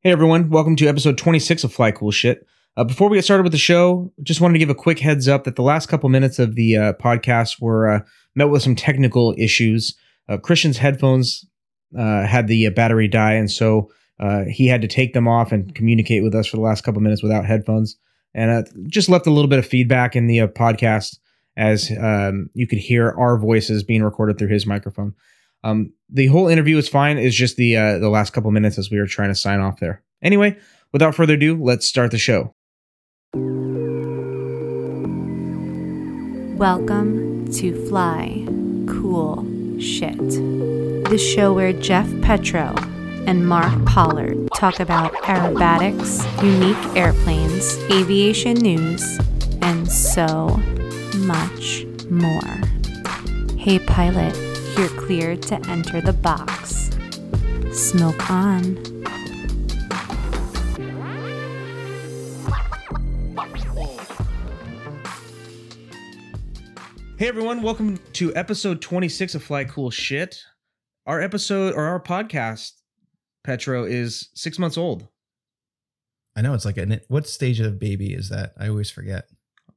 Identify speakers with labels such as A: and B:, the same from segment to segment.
A: Hey everyone, welcome to episode 26 of Fly Cool Shit. Uh, before we get started with the show, just wanted to give a quick heads up that the last couple minutes of the uh, podcast were uh, met with some technical issues. Uh, Cristian's headphones uh, had the uh, battery die, and so he had to take them off and communicate with us for the last couple minutes without headphones, and just left a little bit of feedback in the podcast as um, you could hear our voices being recorded through his microphone. Um, the whole interview is fine. It's just the uh, the last couple minutes as we were trying to sign off there. Anyway, without further ado, let's start the show.
B: Welcome to Fly Cool Shit, the show where Jeff Petro and Mark Pollard talk about aerobatics, unique airplanes, aviation news, and so much more. Hey, pilot, you're cleared to enter the box. Smoke on.
A: Hey everyone, welcome to episode 26 of Fly Cool Shit. Our episode or our podcast, Petro, is six months old.
C: I know it's like an what stage of baby is that? I always forget.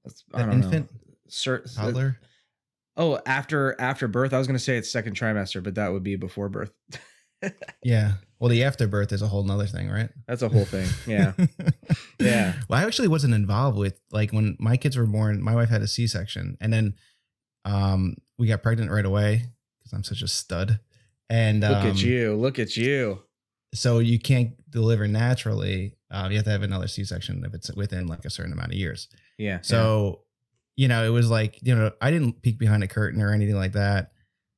A: That's- I
C: An
A: don't
C: infant,
A: know. Cer- uh,
C: toddler.
A: Oh, after after birth. I was gonna say it's second trimester, but that would be before birth.
C: Yeah. Well, the afterbirth is a whole nother thing, right?
A: That's a whole thing. Yeah. Yeah.
C: Well, I actually wasn't involved with like when my kids were born. My wife had a C-section, and then um we got pregnant right away because I'm such a stud. And
A: Look
C: um,
A: at you. Look at you.
C: So you can't deliver naturally. Uh, you have to have another C-section if it's within like a certain amount of years.
A: Yeah.
C: So, you know, it was like, you know, I didn't peek behind a curtain or anything like that.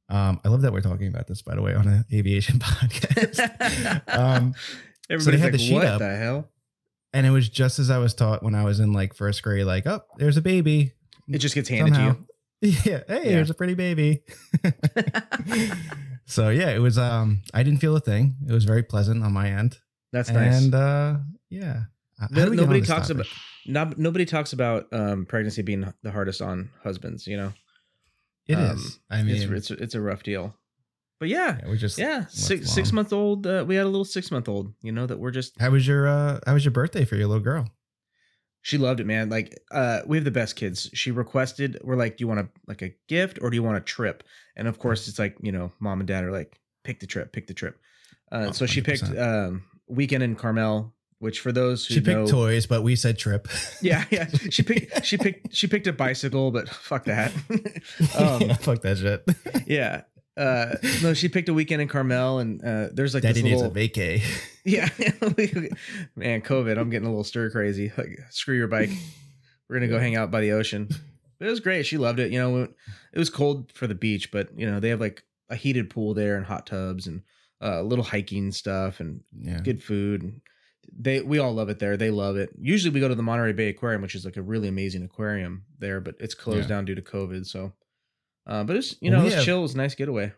C: Um, I love that we're talking about this, by the way, on an aviation podcast. um,
A: Everybody's
C: had
A: like,
C: the sheet
A: what
C: up.
A: the hell?
C: and it was just as I was taught when I was in like first grade, like, oh, there's a baby.
A: It just gets handed
C: Somehow.
A: to you.
C: Yeah. Hey,
A: Yeah.
C: there's a pretty baby. so yeah, it was um I didn't feel a thing. It was very pleasant on my end.
A: That's nice.
C: and uh yeah. How
A: No-
C: do we get on
A: nobody talks
C: topic?
A: about not, nobody talks about um, pregnancy being the hardest on husbands. You know,
C: It
A: um,
C: is. I mean,
A: it's it's it's a rough deal. But yeah,
C: yeah, we're just
A: yeah, six six month old. Uh, we had a little six month old. You know that we're just.
C: How was your uh how was your birthday for your little girl?
A: She loved it, man. Like, uh, we have the best kids. She requested. We're like, do you want a like a gift or do you want a trip? And of course, it's like you know, mom and dad are like, pick the trip, pick the trip. Uh,
C: Oh,
A: so she picked
C: 100%.
A: um, weekend in Carmel, which for those who
C: She picked
A: know,
C: toys, but we said trip.
A: yeah, yeah. She picked she picked she picked a bicycle, but fuck that. um,
C: Fuck that shit.
A: yeah. Uh, no, she picked a weekend in Carmel, and uh, there's like
C: Daddy
A: this
C: needs
A: little
C: a vacay.
A: yeah. Man, COVID, I'm getting a little stir crazy. Like, screw your bike. We're gonna go hang out by the ocean. But it was great. She loved it. You know, it was cold for the beach, but you know they have like a heated pool there and hot tubs and uh, little hiking stuff and
C: Yeah.
A: good food. And they we all love it there. They love it. Usually we go to the Monterey Bay Aquarium, which is like a really amazing aquarium there, but it's closed
C: Yeah.
A: down due to COVID. So, uh, but it's you
C: Well,
A: know
C: we
A: it's chill. It was a nice getaway.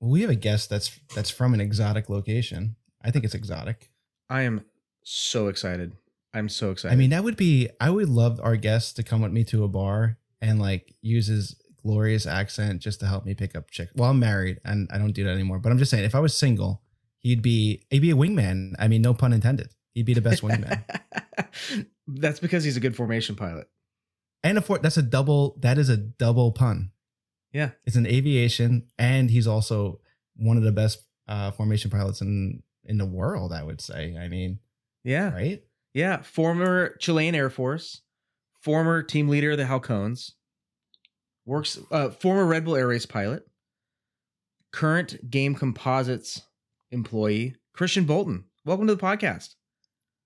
C: Well, we have a guest that's that's from an exotic location. I think it's exotic.
A: I am so excited. I'm so excited.
C: I mean, that would be. I would love our guest to come with me to a bar and like use his glorious accent just to help me pick up chick. Well, I'm married and I don't do that anymore. But I'm just saying, if I was single, he'd be he'd be a wingman. I mean, no pun intended. He'd be the best wingman.
A: That's because he's a good formation pilot.
C: And a for that's a double. That is a double pun.
A: Yeah.
C: It's an aviation, and he's also one of the best uh, formation pilots in in the world. I would say. I mean,
A: Yeah.
C: right?
A: Yeah. Former Chilean Air Force, former team leader of the Halcones, works uh former Red Bull Air Race pilot, current Game Composites employee, Cristian Bolton. Welcome to the podcast.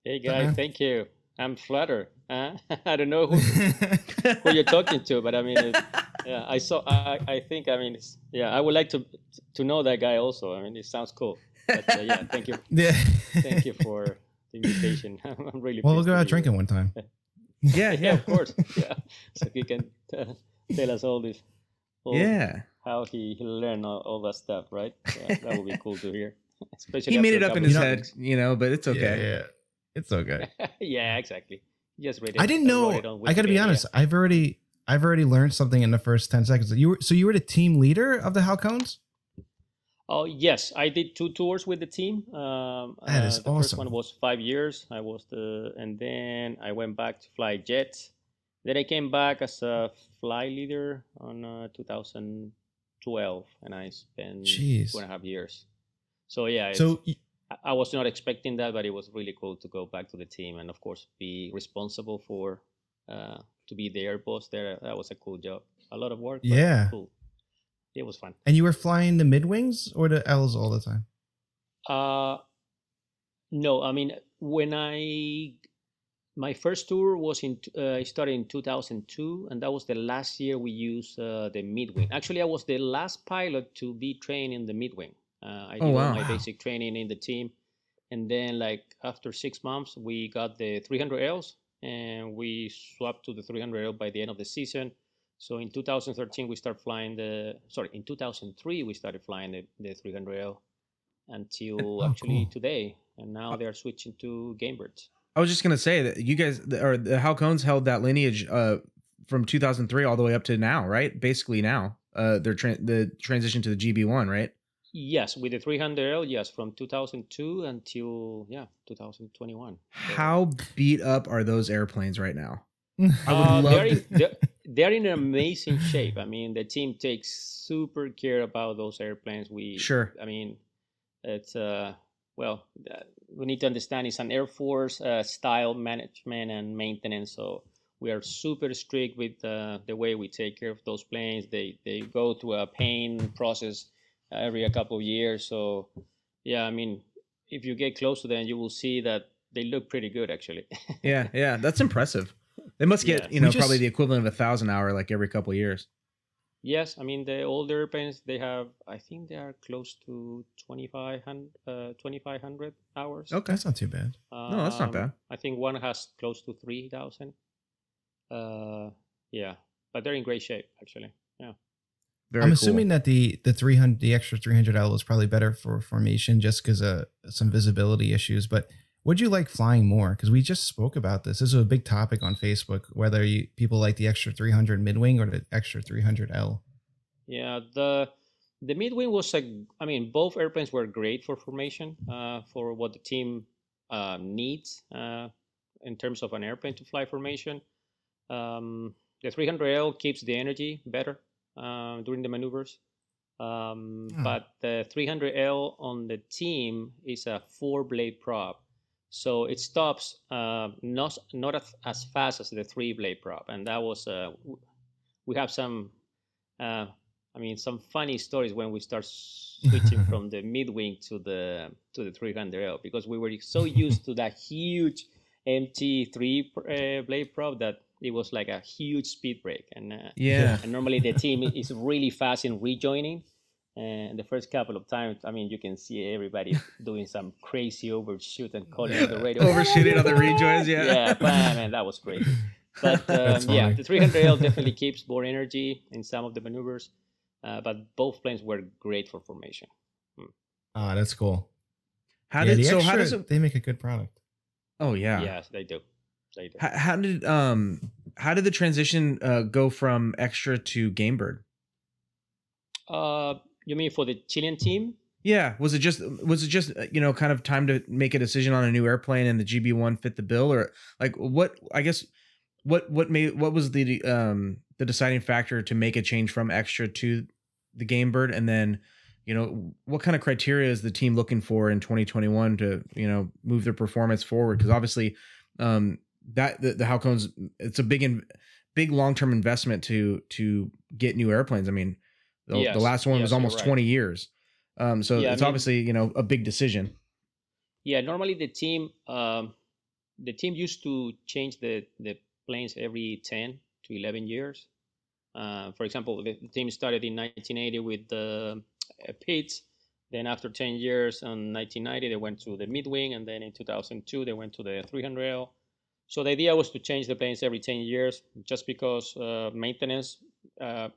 D: Hey
C: Uh-huh.
D: guys, thank you. I'm flattered. Uh, I don't know who, who you're talking to, but I mean, it, yeah, I saw. I, I think. I mean, it's, yeah, I would like to to know that guy also. I mean, it sounds cool. But uh, yeah, thank you,
C: yeah.
D: thank you for the invitation. I'm really.
C: Well, we'll go out drinking one time.
A: yeah,
D: Yeah,
A: yeah.
D: of course. Yeah, so he can uh, tell us all this. All
A: Yeah.
D: How he, he learned all, all that stuff, right? Yeah, that would be cool to hear. Especially
A: He made it up in his
C: You know-
A: head, you know, but it's okay.
C: Yeah, yeah. It's okay.
D: yeah, exactly. Just read it.
C: I didn't know.
D: it
C: I got to be honest. I've already, I've already learned something in the first ten seconds. You were so you were the team leader of the Halcones.
D: Oh yes, I did two tours with the team. Um,
C: That is
D: uh, the First one was five years. I was the, and then I went back to fly jets. Then I came back as a fly leader on uh, 2012, and I spent
C: Jeez.
D: two and a half years. So yeah,
C: So
D: I- was not expecting that, but it was really cool to go back to the team and of course be responsible for uh, to be the air boss there. That was a cool job. A lot of work. but
C: Yeah.
D: Cool. It was fun.
C: and you were flying the mid wings or the L's all the time?
D: Uh, no, I mean when I my first tour was in uh, I started in 2002, and that was the last year we used uh, the midwing. Actually, I was the last pilot to be trained in the midwing. Uh, I did
A: Oh,
D: all my basic training in the team, and then like after six months, we got the 300Ls, and we swapped to the 300L by the end of the season. So in 2013, we started flying the sorry in 2003 we started flying the, the 300L until
C: Oh,
D: actually
C: cool.
D: today, and now they are switching to Gamebirds.
A: I was just gonna say that you guys or the Halcones held that lineage uh, from 2003 all the way up to now, right? Basically now, uh, they're tra- the transition to the GB1, right?
D: Yes, with the 300L, yes, from 2002 until yeah 2021.
A: How beat up are those airplanes right now? I would
D: uh,
A: love
D: they're, in, they're, they're in amazing shape. I mean, the team takes super care about those airplanes. We
A: Sure.
D: I mean, it's uh well, uh, we need to understand it's an Air Force uh, style management and maintenance. So we are super strict with uh, the way we take care of those planes. They they go through a pain process every a couple of years. So yeah, I mean, if you get close to them, you will see that they look pretty good actually.
A: Yeah, yeah, that's impressive. They must get
D: Yeah.
A: you know
C: just-
A: probably the equivalent of a thousand hour like every couple of years.
D: Yes, I mean the older airplanes they have. I think they are close to 2,500 uh, 2,500 hours.
A: Okay,
C: That's not too bad.
A: No, that's not
D: Um,
A: bad.
D: I think one has close to 3,000. Uh, yeah, but they're in great shape actually. Yeah.
A: very
C: I'm
A: cool.
C: assuming that the the 300 the extra 300 L is probably better for formation just because of some visibility issues. But would you like flying more? Because we just spoke about this. This is a big topic on Facebook. Whether you people like the extra 300 mid wing or the extra 300 L.
D: Yeah, the the midwing was a. I mean, both airplanes were great for formation, uh, for what the team uh, needs uh, in terms of an airplane to fly formation. Um, the 300L keeps the energy better uh, during the maneuvers, um,
C: Ah.
D: but the 300L on the team is a four blade prop. So it stops uh, not not as, as fast as the three blade prop, and that was uh, we have some uh, I mean, some funny stories when we start switching from the mid wing to the to the 300L because we were so used to that huge MT3 uh, blade prop that it was like a huge speed brake, and uh,
A: Yeah.
D: and normally the team is really fast in rejoining. And the first couple of times, I mean, you can see everybody doing some crazy overshoot and calling on the radio.
A: Overshooting on the rejoins, yeah.
D: yeah, man, man, that was crazy. But
C: That's
D: um, yeah, the 300L definitely keeps more energy in some of the maneuvers, uh, but both planes were great for formation.
C: Ah, that's cool.
A: How
C: Yeah,
A: did
C: the
A: so? How does it?
C: they make a good product?
A: Oh yeah.
D: Yes, they do.
A: How, how did um how did the transition uh, go from extra to Gamebird?
D: Uh, you mean for the Chilean team?
A: Yeah, was it just was it just you know kind of time to make a decision on a new airplane and the GB one fit the bill? Or like what I guess what what made what was the um the deciding factor to make a change from extra to the Gamebird? And then you know what kind of criteria is the team looking for in 2021 to you know move their performance forward? Because obviously um that the, the Halcones it's a big in, big long term investment to to get new airplanes I mean the,
D: Yes,
A: the last one was
D: yes, you're
A: almost
D: right.
A: 20 years um, so
D: Yeah, I
A: it's
D: mean-
A: obviously you know a big decision.
D: Yeah, normally the team um, the team used to change the the planes every 10 to 11 years. Uh, for example, the, the team started in 1980 with the uh, Pitts. Then after 10 years, in 1990, they went to the midwing, and then in 2002 they went to the 300L. So the idea was to change the planes every 10 years, just because uh, maintenance uh,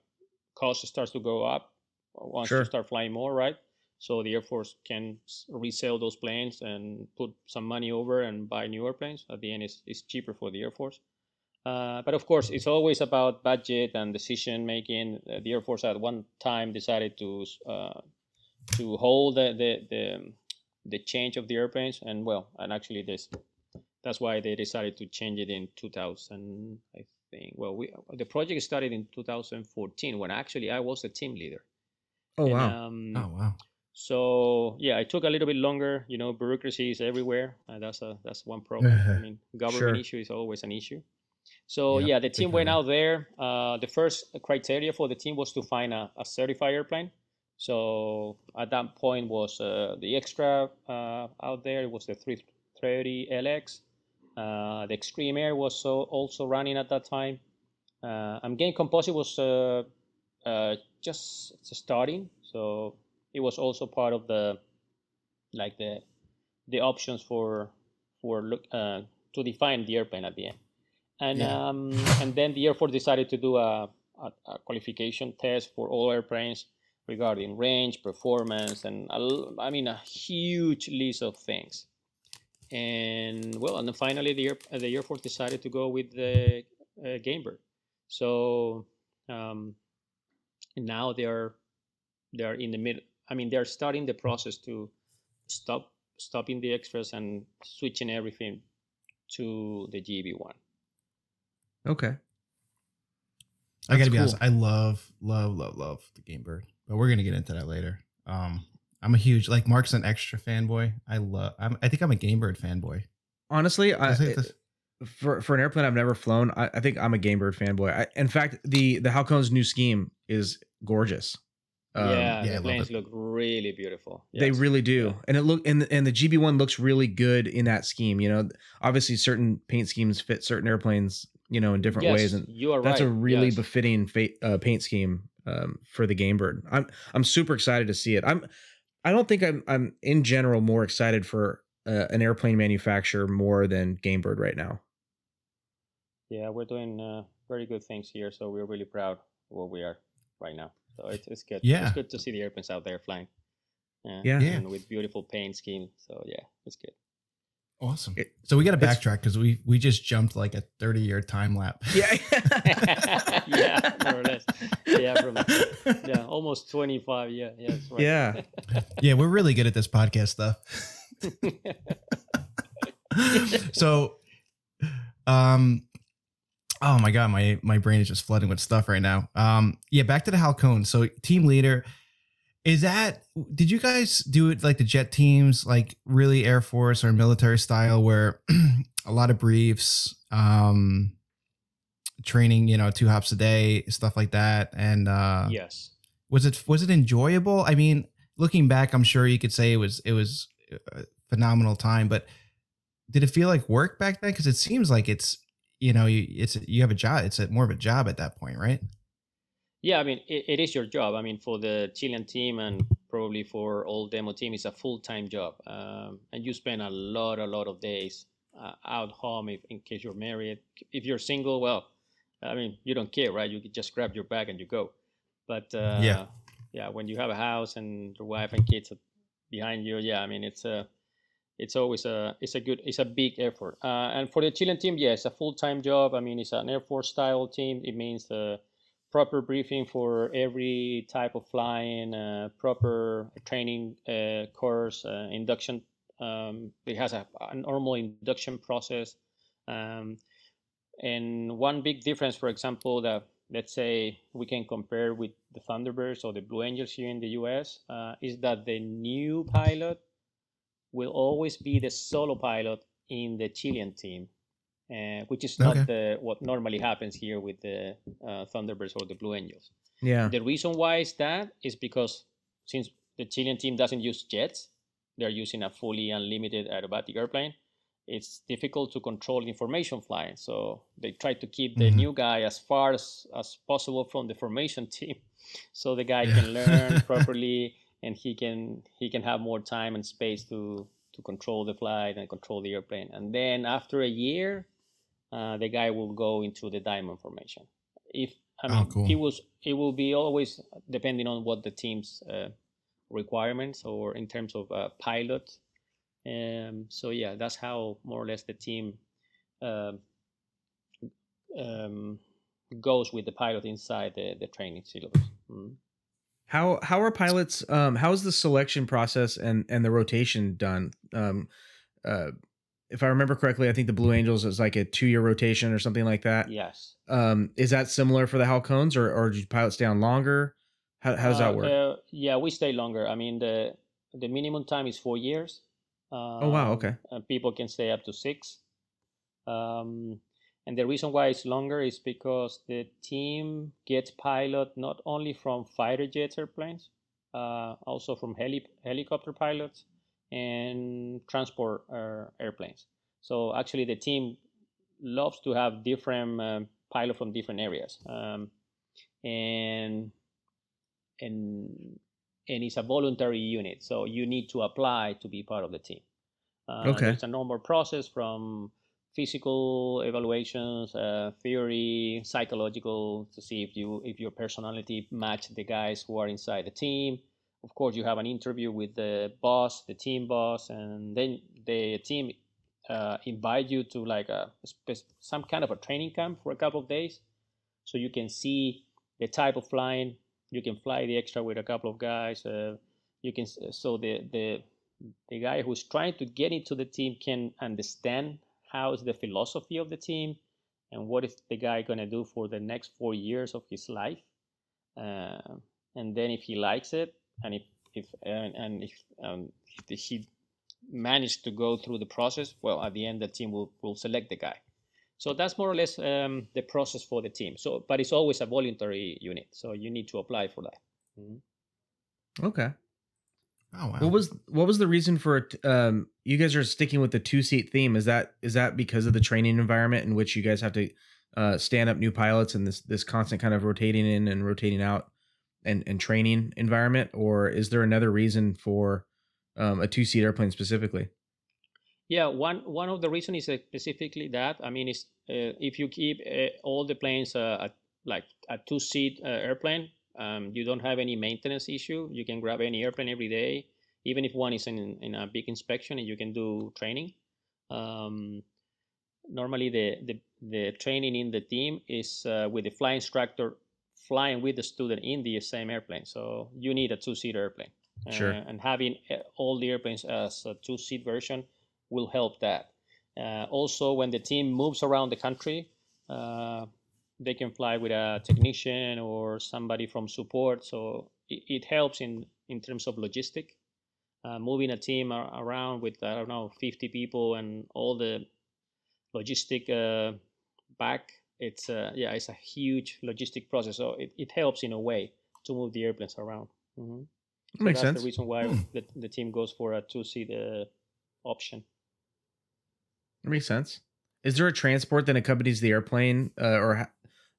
D: cost starts to go up once
A: Sure.
D: you start flying more, right? So the Air Force can resell those planes and put some money over and buy new airplanes. At the end, it's, it's cheaper for the Air Force. Uh, but of course, it's always about budget and decision making. Uh, the Air Force at one time decided to uh, to hold the the the, the change of the airplanes and well and actually this that's why they decided to change it in 2000 i think well we the project started in 2014 when actually i was the team leader
A: Oh
D: And,
A: wow.
D: um,
C: Oh wow.
D: so yeah it took a little bit longer you know bureaucracy is everywhere uh, that's a that's one problem i mean government
A: Sure.
D: issue is always an issue so
C: Yep,
D: yeah the team went out there uh, the first criteria for the team was to find a, a certified airplane so at that point was uh, the extra uh, out there it was the 330 lx the extreme air was so also running at that time. Uh, i'm getting composite was uh, uh, just starting. So it was also part of the like the the options for for look uh, to define the airplane at the end. And
C: Yeah.
D: um, and then the air force decided to do a, a, a qualification test for all airplanes regarding range performance and a i mean a huge list of things and well and then finally the air, the air force decided to go with the uh, gamebird so um, now they're they're in the middle i mean they're starting the process to stop stopping the extras and switching everything to the gb1
A: Okay.
C: I gotta
A: That's
C: be honest. I love, love, love, love the Game Bird, but we're gonna get into that later. Um, I'm a huge like Mark's an extra fanboy. I love. I'm, I think I'm a Game Bird fanboy.
A: Honestly, I,
C: I think this-
A: for for an airplane I've never flown, I, I think I'm a Gamebird fanboy. I, in fact, the the Halcone's new scheme is gorgeous. Um,
D: yeah,
C: yeah, I
D: the planes
C: it.
D: look really beautiful
A: They really do,
D: Yeah.
A: and it look and and the GB one looks really good in that scheme. You know, obviously certain paint schemes fit certain airplanes, you know, in different
D: Yes,
A: ways, and
D: you are
A: that's
D: right.
A: a really
D: yes.
A: befitting fa- uh, paint scheme um, for the Gamebird. I'm I'm super excited to see it. I'm I don't think I'm I'm in general more excited for uh, an airplane manufacturer more than Gamebird right now.
D: yeah we're doing uh, very good things here so we're really proud of what we are right now so it's, it's good
C: Yeah.
D: it's good to see the airplanes out there flying yeah,
A: Yeah.
C: Yeah.
D: and with beautiful paint scheme so yeah it's good
C: Awesome.
A: It-
C: so we got to backtrack because we we just jumped like a 30 year time lap.
A: Yeah.
D: yeah more or less yeah from yeah almost 25 yeah yeah that's right.
A: Yeah.
C: yeah, we're really good at this podcast stuff. so um oh my god my my brain is just flooding with stuff right now um yeah back to the halcone so team leader is that did you guys do it like the jet teams like really air force or military style where a lot of briefs um training you know two hops a day stuff like that and uh
D: yes.
C: was it was it enjoyable? I mean looking back i'm sure you could say it was it was a phenomenal time but did it feel like work back then? Because it seems like it's you know you, it's you have a job it's a, more of a job at that point right
D: Yeah, I mean, it, it is your job. I mean, for the Chilean team and probably for all demo team, it's a full time job, um, and you spend a lot, a lot of days uh, out home. If in case you're married, if you're single, well, I mean, you don't care, right? You just grab your bag and you go. But uh,
C: Yeah.
D: yeah, when you have a house and your wife and kids behind you, yeah, I mean, it's a it's always a it's a good it's a big effort. Uh, and for the Chilean team, yeah, it's a full time job. I mean, it's an Air Force style team. It means the proper briefing for every type of flying, uh, proper training uh, course, uh, induction. Um, it has a, a normal induction process. Um, and one big difference, for example, that let's say we can compare with the Thunderbirds or the Blue Angels here in the US, uh, is that the new pilot will always be the solo pilot in the Chilean team, uh, which is not the, what normally happens here with the uh, Thunderbirds or the Blue Angels.
A: Yeah.
D: The reason why is that is because since the Chilean team doesn't use jets, they're using a fully unlimited aerobatic airplane. It's difficult to control information flying, so they try to keep the
C: Mhm.
D: new guy as far as, as possible from the formation team, so the guy
C: Yeah.
D: can learn properly and he can he can have more time and space to to control the flight and control the airplane. And then after a year, uh, the guy will go into the diamond formation. If I
C: Oh,
D: mean,
C: cool.
D: he was it will be always depending on what the team's uh, requirements or in terms of uh, pilot. Um, so yeah, that's how more or less the team um um, goes with the pilot inside the, the training syllabus. Mm.
A: How how are pilots? Um, how is the selection process and and the rotation done? Um, uh, if I remember correctly, I think the Blue Angels is like a two year rotation or something like that.
D: Yes.
A: Um, is that similar for the Halcones, or or do pilots stay on longer? How how does
D: Uh,
A: that work?
D: uh, yeah, we stay longer. I mean, the the minimum time is four years.
A: oh wow,
D: Um,
A: okay.
D: and people can stay up to six. Um, and the reason why it's longer is because the team gets pilot not only from fighter jets airplanes, uh, also from heli- helicopter pilots and transport uh, airplanes. So actually, the team loves to have different um, pilots from different areas, um, and and and it's a voluntary unit, so you need to apply to be part of the team. Uh,
A: Okay.
D: It's a normal process from physical evaluations, uh, theory, psychological to see if you if your personality match the guys who are inside the team. Of course, you have an interview with the boss, the team boss, and then the team uh, invite you to like a some kind of a training camp for a couple of days, so you can see the type of flying. You can fly the extra with a couple of guys. Uh, you can so the the the guy who's trying to get into the team can understand how is the philosophy of the team and what is the guy going to do for the next four years of his life uh, and then if he likes it and if, if and, and if, um, if he managed to go through the process well at the end the team will, will select the guy so that's more or less um, the process for the team so but it's always a voluntary unit so you need to apply for that Mhm.
A: Okay.
C: Oh wow.
A: What was what was the reason for it? Um, you guys are sticking with the two seat theme. Is that is that because of the training environment in which you guys have to uh, stand up new pilots and this this constant kind of rotating in and rotating out and and training environment, or is there another reason for um, a two seat airplane specifically?
D: Yeah, one one of the reasons is uh, specifically that. I mean, is uh, if you keep uh, all the planes uh, at like a two seat uh, airplane, um, you don't have any maintenance issue. You can grab any airplane every day, even if one is in in a big inspection, and you can do training. Um, normally, the, the the training in the team is uh, with the flying instructor flying with the student in the same airplane. So you need a two seat airplane.
A: Sure.
D: Uh, and having uh, all the airplanes as a two seat version will help that. Uh, also, when the team moves around the country, uh, they can fly with a technician or somebody from support. So it, it helps in, in terms of logistic. Uh, moving a team ar- around with, I don't know, 50 people and all the logistic uh, back, it's, uh, yeah, it's a huge logistic process. So it, it helps in a way to move the airplanes around. hmm
A: That makes
D: that's
A: sense.
D: the reason why the, the team goes for a two seat uh, option.
A: That makes sense. Is there a transport that accompanies the airplane, uh, or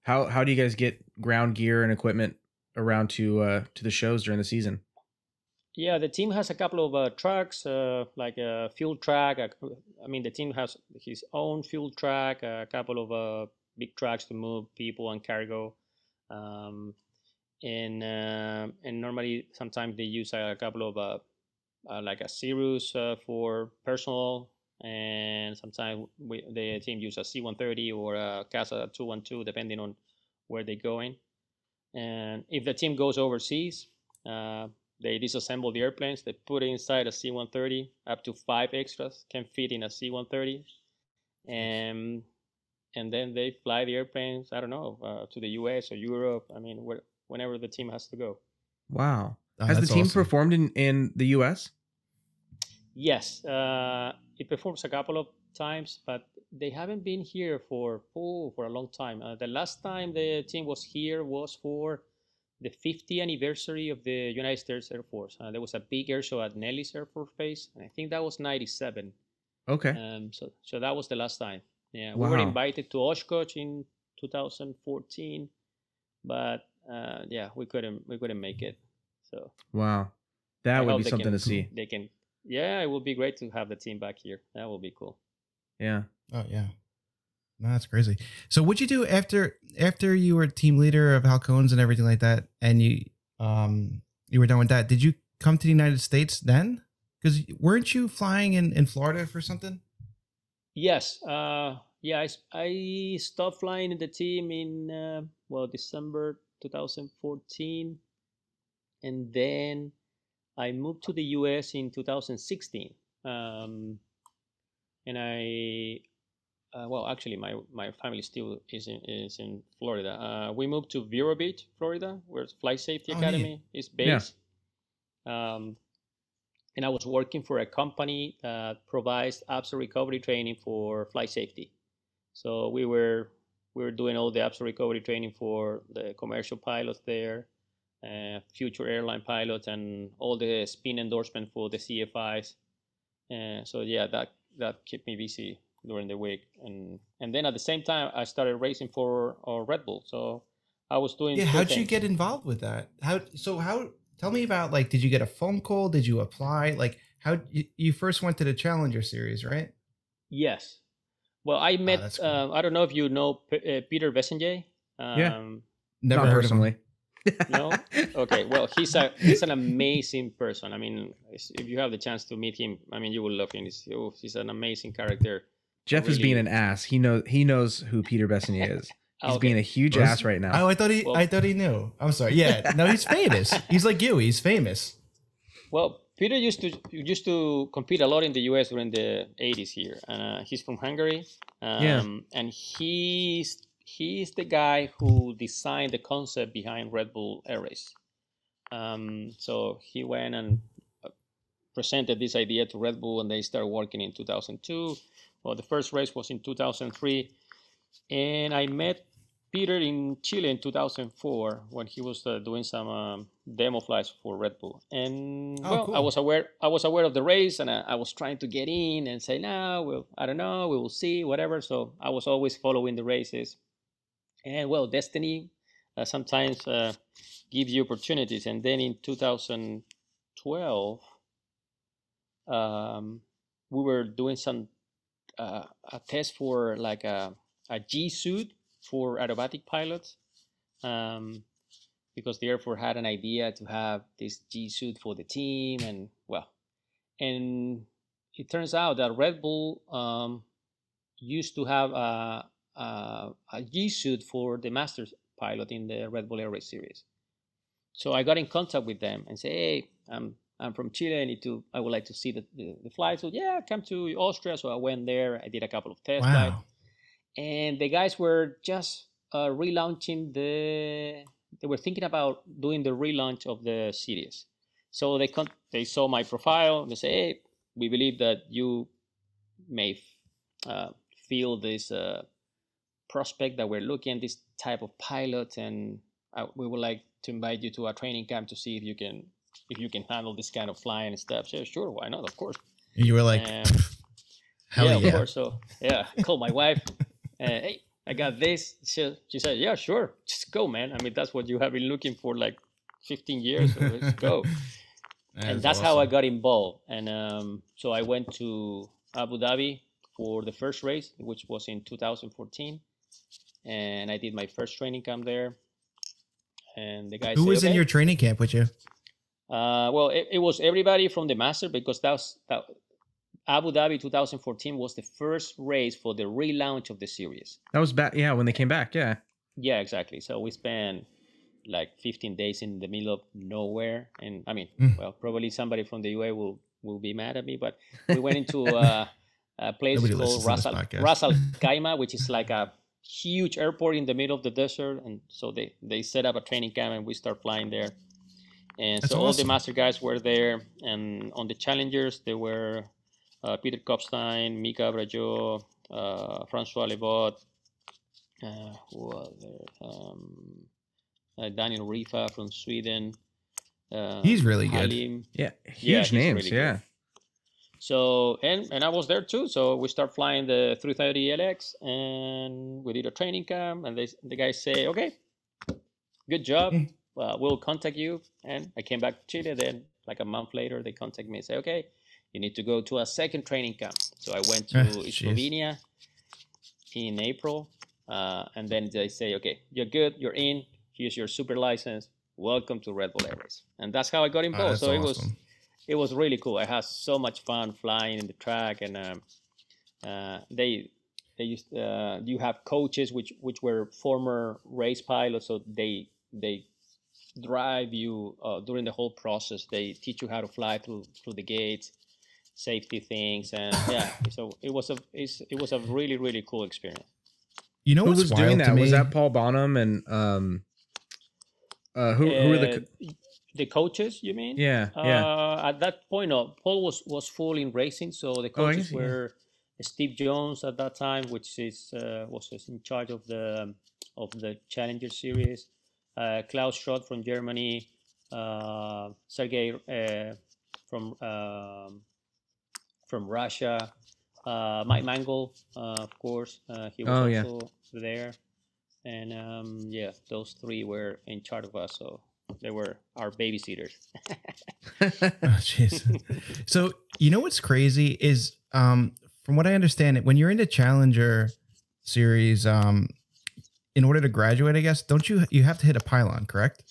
A: how how do you guys get ground gear and equipment around to uh, to the shows during the season?
D: Yeah, the team has a couple of uh, trucks, uh, like a fuel truck. uh, I mean, the team has his own fuel truck, a couple of uh, big trucks to move people and cargo. Um, and uh, and normally sometimes they use a couple of uh, uh, like a Cirrus uh, for personal, and sometimes we, the team use a C-130 or a Casa 212 depending on where they're going. And if the team goes overseas, uh, they disassemble the airplanes. They put it inside a C-130. Up to five extras can fit in a C-130, and and then they fly the airplanes. I don't know uh, to the U.S. or Europe. I mean, where, whenever the team has to go.
A: Wow.
C: Oh,
A: Has the team
C: awesome.
A: performed in in the U.S.?
D: Yes, uh, it performs a couple of times, but they haven't been here for oh, for a long time. Uh, the last time the team was here was for the 50th anniversary of the United States Air Force. Uh, there was a big air show at Nellis Air Force Base, and I think that was '97.
A: Okay.
D: Um, so so that was the last time. Yeah, we were invited to Oshkosh in 2014, but uh, yeah, we couldn't we couldn't make it. So
A: Wow. That
D: I
A: would be something
D: can-
A: to see.
D: They can. Yeah, it would be great to have the team back here. That would be cool.
A: Yeah.
C: Oh yeah. No, that's crazy. So what'd you do after after you were team leader of Halcones and everything like that, and you um you were done with that? Did you come to the United States then? Because weren't you flying in in Florida for something?
D: Yes. Uh, yeah, I, s- I stopped flying in the team in uh, well December 2014, and then I moved to the U.S. in 2016, um, and I uh, well, actually, my my family still is in is in Florida. Uh, we moved to Vero Beach, Florida, where Flight Safety
C: Oh,
D: Academy is based. Um, and I was working for a company that provides abs recovery training for flight safety. So we were we were doing all the abs recovery training for the commercial pilots there, uh, future airline pilots, and all the spin endorsement for the CFIs. Uh, so yeah, that that kept me busy during the week, and and then at the same time I started racing for uh, Red Bull. So I was doing.
C: Yeah, how'd you get involved with that? How so? How tell me about like? Did you get a phone call? Did you apply? Like how you, you first went to the Challenger Series, right?
D: Yes. Well, I met.
C: that's cool.
D: uh, I don't know if you know P- uh, Peter Besenyei. Um,
A: Yeah.
C: Never
A: Not
C: heard of him.
A: personally.
D: No? Okay. Well, he's a he's an amazing person. I mean, if you have the chance to meet him, I mean, you will love him. He's, oh, he's an amazing character.
A: Jeff is being an ass. He knows he knows who Peter Besenyei is. He's
D: Okay.
A: being a huge
C: Was-
A: ass right now.
C: Oh, I thought he.
D: Well-
C: I thought he knew. I'm sorry. Yeah, no, he's famous. He's like you. He's famous.
D: Well, Peter used to used to compete a lot in the U.S. during the '80s here. Uh, he's from Hungary, um,
A: Yeah.
D: and he's he's the guy who designed the concept behind Red Bull Air Race. Um, so he went and uh, presented this idea to Red Bull, and they started working in 2002. Well, the first race was in 2003, and I met Peter in Chile in 2004 when he was uh, doing some um, demo flights for Red Bull. And
C: Oh,
D: well, I was aware I was aware of the race, and I, I was trying to get in and say, no, well, I don't know, we will see, whatever. So I was always following the races. And well, destiny uh, sometimes uh, gives you opportunities. And then in 2012, um, we were doing some uh, a test for like a, a G suit for aerobatic pilots um, because the Air Force had an idea to have this G suit for the team and well and it turns out that Red Bull um, used to have a, a, a G suit for the Masters pilot in the Red Bull Air Race series so I got in contact with them and say hey I'm I'm from Chile. I need to. I would like to see the, the, the flight. So yeah, come to Austria. So I went there. I did a couple of test flights
C: Wow.
D: And the guys were just uh, relaunching the they were thinking about doing the relaunch of the series so they con- they saw my profile and they say hey we believe that you may uh, feel this uh, prospect that we're looking at this type of pilot and uh, we would like to invite you to a training camp to see if you can if you can handle this kind of flying and stuff so sure why not of course
C: And you were like,
D: Um,
C: hell
D: yeah,
C: yeah.
D: of course. So yeah, I called my wife. Hey, I got this. She, she said, yeah, sure, just go, man. I mean, that's what you have been looking for like 15 years. So let's go.
C: That
D: and that's how I got involved. And um, so I went to Abu Dhabi for the first race, which was in 2014, and I did my first training camp there. And the guys
C: Who
D: said,
C: was in your training camp with you?
D: Uh, well, it, it was everybody from the master because that was that, Abu Dhabi 2014 was the first race for the relaunch of the series.
A: that was back. Yeah, when they came back. Yeah.
D: Yeah, exactly. So we spent like 15 days in the middle of nowhere, and I mean,
C: Mm.
D: well, probably somebody from the UA will will be mad at me, but we went into uh, a place
C: Nobody
D: called
C: listens to this
D: Ras Al. Ras Al Khaimah, which is like a huge airport in the middle of the desert, and so they they set up a training camp, and we start flying there. And
C: That's
D: so all the master guys were there, and on the challengers there were Peter Kopfstein, Mika Brageot, uh, Francois Le Vot, uh, who was there? Um, uh, Daniel Ryfa from Sweden. Uh,
C: He's really good.
D: Halim.
A: Yeah.
D: Yeah,
A: Huge
D: he's
A: names.
D: really good.
A: yeah.
D: So and and I was there too. So we start flying the 330 LX, and we did a training camp. And they the guys say, okay, good job.
C: Mm.
D: Uh, we'll contact you. And I came back to Chile. Then like a month later, they contact me and say, okay, you need to go to a second training camp. So I went to
C: Ah.
D: Slovenia in April, uh, and then they say, okay, you're good, you're in. Here's your super license. Welcome to Red Bull Air Race. And that's how I got
C: Oh,
D: involved. so it was it was really cool. I had so much fun flying in the track, and um, uh, they they used uh, you have coaches which which were former race pilots, so they they drive you uh, during the whole process. They teach you how to fly through through the gates, safety things, and yeah. So it was a it's, it was a really really cool experience.
C: You know
A: Who
C: what's
A: was doing that? Was
C: me?
A: that Paul Bonhomme and um, uh, who who were the? co-
D: Uh, the coaches? You mean?
A: Yeah, yeah.
D: Uh, at that point, no, Paul was was full in racing, so the
A: Oh, I
D: coaches
A: yeah.
D: were Steve Jones at that time, which is uh, was in charge of the of the Challenger series. Uh, Klaus Schrodt from Germany, uh, Sergey uh, from um, from Russia, uh, Mike Mangold, uh, of course, uh, he was
A: Oh, yeah.
D: also there, and um, yeah, those three were in charge of us, so they were our babysitters.
C: Oh, jeez. so you know what's crazy is, um, from what I understand, it when you're in the Challenger series, um, in order to graduate, I guess, don't you you have to hit a pylon, correct?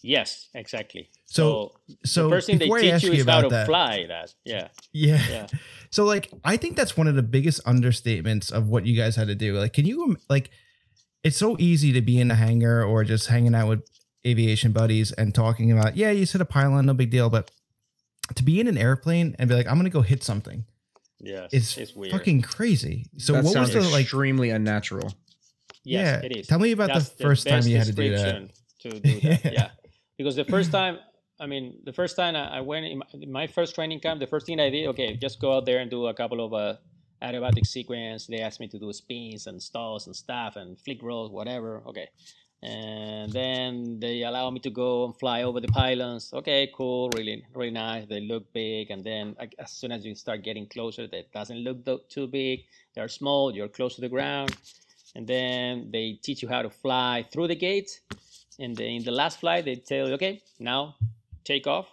D: Yes, exactly.
C: So, so
D: the first thing they
C: before I
D: teach
C: ask
D: you
C: you
D: is how
C: about
D: to
C: that,
D: fly that. Yeah,
C: yeah.
D: yeah.
C: So like I think that's one of the biggest understatements of what you guys had to do. Like can you like it's so easy to be in the hangar or just hanging out with aviation buddies and talking about, yeah, you hit a pylon, no big deal, but to be in an airplane and be like, I'm gonna go hit something,
D: Yeah,
C: it's,
D: it's weird.
C: fucking crazy. So
A: that
C: what
A: sounds
C: was the like
A: extremely unnatural.
D: yes,
C: yeah,
D: it is.
C: tell me about
D: That's
C: the first time you had to do that.
D: To do that.
C: Yeah.
D: yeah. because the first time, I mean, the first time I went in my, first training camp, the first thing I did, okay, just go out there and do a couple of uh, aerobatic sequence. They asked me to do spins and stalls and stuff and flick rolls, whatever. Okay. And then they allow me to go and fly over the pylons. Okay, cool, really, really nice. They look big, and then as soon as you start getting closer, that doesn't look too big. They're small. You're close to the ground, and then they teach you how to fly through the gate. And in the last flight, they tell you, okay, now take off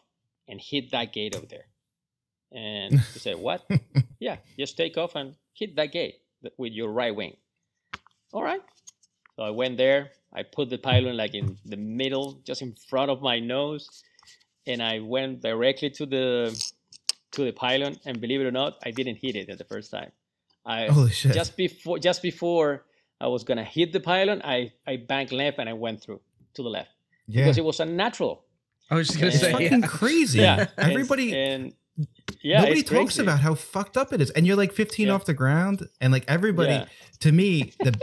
D: and hit that gate over there. And you say, what? yeah, just take off and hit that gate with your right wing. All right. So I went there. I put the pylon like in the middle, just in front of my nose, and I went directly to the to the pylon. And believe it or not, I didn't hit it at the first time. I
C: Holy shit.
D: just before just before I was gonna hit the pylon, I I banked left and I went through to the left
C: yeah.
D: because it was unnatural.
A: I was just gonna
C: it's
A: say,
C: fucking
A: yeah.
C: crazy.
D: Yeah,
C: Everybody
D: and yeah,
C: nobody talks
D: crazy.
C: about how fucked up it is. And you're like 15
D: Yeah.
C: off the ground and like everybody
D: Yeah.
C: to me the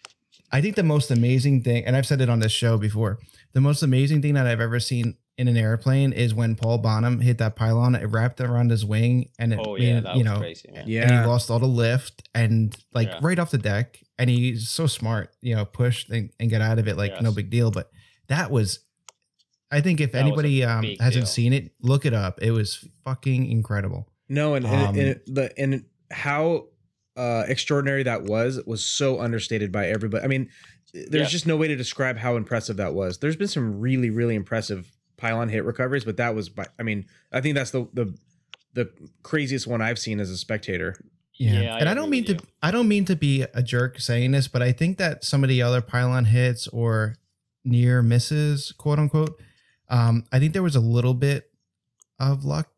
C: I think the most amazing thing and I've said it on this show before. The most amazing thing that I've ever seen in an airplane is when Paul Bonhomme hit that pylon, it wrapped around his wing and it
D: Oh
C: made,
D: yeah, that
C: you
D: was
C: know,
D: crazy, man.
C: and
A: yeah.
C: he lost all the lift and like
D: Yeah.
C: right off the deck and he's so smart you know pushed and, and get out of it like no big deal but that was i think if
D: That
C: anybody um hasn't
D: deal.
C: seen it look it up it was fucking incredible
A: No, and,
C: Um,
A: and, and the and how uh, extraordinary that was was so understated by everybody. I mean, there's
D: Yeah.
A: just no way to describe how impressive that was. There's been some really really impressive pylon hit recoveries, but that was by. I mean, I think that's the the the craziest one I've seen as a spectator.
C: yeah,
D: Yeah,
C: and i don't mean
D: with
C: to i don't mean to be a jerk saying this but i think that some of the other pylon hits or near misses quote unquote um i think there was a little bit of luck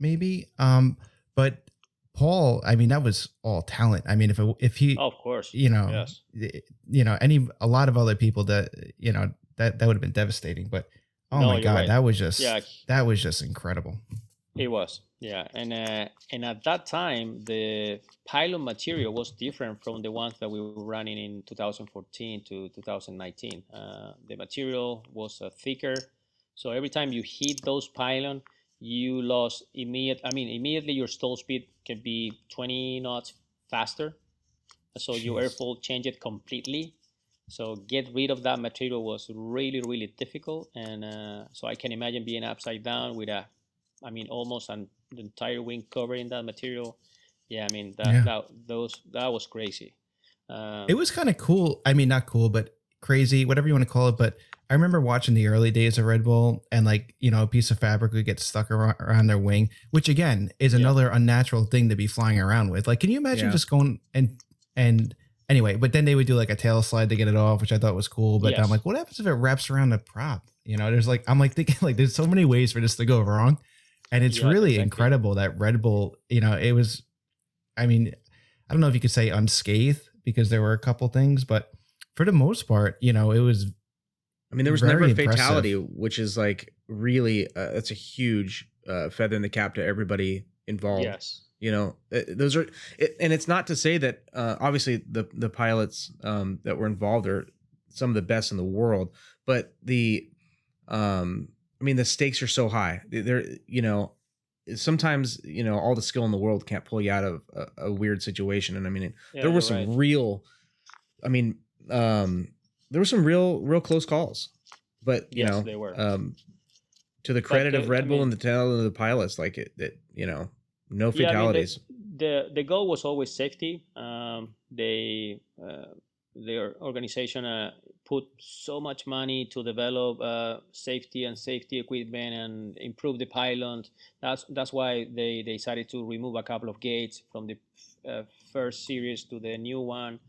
C: maybe um but paul i mean that was all talent i mean if it, if he
D: of course.
C: you know
D: Yes.
C: you know any a lot of other people that you know that that would have been devastating but oh
D: No,
C: my god
D: right.
C: that was just
D: Yeah,
C: that was just incredible
D: it was. Yeah, and uh, and at that time the pylon material was different from the ones that we were running in 2014 to 2019. Uh, the material was uh, thicker, so every time you hit those pylon, you lost immediate. I mean, immediately your stall speed can be 20 knots faster. So your
C: Jeez.
D: airfoil changed it completely. So get rid of that material was really really difficult, and uh, so I can imagine being upside down with a, I mean almost an the entire wing covered in that material. Yeah, I mean that
C: Yeah.
D: that those that was crazy. Um,
C: it was kind of cool i mean not cool but crazy whatever you want to call it but i remember watching the early days of red bull and like you know a piece of fabric would get stuck around, around their wing which again is
D: Yeah.
C: another unnatural thing to be flying around with like can you imagine
A: Yeah.
C: just going and and anyway but then they would do like a tail slide to get it off which i thought was cool but I'm like what happens if it wraps around the prop you know there's like i'm like thinking like there's so many ways for this to go wrong and it's
D: Yeah,
C: really
D: exactly.
C: incredible that red bull you know it was i mean i don't know if you could say unscathed because there were a couple things but for the most part you know it was
A: I mean, there was never a
C: impressive.
A: fatality, which is like really uh, that's a huge uh, feather in the cap to everybody involved.
D: Yes.
A: You know, Uh, those are, it, and it's not to say that uh, obviously the the pilots um, that were involved are some of the best in the world, but the, um, I mean, the stakes are so high. They're, you know, sometimes you know all the skill in the world can't pull you out of a, a weird situation, and I mean,
D: Yeah,
A: there were some
D: right.
A: real, I mean, um, there were some real, real close calls, but you
D: Yes,
A: know,
D: they were.
A: um, to the credit
D: uh,
A: of Red
D: I
A: Bull
D: mean-
A: and the talent of the pilots, like it, it you know, no
D: Yeah, I mean,
A: fatalities.
D: the the goal was always safety. Um, they uh, their organization uh, put so much money to develop uh, safety and safety equipment and improve the pylon. That's that's why they, they decided to remove a couple of gates from the uh, first series to the new one.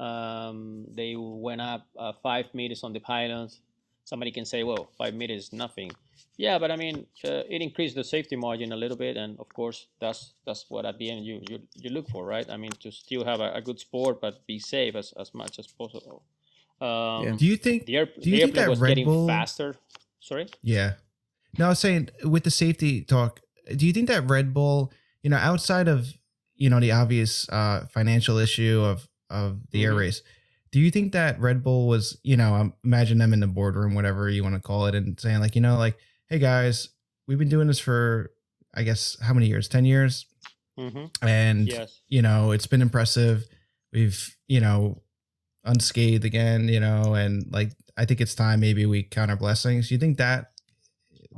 D: Um, they went up uh, five meters on the pylons. Somebody can say, "Well, five meters is nothing." Yeah, but I mean, uh, it increased the safety margin a little bit, and of course, that's that's what at the end you you, you look for, right? I mean, to still have a, a good sport, but be safe as, as much as possible. Um,
A: Yeah.
C: Do you think?
D: The, air,
C: Do you
D: the
C: think that
D: was
C: Red
D: getting
C: Bull-
D: faster. Sorry.
C: Yeah. No, I was saying with the safety talk, do you think that Red Bull, you know, outside of you know the obvious uh, financial issue of of the air
D: Mhm.
C: race, do you think that Red Bull was, you know, imagine them in the boardroom, whatever you want to call it, and saying like, you know, like, hey guys, we've been doing this for, I guess, how many years? Ten years,
D: hmm
C: and
D: Yes.
C: you know, it's been impressive. We've, you know, unscathed again, you know, and like I think it's time maybe we count our blessings. You think that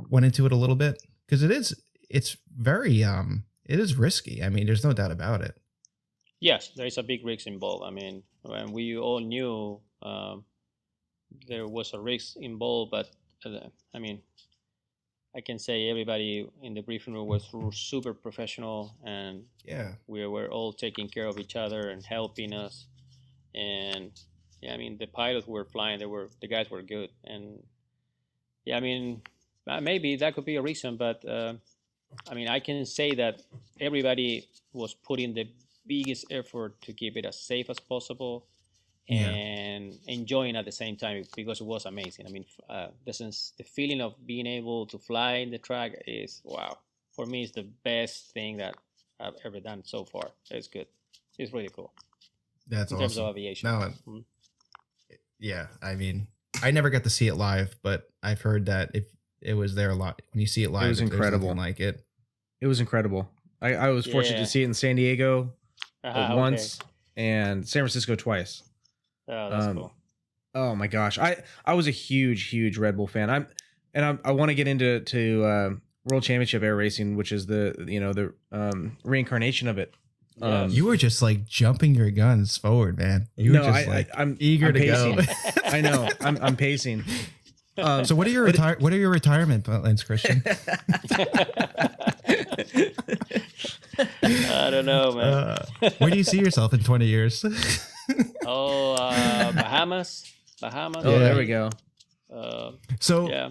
C: went into it a little bit? Because it is it's very um it is risky. I mean, there's no doubt about it.
D: Yes, there is a big risk involved. I mean, when we all knew um, there was a risk involved, but uh, I mean, I can say everybody in the briefing room was super professional, and
C: Yeah.
D: we were all taking care of each other and helping us. And yeah, I mean, the pilots were flying; they were the guys were good, and yeah, I mean, maybe that could be a reason, but uh, I mean, I can say that everybody was putting the biggest effort to keep it as safe as possible
C: Yeah.
D: and enjoying at the same time because it was amazing. I mean, uh, the sense, the feeling of being able to fly in the track is wow. For me, it's the best thing that I've ever done so far. It's good. It's really cool
C: That's
D: in terms of
C: awesome.
D: aviation.
C: No,
D: Mhm.
C: yeah. I mean, I never got to see it live, but I've heard that if it was there a lot when you see it live,
A: it
C: was
A: incredible.
C: like it.
A: It was incredible. I, I was fortunate
D: Yeah.
A: to see it in San Diego uh,
D: Ah, okay.
A: once and San Francisco twice.
D: Oh, that's
A: Um,
D: cool.
A: Oh my gosh, I I was a huge huge Red Bull fan. I'm and I'm, I want to get into to uh, World Championship Air Racing, which is the you know the um, reincarnation of it. um,
C: You were just like jumping your guns forward, man. You were just
A: I,
C: like
A: I, I'm
C: eager
A: I'm
C: to
A: pacing.
C: go.
A: I know. I'm I'm pacing. Um,
C: So what are your retire what are your retirement plans, Cristian?
D: I don't know, man.
C: Uh, where do you see yourself in 20 years?
D: oh, uh, Bahamas, Bahamas.
A: oh,
C: Yeah.
A: there we go.
D: Uh,
C: so
D: yeah.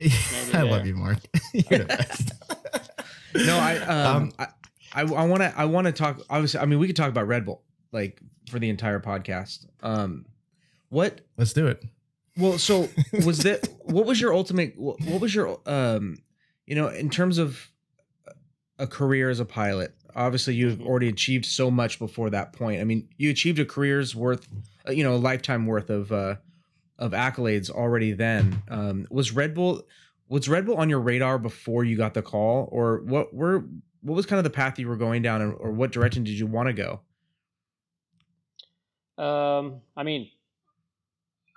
C: I love you, Mark. You're the best.
A: No, I um,
C: Um,
A: I I want to I want to talk. Obviously, I mean, we could talk about Red Bull like for the entire podcast. Um, what
C: Let's do it.
A: Well, so was that what was your ultimate what what was your um you know in terms of a career as a pilot. Obviously you've
D: Mhm.
A: already achieved so much before that point. I mean you achieved a career's worth uh, you know a lifetime worth of uh of accolades already then. Um was red bull was red bull on your radar before you got the call? Or what were what was kind of the path you were going down and, or what direction did you want to go?
D: Um, I mean,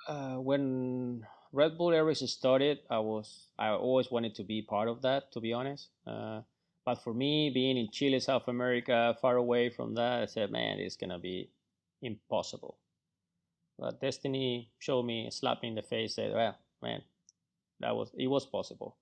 D: uh, when Red Bull Air Race started, I was I always wanted to be part of that. To be honest, uh, but for me, being in Chile, South America, far away from that, I said, man, it's gonna be impossible. But destiny showed me, slapped me in the face, said, well, man, that was it was possible.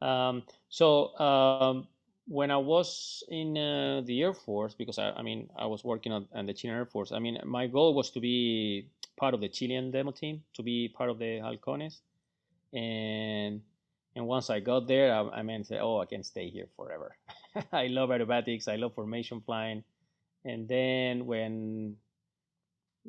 D: Um, so um, when I was in uh, the Air Force, because I, I mean, I was working on, on the Chilean Air Force. I mean, my goal was to be part of the Chilean demo team, to be part of the Halcones, and and once I got there, I, I mean, say, oh, I can stay here forever. I love aerobatics. I love formation flying, and then when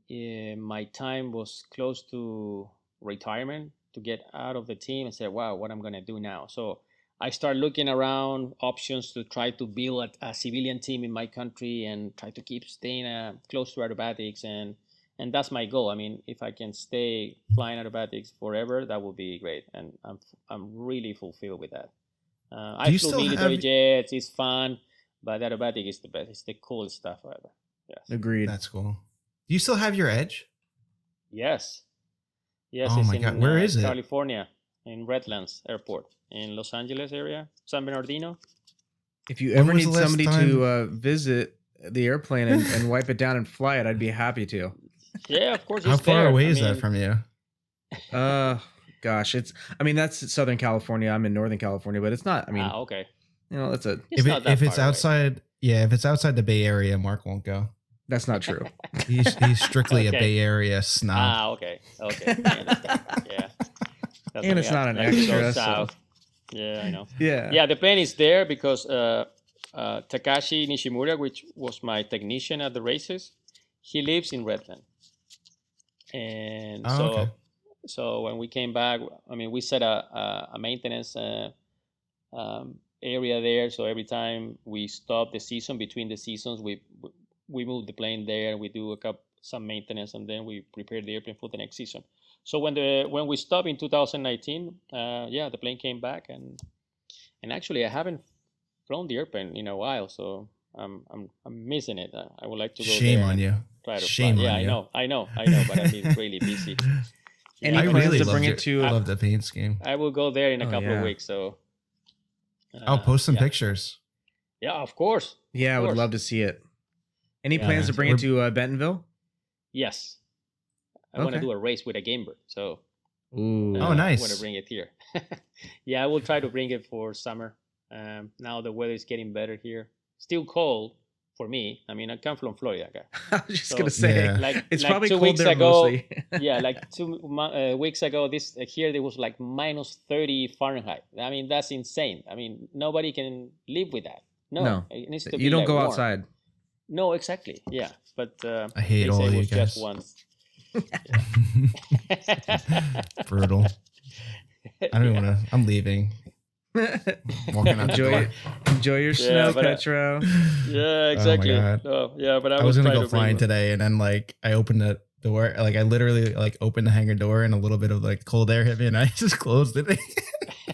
D: uh, my time was close to retirement to get out of the team and say, wow, what I'm going to do now. So I start looking around options to try to build a, a civilian team in my country and try to keep staying uh, close to aerobatics and and that's my goal. I mean, if I can stay flying aerobatics forever, that would be great, and I'm I'm really fulfilled with that. Uh, I
C: you
D: flew
C: still
D: military
C: have-
D: jets; it's fun, but aerobatic is the best. It's the coolest stuff ever. Yes,
A: Agreed.
C: That's cool. Do you still have your edge?
D: yes, yes.
C: Oh
D: it's
C: my
D: in,
C: God, where
D: uh,
C: is it?
D: California, in Redlands Airport, in Los Angeles area, San Bernardino.
A: If you ever need somebody
C: time-
A: to uh, visit the airplane and, and wipe it down and fly it, I'd be happy to.
D: Yeah, of course.
C: How
D: it's
C: far
D: there.
C: away
D: I
C: is that from you?
A: Uh, gosh, it's. I mean, that's Southern California. I'm in Northern California, but it's not. I mean,
D: ah, okay.
A: you know, that's a.
D: It's
C: if it,
D: that
C: if it's
D: away.
C: outside, yeah, if it's outside the Bay Area, Mark won't go.
A: That's not true.
C: He's he's strictly
D: Okay.
C: a Bay Area snob.
D: Ah, okay, okay. Yeah. That's
A: And it's not an
D: like
A: extra, so-
D: south. Yeah, I know.
A: yeah.
D: Yeah, the plane is there because uh, uh, Takashi Nishimura, which was my technician at the races, he lives in Redland. And
C: Oh,
D: so,
C: okay.
D: so when we came back, I mean, we set a a, a maintenance uh, um, area there. So every time we stop the season between the seasons, we we move the plane there. We do a couple some maintenance, and then we prepare the airplane for the next season. So when the when we stopped in 2019, uh, yeah, the plane came back, and and actually I haven't flown the airplane in a while, so I'm I'm I'm missing it. I would like to go
C: Shame on you.
D: Try to
C: Shame
D: fly. Yeah,
C: on
D: I know, I know, I know, but I've been really busy.
A: Any
C: I
D: Yeah,
A: plans
C: really
A: to bring
C: your-
A: it to?
C: I love the paint scheme.
D: I will go there in a
A: Oh,
D: couple
A: yeah.
D: of weeks. So
C: I'll
D: uh,
C: post some
D: yeah.
C: pictures.
D: Yeah, of course.
A: yeah, I
D: of
A: would love to see it. Any
D: Yeah.
A: plans to bring it to uh, Bentonville?
D: Yes, I want to do a race with a Gamebird. So
A: Ooh.
C: Oh,
D: nice. I want to bring it here. yeah, I will try to bring it for summer. Um, now the weather is getting better here. Still cold for me. I mean, I come from Florida. guy.
A: I was just
D: So-
A: gonna say
C: Yeah.
D: Like
A: it's
D: like
A: probably
D: two
A: cold
D: weeks ago.
A: mostly.
D: yeah, like two uh, weeks ago, this uh, here there was like minus thirty Fahrenheit. I mean, that's insane. I mean, nobody can live with that. No,
A: No.
D: it needs to be
A: you don't
D: like,
A: go
D: warm.
A: outside.
D: No, exactly. Yeah, but uh,
C: I hate all of you
D: was just
C: guys.
D: once.
C: Brutal. I don't even want to. I'm leaving. Walking out the
A: enjoy
C: door.
A: Enjoy your snow,
D: but, uh,
A: Petro.
D: Yeah, exactly.
C: God.
D: No, yeah, but I,
C: I was
D: will
C: gonna go
D: to
C: flying today, and then like I opened the door, like I literally like opened the hangar door, and a little bit of like cold air hit me, and I just closed it.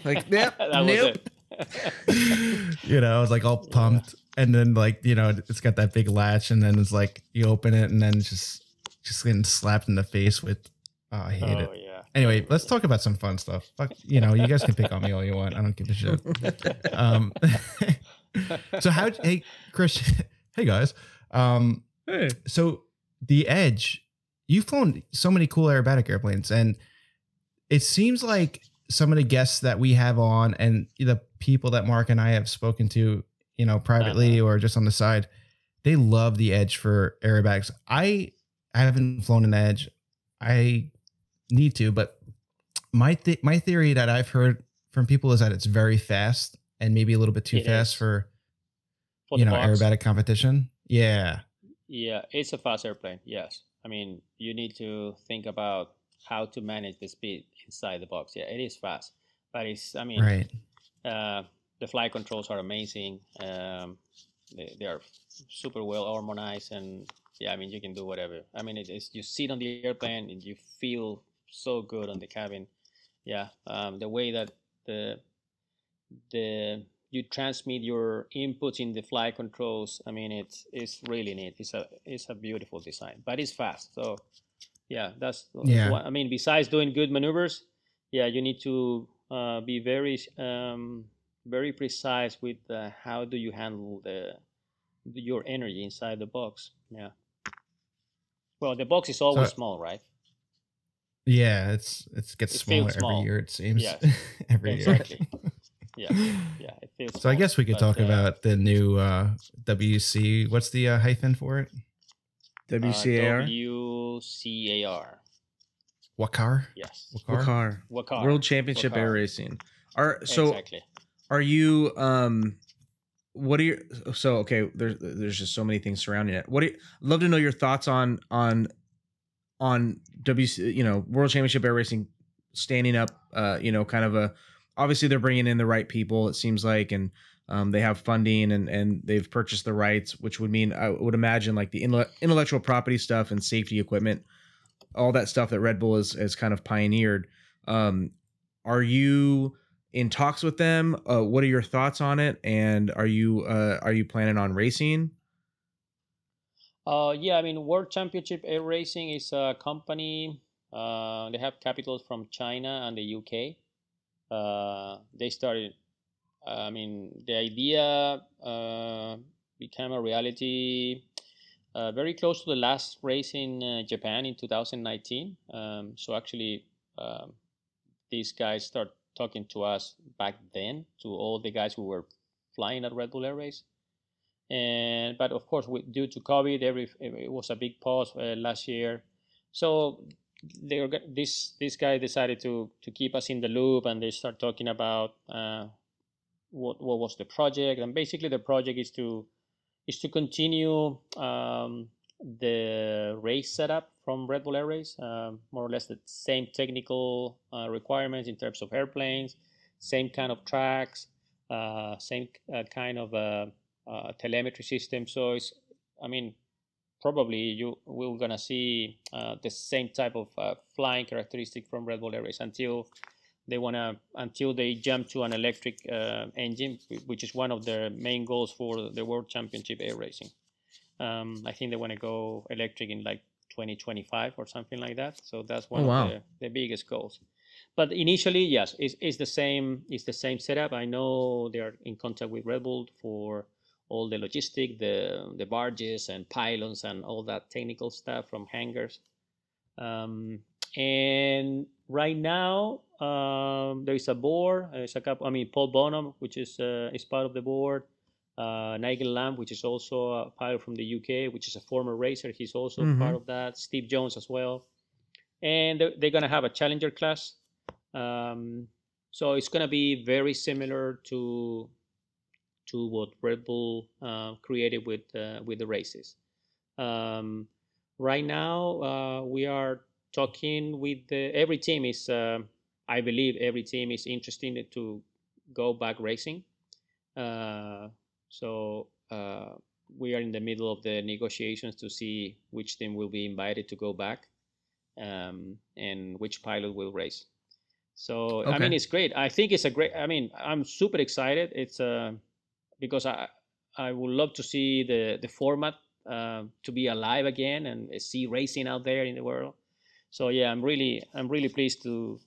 A: Like, yep,
D: that
A: nope.
C: you know, I was like all pumped, and then like you know, it's got that big latch, and then it's like you open it, and then just just getting slapped in the face with. Oh, I hate
D: oh
C: it.
D: yeah.
C: Anyway, let's talk about some fun stuff. Fuck, you know, you guys can pick on me all you want. I don't give a shit. Um, so how? Hey, Chris. Hey guys. Um,
A: Hey.
C: so the Edge, you've flown so many cool aerobatic airplanes, and it seems like some of the guests that we have on, and the people that Mark and I have spoken to, you know, privately or just on the side, they love the Edge for aerobatics. I I haven't flown an Edge. I need to, but my th- my theory that I've heard from people is that it's very fast and maybe a little bit too
D: It
C: fast for
D: For
C: you know
D: box,
C: aerobatic competition. Yeah.
D: Yeah, it's a fast airplane. Yes, I mean you need to think about how to manage the speed inside the box. Yeah, it is fast, but it's. I mean,
C: Right.
D: uh, the flight controls are amazing. Um, they, they are super well harmonized, and yeah, I mean you can do whatever. I mean, it is you sit on the airplane and you feel so good on the cabin. Yeah, um, the way that the the you transmit your inputs in the flight controls. I mean, it's it's really neat. It's a it's a beautiful design, but it's fast. So yeah, that's
C: Yeah.
D: What, I mean, besides doing good maneuvers, yeah, you need to uh, be very um, very precise with uh, how do you handle the your energy inside the box. Yeah. Well, the box is always
C: So-
D: small, right?
C: Yeah, it's it's gets
D: It
C: smaller
D: small.
C: every year. It seems
D: Yes.
C: every
D: Exactly.
C: year.
D: Yeah, yeah. It feels.
C: So I guess we could
D: but,
C: talk
D: uh,
C: about the new uh, WC. What's the uh, hyphen for it?
D: uh,
A: WCAR.
D: WCAR.
C: Wakar.
D: Yes.
C: Wakar.
A: Wakar.
D: Wakar.
A: World Championship Air Racing. Are so
D: exactly.
A: are you um what are your so okay there's there's just so many things surrounding it what do you love to know your thoughts on on on WC you know World Championship Air Racing standing up, uh, you know, kind of a obviously they're bringing in the right people. It seems like, and um, they have funding and and they've purchased the rights, which would mean I would imagine like the intellectual property stuff and safety equipment, all that stuff that Red Bull has has kind of pioneered. Um, are you in talks with them? Uh, what are your thoughts on it? And are you uh, are you planning on racing?
D: Uh, yeah, I mean, World Championship Air Racing is a company. Uh, they have capitals from China and the UK. Uh, they started I mean, the idea uh, became a reality uh, very close to the last race in uh, Japan in 2019. Um, so actually, um, these guys start talking to us back then to all the guys who were flying at Red Bull Air Race. And but of course, due to COVID, every it was a big pause uh, last year. So they this this guy decided to to keep us in the loop, and they start talking about uh, what what was the project, and basically the project is to is to continue um, the race setup from Red Bull Air Race, uh, more or less the same technical uh, requirements in terms of airplanes, same kind of tracks, uh, same uh, kind of uh, uh, telemetry system. So it's, I mean, probably you we're gonna see the same type of flying characteristic from Red Bull Air Race until they want to until they jump to an electric uh, engine, which is one of their main goals for the World Championship air racing. Um, I think they want to go electric in like 2025 or something like that. So that's one oh, wow. of the, the, biggest goals. But initially, yes, it's, it's the same. It's the same setup. I know they are in contact with Red Bull for all the logistic, the the barges and pylons and all that technical stuff from hangars. Um, and right now, um, there is a board. There's a couple. I mean, Paul Bonhomme, which is uh, is part of the board. Uh, Nigel Lamb, which is also a pilot from the UK, which is a former racer. He's also mm-hmm. part of that. Steve Jones as well. And they're, they're going to have a challenger class. Um, so it's going to be very similar to to what Red Bull uh, created with uh, with the races. Um, right now, uh, we are talking with the, every team is uh, I believe every team is interested to go back racing. Uh, so uh, we are in the middle of the negotiations to see which team will be invited to go back um, and which pilot will race. So okay. I mean, it's great. I think it's a great. I mean, I'm super excited. It's uh, because I I would love to see the the format uh, to be alive again and see racing out there in the world. So yeah, I'm really I'm really pleased to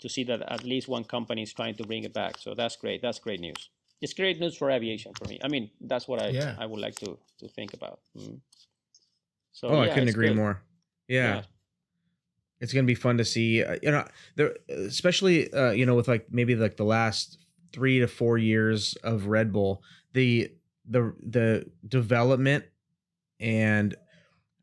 D: to see that at least one company is trying to bring it back. So that's great. That's great news. It's great news for aviation for me. I mean, that's what I yeah. I would like to to think about. Mm.
A: So oh, yeah, I couldn't agree good. more. Yeah. yeah. It's gonna be fun to see. Uh, you know, there, especially uh, you know, with like maybe like the last three to four years of Red Bull, the the the development and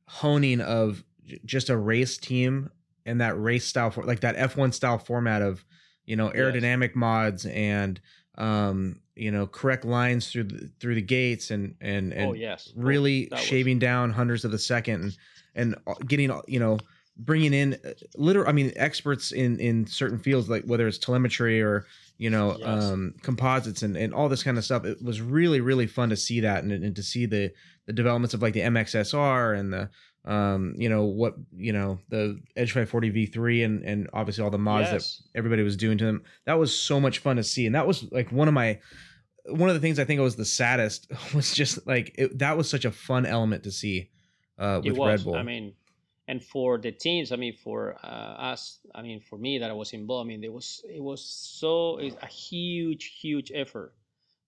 A: honing of just a race team and that race style for like that F1 style format of you know aerodynamic yes. mods and um you know correct lines through the through the gates and and and
D: oh, yes.
A: really oh, shaving was... down hundreds of a second and and uh, getting you know bringing in uh, literal i mean experts in in certain fields like whether it's telemetry or you know yes. um composites and and all this kind of stuff it was really really fun to see that and, and to see the the developments of like the mxsr and the um, you know what you know the Edge 540 V3 and and obviously all the mods yes. that everybody was doing to them. That was so much fun to see, and that was like one of my one of the things I think was the saddest was just like it, that was such a fun element to see uh, with Red Bull.
D: I mean, and for the teams, I mean, for uh, us, I mean, for me that I was involved, I mean, it was it was so a huge, huge effort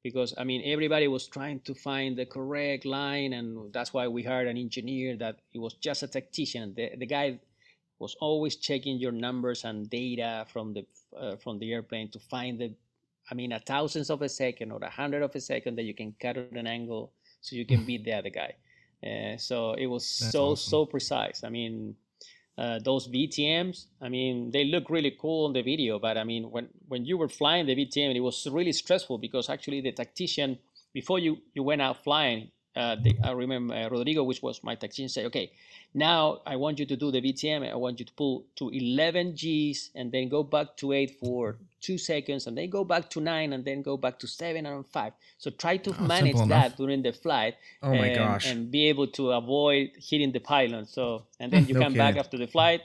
D: because I mean everybody was trying to find the correct line, and that's why we hired an engineer that he was just a tactician. The, the guy was always checking your numbers and data from the uh, from the airplane to find the, I mean, a thousandth of a second or a hundred of a second that you can cut at an angle so you can beat the other guy. Uh, so it was that's so awesome. so precise. I mean, uh, those VTMs, I mean, they look really cool on the video, but I mean, when, when you were flying the VTM, it was really stressful because actually the tactician, before you, you went out flying, uh, the, I remember uh, Rodrigo, which was my technician, said, "Okay, now I want you to do the VTM. I want you to pull to 11 Gs and then go back to eight for two seconds, and then go back to nine, and then go back to seven and five. So try to
C: Oh,
D: manage that
C: enough.
D: during the flight.
A: Oh my
D: and,
A: gosh.
D: And be able to avoid hitting the pylon. So and then you
A: No
D: come back after the flight.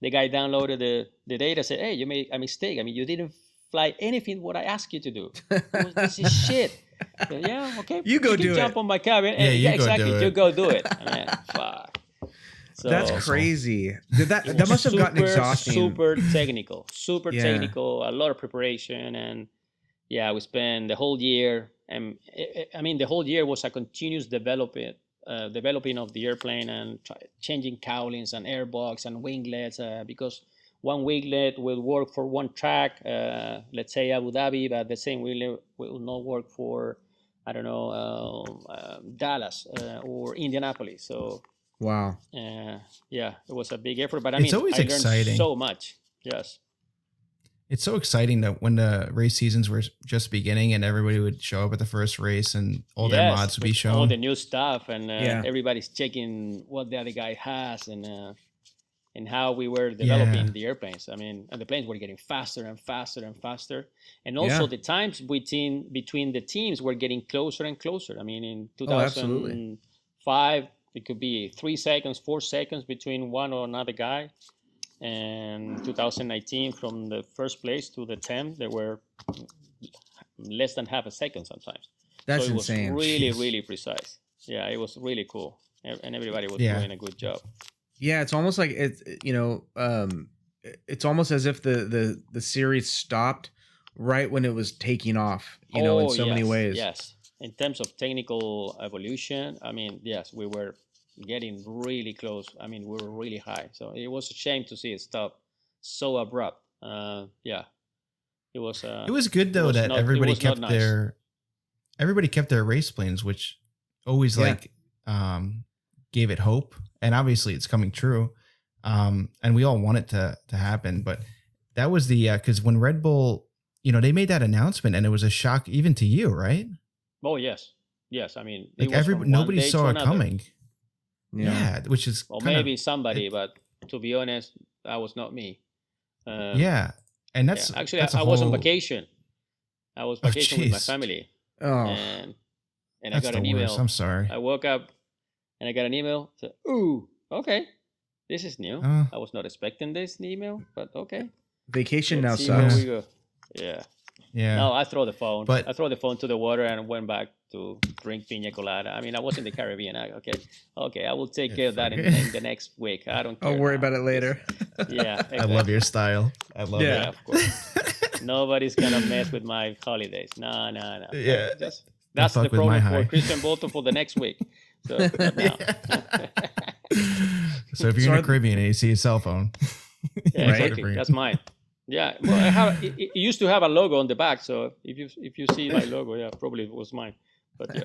D: The guy downloaded the, the data, said, "Hey, you made a mistake. I mean, you didn't fly anything what I asked you to do. Was- this is shit." I said, yeah, okay.
A: You go
D: can
A: do
D: jump
A: it."
D: on my cabin.
C: Yeah, you
D: yeah,
C: go do
D: exactly.
C: it.
D: You go do it. I fuck. So,
A: That's crazy. Did that that must have gotten
D: super,
A: exhausting.
D: Super technical, super
A: Yeah.
D: technical. A lot of preparation, and yeah, we spent the whole year. And I- I I mean, the whole year was a continuous developing, uh, developing of the airplane and try, changing cowlings and airbox and winglets uh, because one winglet will work for one track, uh, let's say Abu Dhabi, but the same winglet will not work for I don't know um, um, Dallas uh, or Indianapolis. So
A: wow.
D: uh, yeah, it was a big effort, but I
C: It's
D: mean,
C: always
D: I learned
C: exciting.
D: so much. Yes.
C: It's so exciting that when the race seasons were just beginning and everybody would show up at the first race and all their mods would be
D: with All the new stuff, and uh,
A: Yeah.
D: everybody's checking what the other guy has, and uh, and how we were developing
C: Yeah.
D: the airplanes. I mean, and the planes were getting faster and faster and faster, and also
A: Yeah.
D: the times between between the teams were getting closer and closer. I mean, in
A: Oh,
D: 2005, it could be three seconds, four seconds between one or another guy. And 2019, from the first place to the 10, there were less than half a second sometimes.
A: That's
D: so it was
A: insane.
D: really,
C: Jeez.
D: really precise. Yeah, it was really cool, and everybody was
C: Yeah.
D: doing a good job.
A: Yeah, it's almost like it's you know, um it's almost as if the the the series stopped right when it was taking off, you know, in
D: Oh,
A: so many ways.
D: Yes, in terms of technical evolution, I mean, yes, we were getting really close. I mean, we were really high. So it was a shame to see it stop so abrupt. Uh, yeah, it was. Uh,
C: It was good though
D: was
C: that
D: not-
C: everybody kept
D: nice.
C: their everybody kept their race planes, which always
A: Yeah.
C: like um gave it hope. And obviously it's coming true. Um and we all want it to to happen, but that was the uh cuz when Red Bull, you know, they made that announcement and it was a shock even to you, right?
D: Oh yes, yes. I mean,
C: Like
D: was
C: every nobody saw it coming.
A: Yeah.
C: Yeah, which is
D: Or
C: kinda-
D: maybe somebody, but to be honest, that was not me. Um,
C: yeah. And that's
D: yeah. actually
C: that's
D: I,
C: a
D: I was on vacation. I was
C: Oh,
D: with my family,
A: Oh.
D: and and I got
C: the
D: an email.
C: worst. I'm sorry.
D: I woke up and I got an email. So, ooh, okay, this is new.
C: Uh.
D: I was not expecting this email, but okay.
A: Vacation now
D: Let's where
A: sucks.
D: Yeah.
C: Yeah.
D: No, I throw the phone.
C: But-
D: I throw the phone to the water and went back to drink pina colada. I mean, I was in the Caribbean. I, okay, okay, I will take care of that in, in the next week. I don't. Care
A: I'll worry
D: now.
A: about it later.
D: Yeah,
C: I love your style. I love
A: Yeah.
D: Yeah, of course. Nobody's gonna mess with my holidays. No, no, no.
C: Yeah.
D: Just, that's the
C: fuck with my
D: problem for Cristian Bolton for the next week. So not
C: so if you're
A: So
C: in
A: are-
C: the Caribbean and you see a cell phone,
D: Yeah,
A: Right?
D: exactly. That's mine. Yeah, well, I have. It, it used to have a logo on the back, so if you if you see my logo, yeah, probably it was mine. But yeah,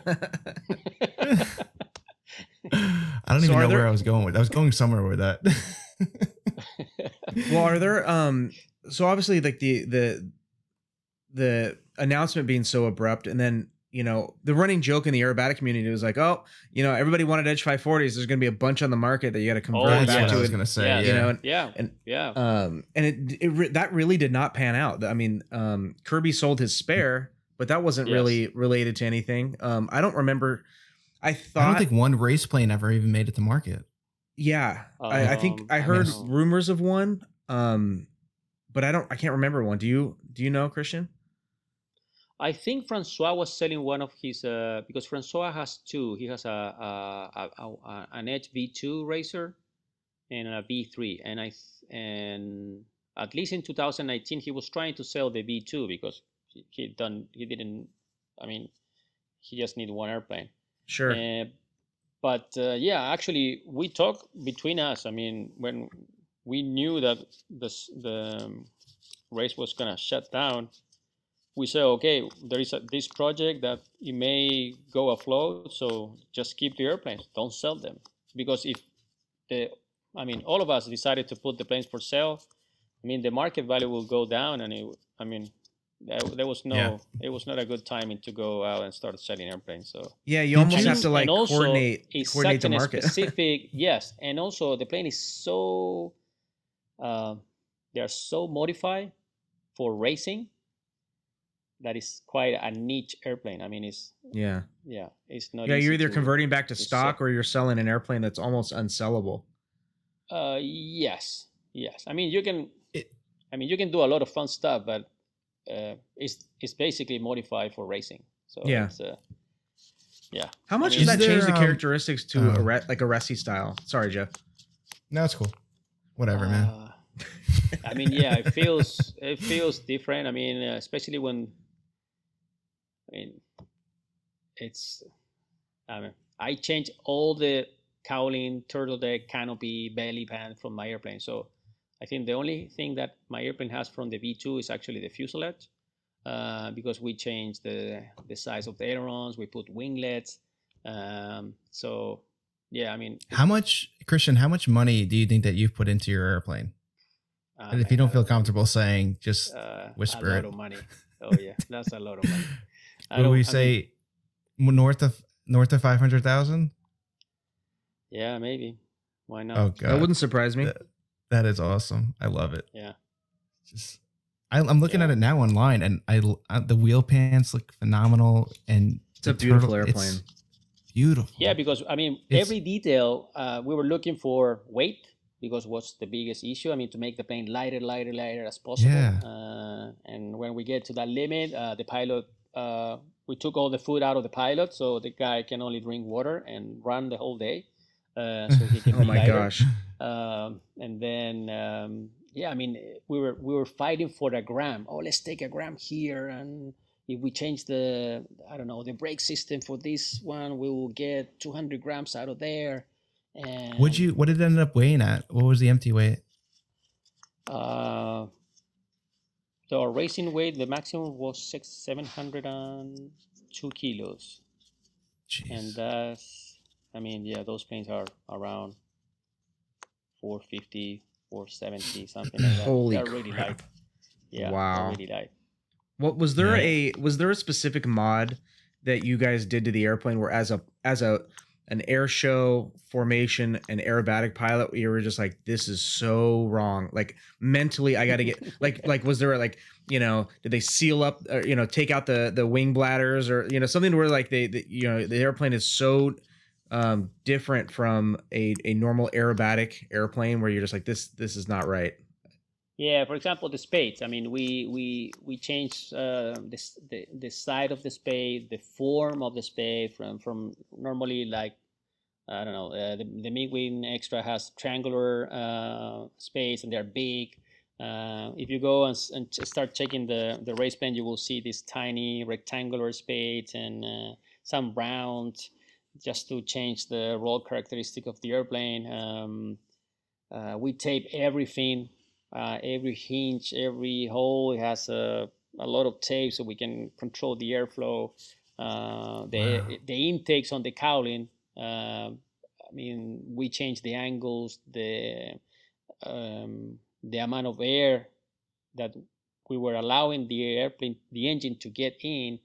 C: I don't
A: So
C: even know
A: there-
C: where I was going with. I was going somewhere with that.
A: well, are there um so obviously like the the the announcement being so abrupt and then you know the running joke in the aerobatic community was like oh you know everybody wanted edge 540s there's going to be a bunch on the market that you got to convert
D: Oh,
C: That's
A: back
C: what
A: to
C: I was gonna say.
D: Yeah,
C: Yeah,
A: you know and,
D: yeah,
A: and
D: yeah.
A: um and it, it re- that really did not pan out i mean um kirby sold his spare but that wasn't
D: Yes.
A: really related to anything um i don't remember i thought
C: I don't think one race plane ever even made it to market.
A: yeah I, I think
D: Um,
A: i
D: I
A: heard
D: know.
A: rumors of one um but i don't i can't remember one do you do you know cristian
D: I think Francois was selling one of his uh, because Francois has two. He has a, a, a, a an Edge V2 racer and a V3, and I th- and at least in 2019 he was trying to sell the V2 because he, he done he didn't. I mean, he just need one airplane.
A: sure
D: Uh, but uh, yeah, actually, we talk between us. I mean, when we knew that this, the um, race was gonna shut down, we said, okay, there is a, this project that it may go afloat, so just keep the airplanes, don't sell them, because if the, I mean, all of us decided to put the planes for sale. I mean, the market value will go down, and it, I mean, there, there was no
C: Yeah.
D: it was not a good timing to go out and start selling airplanes. So
A: Yeah, you almost have to like coordinate coordinate the market.
D: specific yes, and also the plane is so uh, they are so modified for racing that is quite a niche airplane. I mean, it's
A: yeah.
D: yeah, it's not.
A: Yeah, you're either
D: to-
A: converting back to
D: to
A: stock
D: sell.
A: or you're selling an airplane that's almost unsellable.
D: Uh, yes, yes. I mean, you can.
C: It-
D: I mean, you can do a lot of fun stuff, but uh, it's it's basically modified for racing. So
A: Yeah.
D: it's, uh, yeah.
A: How much
D: mean-
A: does
C: Is
A: that change the
C: um,
A: characteristics to a
C: uh,
A: re- like a Resi style? Sorry, Jeff.
C: No, it's cool. Whatever, man.
D: Uh, I mean, yeah, it feels it feels different. I mean, uh, especially when I mean, it's. I mean, I changed all the cowling, turtle deck, canopy, belly pan from my airplane. So I think the only thing that my airplane has from the V2 is actually the fuselage, uh, because we changed the the size of the ailerons, we put winglets. Um, so yeah, I mean,
C: How much, Cristian? How much money do you think that you've put into your airplane?
D: uh,
C: And if you don't feel comfortable saying, just
D: uh,
C: whisper
D: a lot
C: it.
D: of money. Oh yeah, that's a lot of money. I
C: would
D: don't-
C: we
D: I mean,
C: say north of north of five hundred thousand?
D: yeah, maybe. Why not?
C: Oh god, That
A: wouldn't surprise me.
C: That- that is awesome. I love it.
D: Yeah.
C: Just, I, I'm looking at it now online, and I uh, the wheel pants look phenomenal, and
A: It's a beautiful
C: turtle-
A: airplane.
C: Beautiful.
D: Yeah, because I mean,
C: It's-
D: every detail uh, we were looking for weight because what's the biggest issue? I mean, to make the plane lighter, lighter, lighter as possible.
C: Yeah.
D: Uh, and when we get to that limit, uh, the pilot, uh, we took all the food out of the pilot, so the guy can only drink water and run the whole day. Uh, so he can
A: Oh my
D: lighter.
A: gosh.
D: um, and then um, yeah, I mean we were we were fighting for a gram. Oh, let's take a gram here, and if we change the I don't know the brake system for this one, we will get 200 grams out of there. And
C: Would you? What did it end up weighing at? What was the empty weight?
D: Uh, so our racing weight, the maximum was six seven hundred and two kilos,
C: Jeez.
D: and that's I mean yeah, those planes are around 450, 470, something like that.
A: Holy
D: They're really
A: crap.
D: light. Yeah,
A: Wow.
D: really light.
A: What was there
C: Yeah.
A: a was there a specific mod that you guys did to the airplane where as a as a an air show formation an aerobatic pilot you were just like this is so wrong like mentally i gotta get like like was there like you know did they seal up or you know take out the the wing bladders or you know something where like they, the you know the airplane is so um different from a, a normal aerobatic airplane where you're just like this this is not right
D: Yeah, for example, the spades. I mean, we we we changed uh, this, the the side of the spade, the form of the spade from from normally like I don't know. Uh, the the Midwing Extra has triangular uh, spades and they're big. Uh, if you go and, and start checking the the race plan, you will see these tiny rectangular space and uh, some round, just to change the roll characteristic of the airplane. Um, uh, we tape everything uh, every hinge, every hole It has a, a lot of tape so we can control the airflow. Uh, the,
C: Wow.
D: the intakes on the cowling, uh, I mean, we change the angles, the um, the amount of air that we were allowing the airplane, the engine to get in.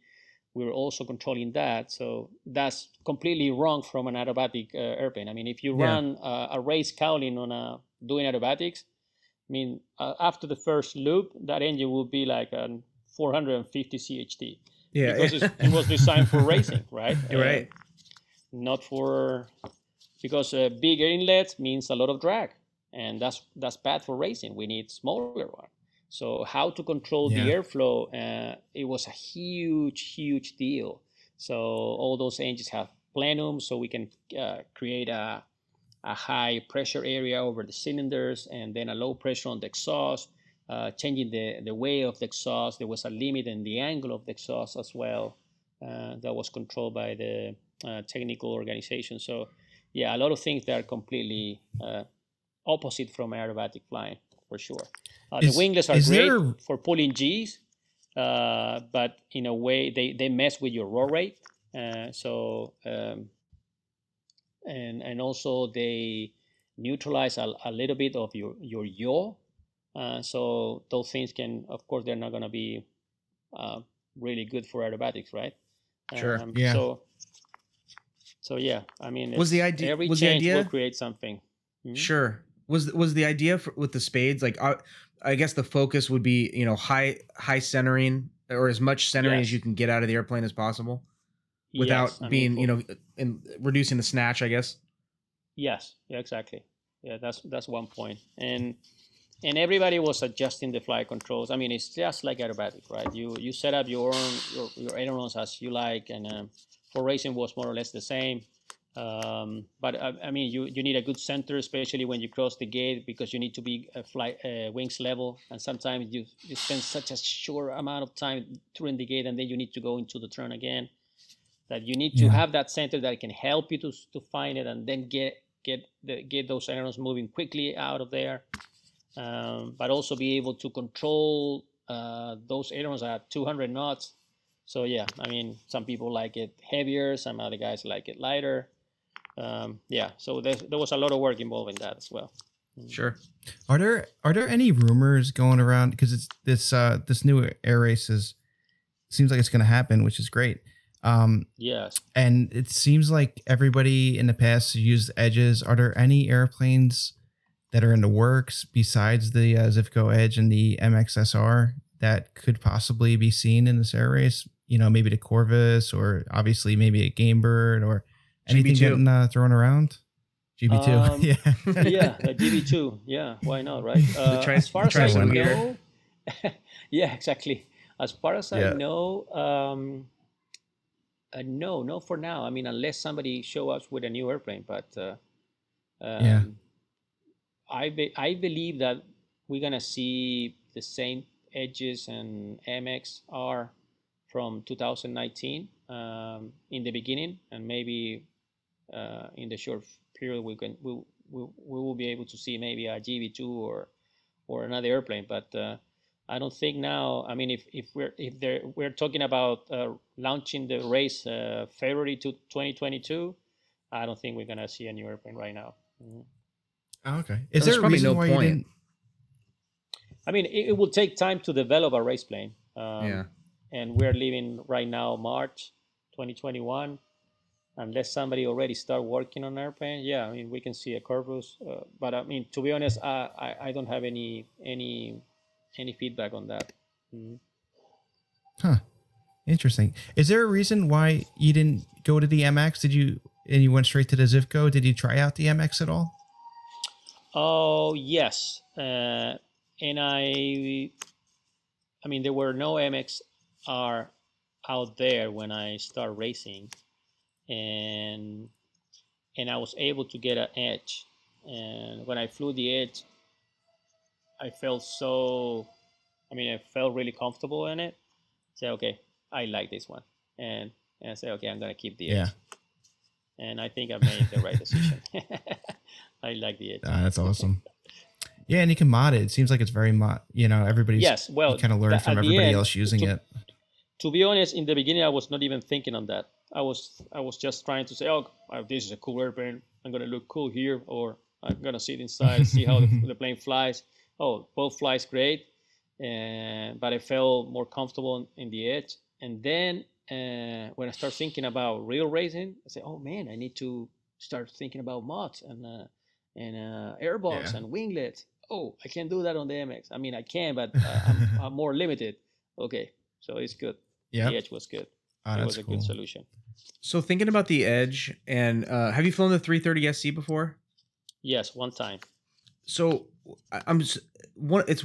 D: We were also controlling that, so that's completely wrong from an aerobatic uh, airplane. I mean, if you
A: Yeah.
D: run uh, a race cowling on a doing aerobatics, I mean, uh, after the first loop, that engine will be like a 450 CHT
A: yeah
D: because it's, it was designed for racing, right?
A: Right.
D: Uh, not for because uh, bigger inlets means a lot of drag, and that's that's bad for racing. We need smaller one. So how to control the airflow? Uh, it was a huge, huge deal. So all those engines have plenum, so we can uh, create a a high pressure area over the cylinders and then a low pressure on the exhaust. Uh, changing the, the way of the exhaust, there was a limit in the angle of the exhaust as well. Uh, that was controlled by the uh, technical organization. So, yeah, a lot of things that are completely uh, opposite from aerobatic flying for sure. Uh,
C: Is-
D: the winglets are great
C: there-
D: for pulling G's, uh, but in a way they, they mess with your roll rate. Uh, so um, and and also they neutralize a, a little bit of your your yaw. Uh, so those things can, of course, they're not going to be uh, really good for aerobatics, right?
A: Sure.
C: Yeah.
D: So, so yeah, I mean,
A: Was the idea-
D: every
A: was the
D: change
A: idea-
D: will create something. Mhm.
A: Sure. Was was the idea for, with the spades like uh, I guess the focus would be you know high high centering or as much centering
D: Yes.
A: as you can get out of the airplane as possible without
D: Yes, I mean,
A: being you know in reducing the snatch I guess.
D: Yes, yeah, exactly. Yeah, that's that's one point. And and everybody was adjusting the flight controls. I mean, it's just like aerobatic, right? You you set up your own your, your ailerons as you like, and um, for racing was more or less the same. Um, but uh, I mean, you, you need a good center, especially when you cross the gate, because you need to be uh, flight uh, wings level. And sometimes you you spend such a short amount of time touring the gate, and then you need to go into the turn again. That you need to
C: Yeah.
D: have that center that can help you to to find it, and then get get the, get those ailerons moving quickly out of there. Um, but also be able to control uh, those ailerons at 200 knots. So yeah, I mean, some people like it heavier, some other guys like it lighter. Um, yeah, so there, there was a lot of work involved in that as well.
A: Sure.
C: Are there are there any rumors going around because it's this uh this new air race is seems like it's going to happen, which is great. Um,
D: Yes.
C: and it seems like everybody in the past used edges. Are there any airplanes that are in the works besides the uh, Zivko Edge and the MXSR that could possibly be seen in this air race? You know, maybe the Corvus or obviously maybe a Gamebird or anything
A: GB2.
C: getting uh, thrown around. GB2,
D: Um,
C: yeah,
D: yeah, GB2. Yeah, why not, right? Uh,
A: tri-
D: as far
A: the
D: as I know, yeah, exactly. As far as
C: Yeah.
D: I know, um, uh, no, no, for now. I mean, unless somebody show us with a new airplane, but uh, um,
C: Yeah.
D: I be, I believe that we're gonna see the same edges and MX are from 2019 um, in the beginning, and maybe uh, in the short period we can we, we, we will be able to see maybe a GB2 or or another airplane. But uh, I don't think now. I mean, if, if we're if they're, we're talking about uh, launching the race uh, February to 2022, I don't think we're gonna see a new airplane right now. Mhm.
C: Oh, okay. Is
A: There's
C: there a reason
A: no
C: why
A: point.
C: you didn't?
D: I mean, it, it will take time to develop a race plane. Um,
A: yeah.
D: And we're living right now March 2021 unless somebody already start working on airplane yeah I mean we can see a Corvus uh, but I mean to be honest I, I I don't have any any any feedback on that Mhm.
C: Huh. Interesting. Is there a reason why you didn't go to the MX? Did you and you went straight to the Zivko? Did you try out the MX at all?
D: oh yes uh, and I I mean there were no MXR out there when I start racing and and I was able to get an edge. And when I flew the edge, I felt so. I mean, I felt really comfortable in it. Say, okay, I like this one, and and I said, okay, I'm gonna keep the edge. Yeah. And I think I made the right decision. I like the edge.
C: Ah, that's awesome. Yeah, and you can mod it. It seems like it's very mod. You know, everybody's
D: yes, well,
C: kind of learn from everybody
D: end,
C: else using
D: to-
C: it.
D: To be honest, in the beginning, I was not even thinking on that. I was I was just trying to say, oh, uh, this is a cool airplane. I'm gonna look cool here, or I'm gonna sit inside, see how the, the plane flies. Oh, both flies great, and but I felt more comfortable in the edge. And then uh, when I start thinking about real racing, I say, oh man, I need to start thinking about mods and uh, and uh, airbox
C: Yeah.
D: and winglets. Oh, I can't do that on the MX. I mean, I can, but uh, I'm, I'm more limited. Okay, so it's good
C: Yeah,
D: the edge was good.
C: oh,
D: it was a
C: cool.
D: good solution.
A: So thinking about the Edge, and uh, have you flown the 330 SC before?
D: Yes, one time.
A: So I- I'm just one. It's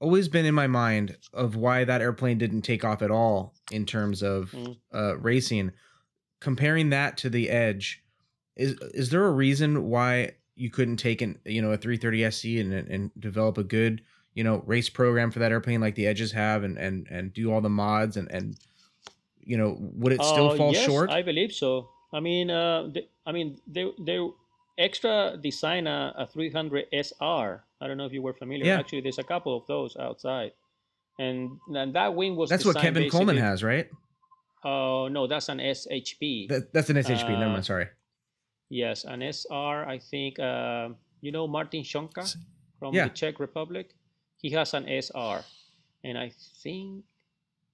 A: always been in my mind of why that airplane didn't take off at all in terms of
D: Mm.
A: uh, racing. Comparing that to the Edge, is is there a reason why you couldn't take an you know a 330 SC and and develop a good you know race program for that airplane like the Edges have and and and do all the mods and and you know would it still
D: Uh,
A: fall
D: yes,
A: short?
D: I believe so. I mean, uh, the, I mean, they they extra design a, a 300 SR. I don't know if you were familiar.
A: Yeah.
D: Actually, there's a couple of those outside, and and that wing was.
A: That's what Kevin Coleman has, right?
D: Oh no, that's an SHP.
A: That, that's an SHP. Never
D: Uh,
A: mind. Sorry.
D: yes, an SR. I think uh, you know Martin Šonka from
A: Yeah.
D: the Czech Republic. He has an SR, and I think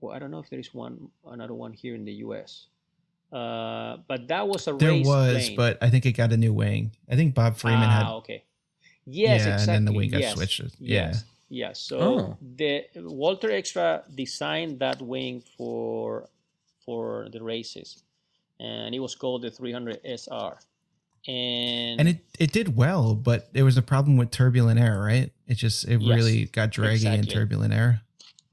D: well, I don't know if there is one another one here in the U.S. Uh, but that was a race.
C: There
D: race
C: was,
D: plane.
C: but I think it got a new wing. I think Bob Freeman
D: ah,
C: had.
D: okay. Yes,
C: yeah,
D: exactly.
C: and then the wing got
D: yes.
C: switched. Yeah.
D: Yes. Yes. So
A: Oh.
D: the Walter Extra designed that wing for for the races, and it was called the 300 SR. And,
C: And it, it did well, but there was a problem with turbulent air, right? It just it
D: Yes,
C: really got draggy in
D: exactly.
C: turbulent air.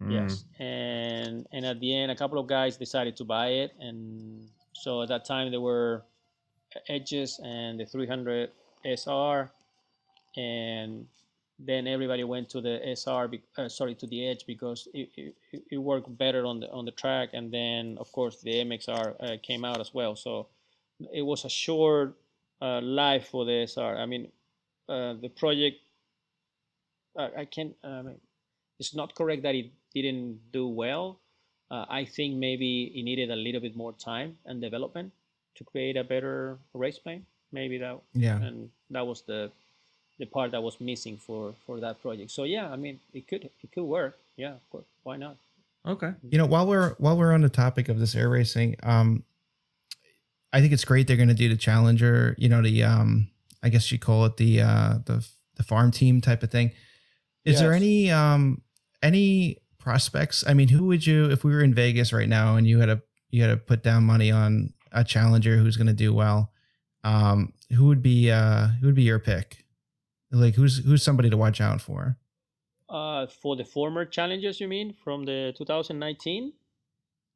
A: Mm.
D: Yes, and and at the end, a couple of guys decided to buy it, and so at that time there were Edges and the 300 SR, and then everybody went to the SR, be- uh, sorry, to the Edge because it, it, it- it worked better on the on the track, and then of course the MXR uh, came out as well. So it was a short uh, life for the SR. I mean, uh, the project. I, I can't. Mean, it's not correct that it didn't do well. Uh, I think maybe it needed a little bit more time and development to create a better race plane. Maybe that,
C: Yeah.
D: and that was the the part that was missing for for that project. So yeah, I mean, it could it could work. Yeah, of course. Why not?
A: Okay.
C: You know, while we're while we're on the topic of this air racing, um, I think it's great they're going to do the Challenger. You know, the um, I guess you call it the uh, the the farm team type of thing. Is there any um any prospects? I mean, who would you if we were in Vegas right now and you had to you had to put down money on a Challenger who's going to do well? Um, who would be uh who would be your pick? Like who's who's somebody to watch out for?
D: Uh, for the former challenges, you mean from the 2019?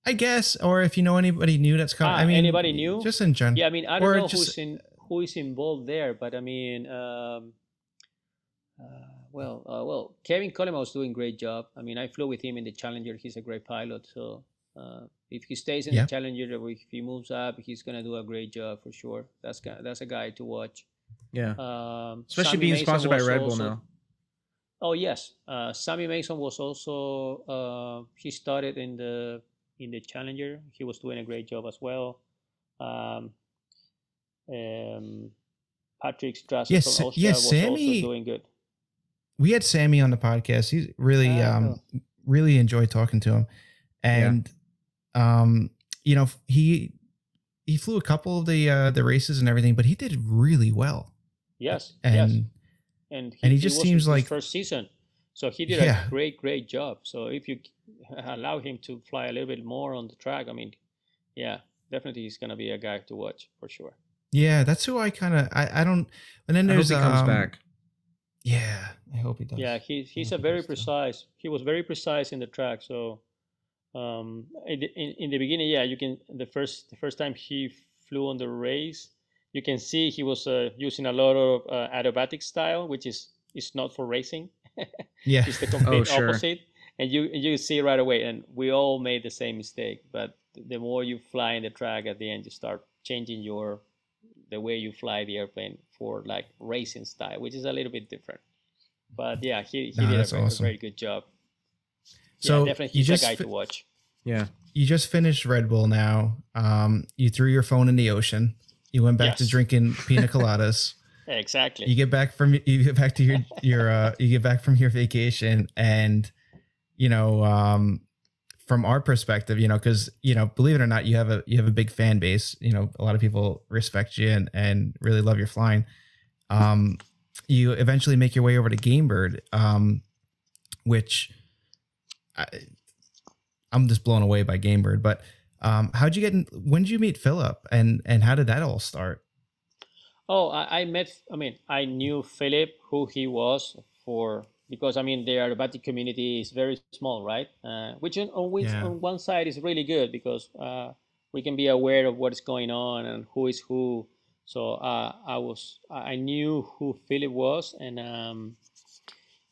C: I guess, or if you know anybody new that's coming.
D: Ah,
C: I mean,
D: anybody new?
C: Just in general.
D: Yeah, I mean, I don't know
C: just-
D: who's in who is involved there, but I mean, um, uh, well, uh, well, Kevin Coleman was doing a great job. I mean, I flew with him in the Challenger. He's a great pilot. So uh, if he stays in
C: Yeah.
D: the Challenger, or if he moves up, he's gonna do a great job for sure. That's that's a guy to watch.
A: Yeah.
D: Um,
A: Especially
D: Sammy
A: being
D: Mason
A: sponsored by Red Bull
D: also-
A: now.
D: Oh yes, uh, Sammy Mason was also uh, he started in the in the Challenger. He was doing a great job as well. Um, um, Patrick Strasser
C: Yes,
D: from Austria
C: yeah,
D: was
C: Sammy-
D: also doing good.
C: We had Sammy on the podcast. He's really
D: Ah,
C: um really enjoyed talking to him. And um you know, he he flew a couple of the uh the races and everything, but he did really well.
D: Yes,
C: And
D: yes, and he,
C: and he
D: it
C: just
D: was
C: seems
D: his
C: like-
D: first season, so he did
C: Yeah.
D: a great, great job. So if you allow him to fly a little bit more on the track, I mean, yeah, definitely he's gonna be a guy to watch for sure.
C: yeah, that's who I kind of I, I don't and then
A: I hope
C: there's
A: he comes
C: um,
A: back.
C: Yeah, I hope he does.
D: Yeah, he, he's
C: hope
D: a
C: he
D: very
C: does too.
D: precise. He was very precise in the track. So, um, in, the- in in the beginning, yeah, you can the first the first time he flew on the race, you can see he was uh, using a lot of uh, aerobatic style, which is is not for racing.
C: Yeah.
D: it's the complete
A: Oh, sure.
D: opposite, and you you see right away. And we all made the same mistake. But the more you fly in the track, at the end, you start changing your the way you fly the airplane for like racing style, which is a little bit different. But yeah, he, he
C: No,
D: did a very,
C: awesome.
D: very good job.
C: So
D: yeah, definitely
C: you
D: he's
C: just
D: a guy
C: fi-
D: to watch.
A: Yeah.
C: you just finished Red Bull now. Um you threw your phone in the ocean. You went back to drinking pina coladas.
D: Exactly.
C: you get back from you get back to your your uh you get back from your vacation and you know um from our perspective you know because you know believe it or not you have a you have a big fan base you know a lot of people respect you and and really love your flying um you eventually make your way over to gamebird um which I, i'm just blown away by gamebird but um how'd you get in when did you meet philip and and how did that all start
D: Oh, I, I met. I mean, I knew Philip, who he was for because I mean the aerobatic community is very small, right? Uh, which on, on, which,
C: Yeah.
D: on one side is really good because uh, we can be aware of what is going on and who is who. So uh, I was I knew who Philip was and um,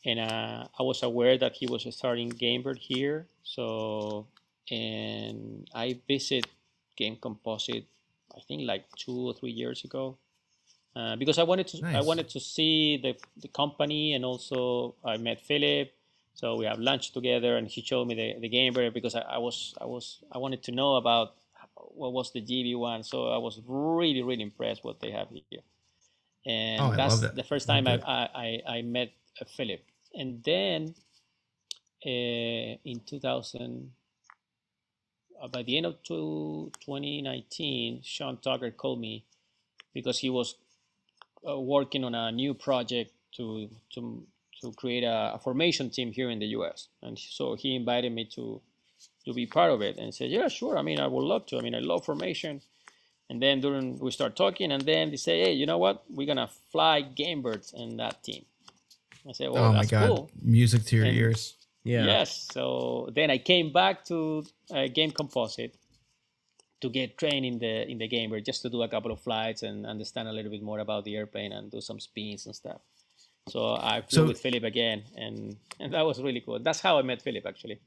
D: and uh, I was aware that he was starting Gamebird here. So and I visit Game Composite I think like two or three years ago uh, because I wanted to I wanted to see the the company and also I met Philip. So we have lunch together and he showed me the, the Gamebird because I, I was I was I wanted to know about what was the GB one. So I was really really impressed what they have here. And
C: Oh,
D: that's
C: that.
D: the first time I. I, I, I met uh, Philip. And then uh, in 2000 uh, by the end of two, 2019, Sean Tucker called me because he was uh, working on a new project to to to create a, a, formation team here in the U.S. And so he invited me to to be part of it and said, "Yeah, sure. I mean, I would love to. I mean, I love formation." And then during we start talking, and then they say, "Hey, you know what? We're gonna fly Gamebirds in that team." I said, "Well, oh my god, cool.
C: music to your and, ears."
D: Yeah. Yes. So then I came back to uh, Game Composite to get trained in the in the Gamebird just to do a couple of flights and understand a little bit more about the airplane and do some spins and stuff. So I flew so, with Philip again, and and that was really cool. That's how I met Philip actually.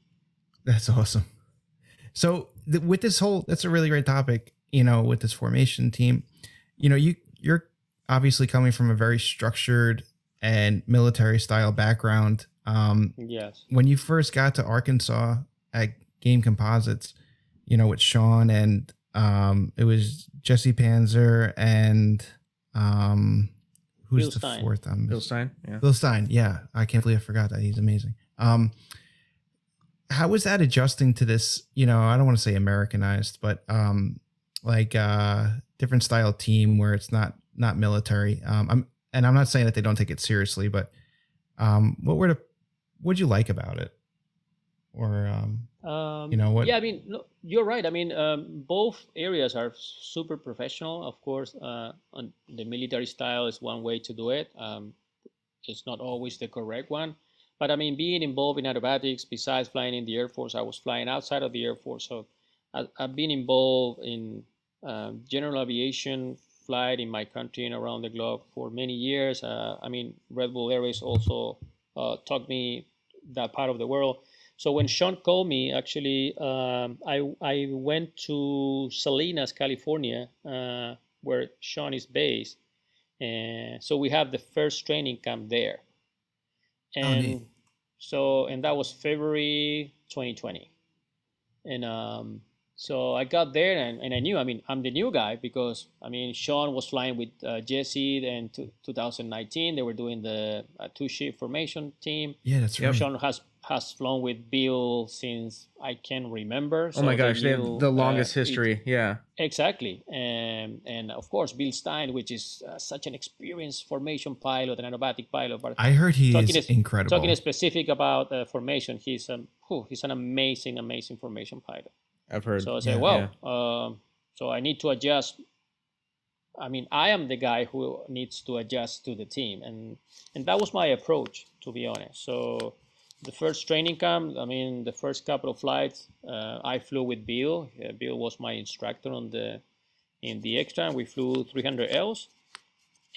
C: That's awesome. So th- with this whole, that's a really great topic. You know, with this formation team, you know, you you're obviously coming from a very structured and military style background. Um,
D: yes.
C: When you first got to Arkansas at Game Composites, you know, with Sean and um, it was Jessy Panzer and um, who's Bill the Stein. fourth? Um,
A: Bill Stein.
C: Yeah. Bill Stein. Yeah, I can't believe I forgot that. He's amazing. Um, how was that adjusting to this? You know, I don't want to say Americanized, but um, like uh, different style team where it's not not military. Um, I'm and I'm not saying that they don't take it seriously, but um, what were the what'd you like about it? Or um, um, you know what?
D: Yeah, I mean, no, you're right. I mean, um, both areas are super professional. Of course, uh, on the military style is one way to do it. Um, it's not always the correct one, but I mean, being involved in aerobatics, besides flying in the Air Force, I was flying outside of the Air Force, so I, have been involved in um, general aviation flight in my country and around the globe for many years. Uh, I mean, Red Bull Air Race also uh, taught me that part of the world. So when Sean called me, actually, um, I I went to Salinas, California, uh, where Sean is based, and so we have the first training camp there, and oh, so and that was February 2020, and um, so I got there and, and I knew, I mean, I'm the new guy because, I mean, Sean was flying with uh, Jessy in 2019. They were doing the uh, two ship formation team.
C: Yeah, that's right.
D: Sean has has flown with Bill since I can remember.
A: So oh my gosh, they, have the uh, longest uh, history. It, yeah,
D: exactly. And and of course, Bill Stein, which is uh, such an experienced formation pilot, an aerobatic pilot.
C: But I heard he is incredible.
D: Talking specific about uh, formation, he's um, whew, he's an amazing, amazing formation pilot.
A: I've heard.
D: So I say, yeah, well, yeah. Um, so I need to adjust. I mean, I am the guy who needs to adjust to the team, and and that was my approach, to be honest. So the first training camp, I mean, the first couple of flights, uh, I flew with Bill. Uh, Bill was my instructor on the in the extra. We flew 300 Ls,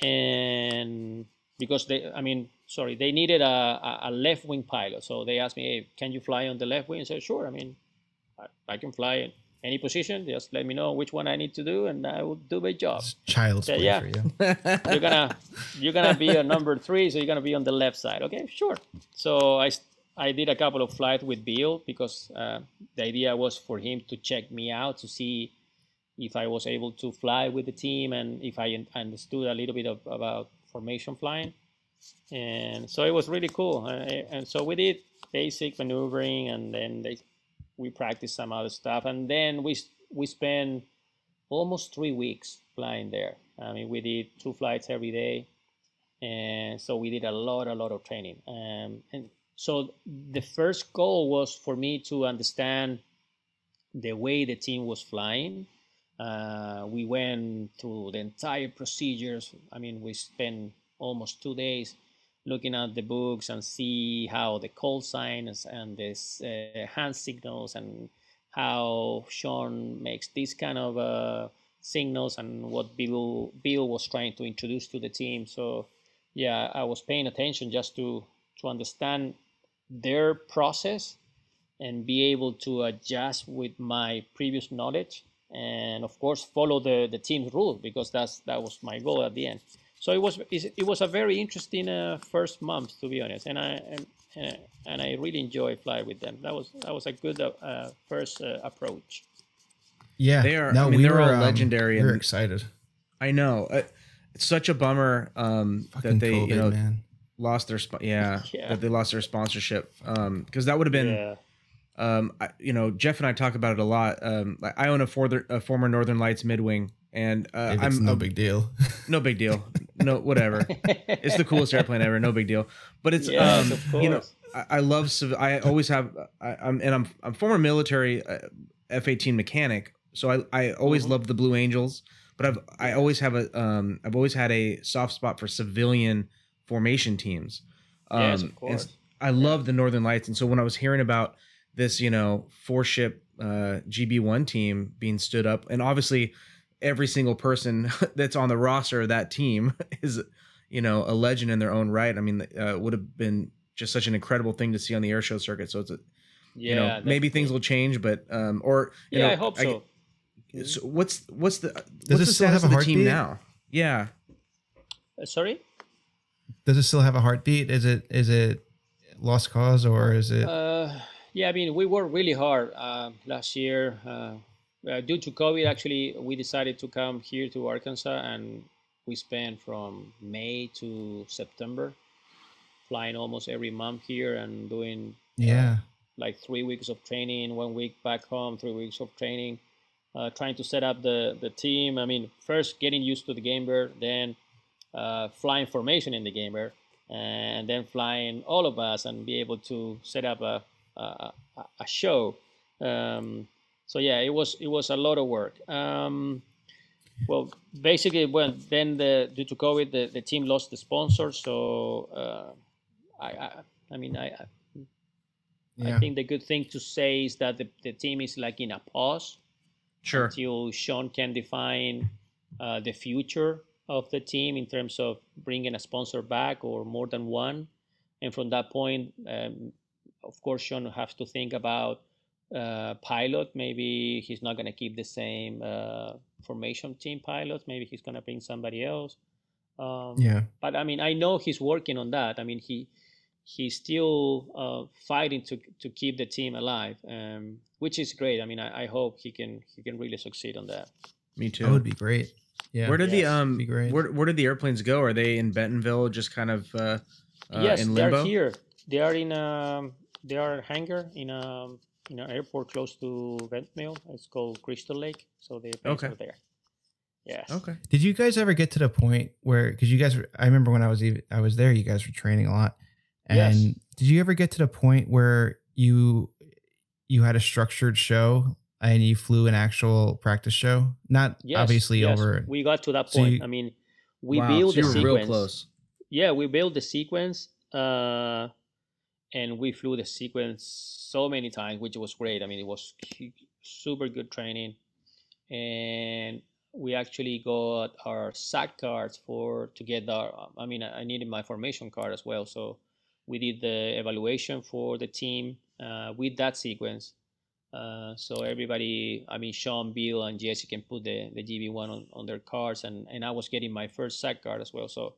D: and because they, I mean, sorry, they needed a, a left wing pilot, so they asked me, "Hey, can you fly on the left wing?" I said, "Sure." I mean, I, I can fly in any position. Just let me know which one I need to do, and I will do my job.
C: It's child's play yeah. for you.
D: you're gonna you're gonna be a number three, so you're gonna be on the left side. Okay, sure. So I I did a couple of flights with Bill because uh, the idea was for him to check me out to see if I was able to fly with the team and if I understood a little bit of, about formation flying. And so it was really cool. and so we did basic maneuvering and then they we practiced some other stuff, and then we we spent almost three weeks flying there. I mean, we did two flights every day, and so we did a lot, a lot of training. Um, and so the first goal was for me to understand the way the team was flying. Uh, we went through the entire procedures. I mean, we spent almost two days looking at the books and see how the call signs and the uh, hand signals and how Sean makes these kind of uh, signals and what Bill Bill was trying to introduce to the team. So yeah, I was paying attention just to to understand their process and be able to adjust with my previous knowledge and of course follow the the team's rule because that's that was my goal at the end. So it was it was a very interesting uh, first month to be honest and i and, and i really enjoyed fly with them. That was that was a good uh, first uh, approach.
C: Yeah.
A: They are no, i mean we they're were, all um, legendary
C: we're excited.
A: I know. Uh, it's such a bummer um that they COVID, you know man. Lost their sp- yeah, yeah, that they lost their sponsorship um because that would have been yeah. um, I, you know, Jeff and I talk about it a lot. Um, like, I own a, for- a former Northern Lights midwing, and uh,
C: it's
A: I'm
C: no
A: a-
C: big deal.
A: no big deal. No, whatever. it's the coolest airplane ever. No big deal. But it's
D: Yes,
A: um,
D: of
A: you know. I, I love. civ- I always have. I, I'm and I'm I'm former military uh, F-18 mechanic, so I I always
D: Mhm.
A: loved the Blue Angels. But I've I always have a um I've always had a soft spot for civilian formation teams. Um,
D: yes, of course.
A: I love the Northern Lights, and so when I was hearing about this, you know, four ship uh, GB1 team being stood up, and obviously every single person that's on the roster of that team is, you know, a legend in their own right. I mean, uh, would have been just such an incredible thing to see on the air show circuit. So it's a,
D: Yeah,
A: you know, maybe things will change, but um, or you
D: Yeah,
A: know,
D: I hope so.
A: so what's what's the what's
C: it
A: the
C: still have
A: status
C: a
A: of the team now? Yeah,
D: Uh, sorry.
C: Does it still have a heartbeat? Is it is it lost cause or is it?
D: Uh, yeah, I mean, we worked really hard uh, last year. Uh, uh, due to COVID, actually, we decided to come here to Arkansas, and we spent from May to September flying almost every month here and doing
C: yeah.
D: like three weeks of training, one week back home, three weeks of training, uh, trying to set up the, the team. I mean, first getting used to the game bird, then uh, flying formation in the gamer and then flying all of us and be able to set up a, a, a- show. Um, so yeah, it was it was a lot of work. Um, well, basically, when then the due to COVID, the, the team lost the sponsor. So uh, I, I I mean I, I
C: Yeah.
D: I think the good thing to say is that the, the team is like in a pause
A: sure.
D: until Sean can define uh, the future of the team in terms of bringing a sponsor back or more than one. And from that point, um, of course, Sean has to think about uh, pilot. Maybe he's not going to keep the same uh, formation team pilot. Maybe he's going to bring somebody else. Um,
C: Yeah.
D: but I mean, I know he's working on that. I mean, he he's still uh, fighting to to keep the team alive, um, which is great. I mean, I, I hope he can he can really succeed on that.
A: Me too.
C: That would be great. Yeah.
A: Where did the um where where did the airplanes go? Are they in Bentonville, just kind of uh, uh
D: yes,
A: in
D: they're here. They are in um they are a hangar in a in an airport close to Bentonville. It's called Crystal Lake. So the airplanes
A: Okay.
D: are there. Yes.
A: Okay.
C: Did you guys ever get to the point where because you guys were, I remember when I was even I was there, you guys were training a lot. And
D: Yes.
C: did you ever get to the point where you you had a structured show and you flew an actual practice show? Not
D: Yes,
C: obviously
D: yes.
C: over
D: We got to that
C: So
D: point.
C: you-
D: I mean, we
A: wow,
D: built
A: so you
D: the
A: were
D: sequence.
A: real close.
D: yeah we built the sequence uh and we flew the sequence so many times which was great i mean it was super good training and we actually got our SAC cards for to get our i mean i needed my formation card as well so we did the evaluation for the team uh, with that sequence uh, so everybody, I mean, Sean, Bill, and Jessy can put the, the GB1 on, on their cards, and, and I was getting my first SAC card as well. So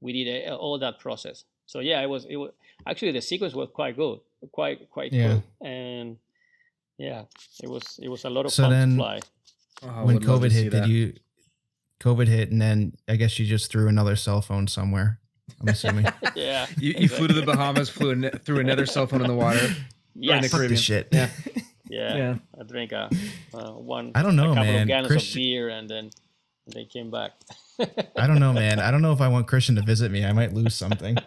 D: we did uh, all that process. So yeah, it was it was actually the sequence was quite good, quite quite
C: Yeah.
D: cool, and yeah, it was it was a lot of
C: So
D: fun
C: then-
D: to fly.
A: Oh,
C: when
A: would love to
C: COVID
A: see
C: hit,
A: that.
C: did you COVID hit and then I guess you just threw another cell phone somewhere. I'm assuming.
D: yeah,
A: You, you flew to the Bahamas, flew a threw another cell phone in the water.
D: Yes,
C: Fuck
A: Caribbean.
C: this shit.
A: Yeah.
D: yeah,
A: Yeah.
D: I drank a uh, one.
C: I don't know,
D: a couple
C: man.
D: of gallons
C: Cristian-
D: of beer, and then they came back.
C: I don't know, man. I don't know if I want Cristian to visit me. I might lose something.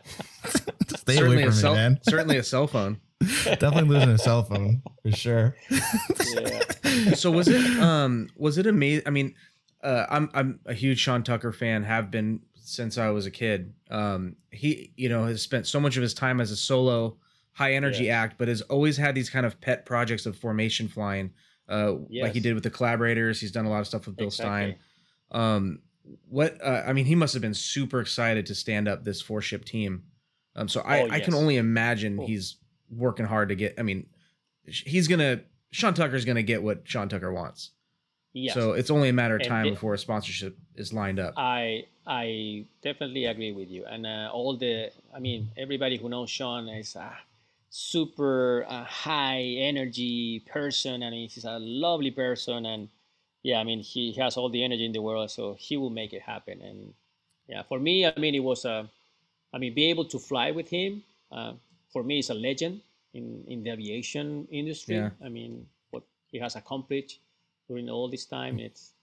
C: Stay
A: certainly
C: away
A: a
C: from me,
A: cell,
C: man.
A: certainly a cell phone.
C: Definitely losing a cell phone for sure.
D: yeah.
A: So was it um was it amazing? I mean, uh, I'm I'm a huge Sean Tucker fan. Have been since I was a kid. Um, he you know has spent so much of his time as a solo high energy
D: Yeah.
A: act, but has always had these kind of pet projects of formation flying. Uh, like he did with the collaborators. He's done a lot of stuff with Bill
D: Exactly.
A: Stein. Um, what uh, I mean, he must have been super excited to stand up this four ship team. Um, so I,
D: Oh,
A: I can only imagine
D: Oh.
A: he's working hard to get. I mean, he's gonna Sean Tucker's gonna get what Sean Tucker wants.
D: Yes.
A: So it's only a matter of time
D: the-
A: before a sponsorship is lined up.
D: I I definitely agree with you, and uh, all the I mean everybody who knows Sean is a super uh, high energy person. I mean he's a lovely person, and yeah, I mean he has all the energy in the world, so he will make it happen. And yeah, for me, I mean it was a, I mean be able to fly with him. Uh, for me, is a legend. in in the aviation industry.
A: Yeah.
D: I mean, what he has accomplished during all this time. It's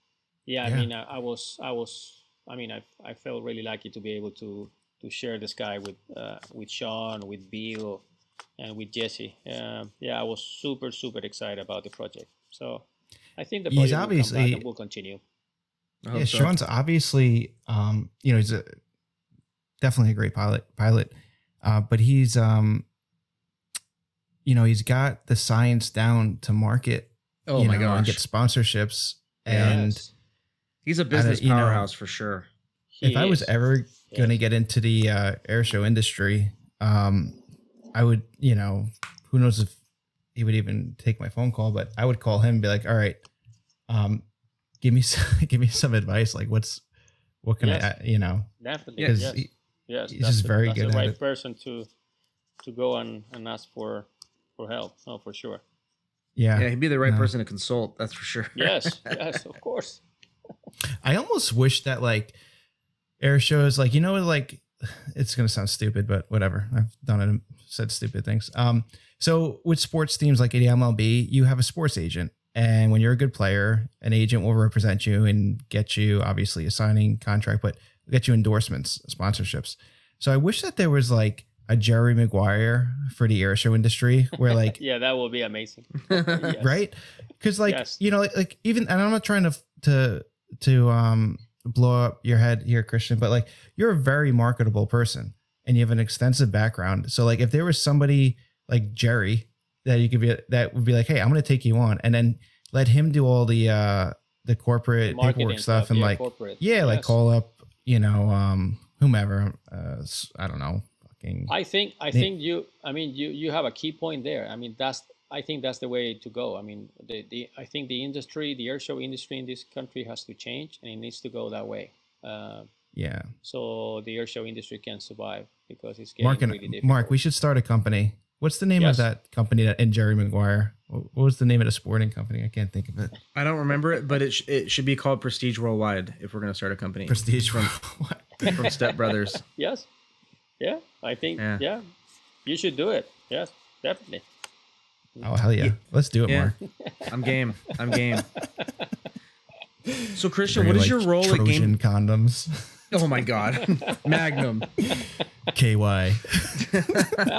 D: yeah. I mean, I, I was I was I mean, I I felt really lucky to be able to to share the sky with uh, with Sean, with Bill, and with Jessy. Um, yeah, I was super super excited about the project. So I think the
C: He's
D: project will come back
C: obviously-
D: and will continue.
A: I
C: yeah,
A: so.
C: Sean's obviously, um, you know, he's a definitely a great pilot. Pilot, uh, but he's, um, you know, he's got the science down to market.
A: Oh
C: you
A: my
C: know, and get sponsorships. And
D: Yes.
A: He's a business
C: you know-
A: powerhouse for sure.
D: He
C: if I was ever
D: Yeah.
C: going to get into the uh, air show industry, um, I would, you know, who knows if he would even take my phone call, but I would call him and be like, all right, um, give me some, give me some advice. Like what's, what can
D: Yes.
C: I, you know,
D: definitely
A: Yeah,
C: because
D: yes. yes,
C: he's just
D: the-
C: very good
D: the right
C: it.
D: person to to go and, and ask for for help. Oh, for sure.
C: yeah,
A: Yeah, he'd be the right
C: No.
A: person to consult. That's for sure.
D: Yes, yes, of course.
C: I almost wish that like air shows, like, you know, like it's going to sound stupid, but whatever. I've done it and said stupid things. Um, so with sports teams like the MLB, you have a sports agent. And when you're a good player, an agent will represent you and get you obviously a signing contract, but get you endorsements, sponsorships. So I wish that there was like a Jerry Maguire for the air show industry where like
D: Yeah, that will be amazing. Yes.
C: right because like
D: Yes.
C: you know like, like even and i'm not trying to to to um blow up your head here cristian but like you're a very marketable person and you have an extensive background so like if there was somebody like jerry that you could be that would be like hey i'm gonna take you on and then let him do all the uh the corporate
D: Marketing
C: paperwork stuff and
D: yeah,
C: like
D: corporate.
C: yeah like
D: Yes.
C: call up you know um whomever uh i don't know fucking
D: I think I think you I mean you you have a key point there. I mean that's I think that's the way to go. I mean the, the I think the industry, the airshow industry in this country has to change and it needs to go that way. Uh,
C: yeah
D: so the airshow industry can survive because it's getting
C: mark and
D: really difficult.
C: mark we should start a company what's the name
D: Yes.
C: of that company that in jerry maguire what what was the name of the sporting company i can't think of it
A: I don't remember it, but it, sh- it should be called Prestige Worldwide if we're going to start a company.
C: prestige
A: from,
C: What?
A: from Step Brothers.
D: Yes. Yeah, I think
A: Yeah.
D: yeah. You should do it. Yes, definitely.
C: Oh hell yeah let's do it
A: Yeah.
C: mark
A: I'm game. I'm game. So Cristian,
C: Bring,
A: what is
C: like,
A: your role at
C: Trojan
A: Game?
C: condoms
A: Oh my God, Magnum.
C: ky
D: ah,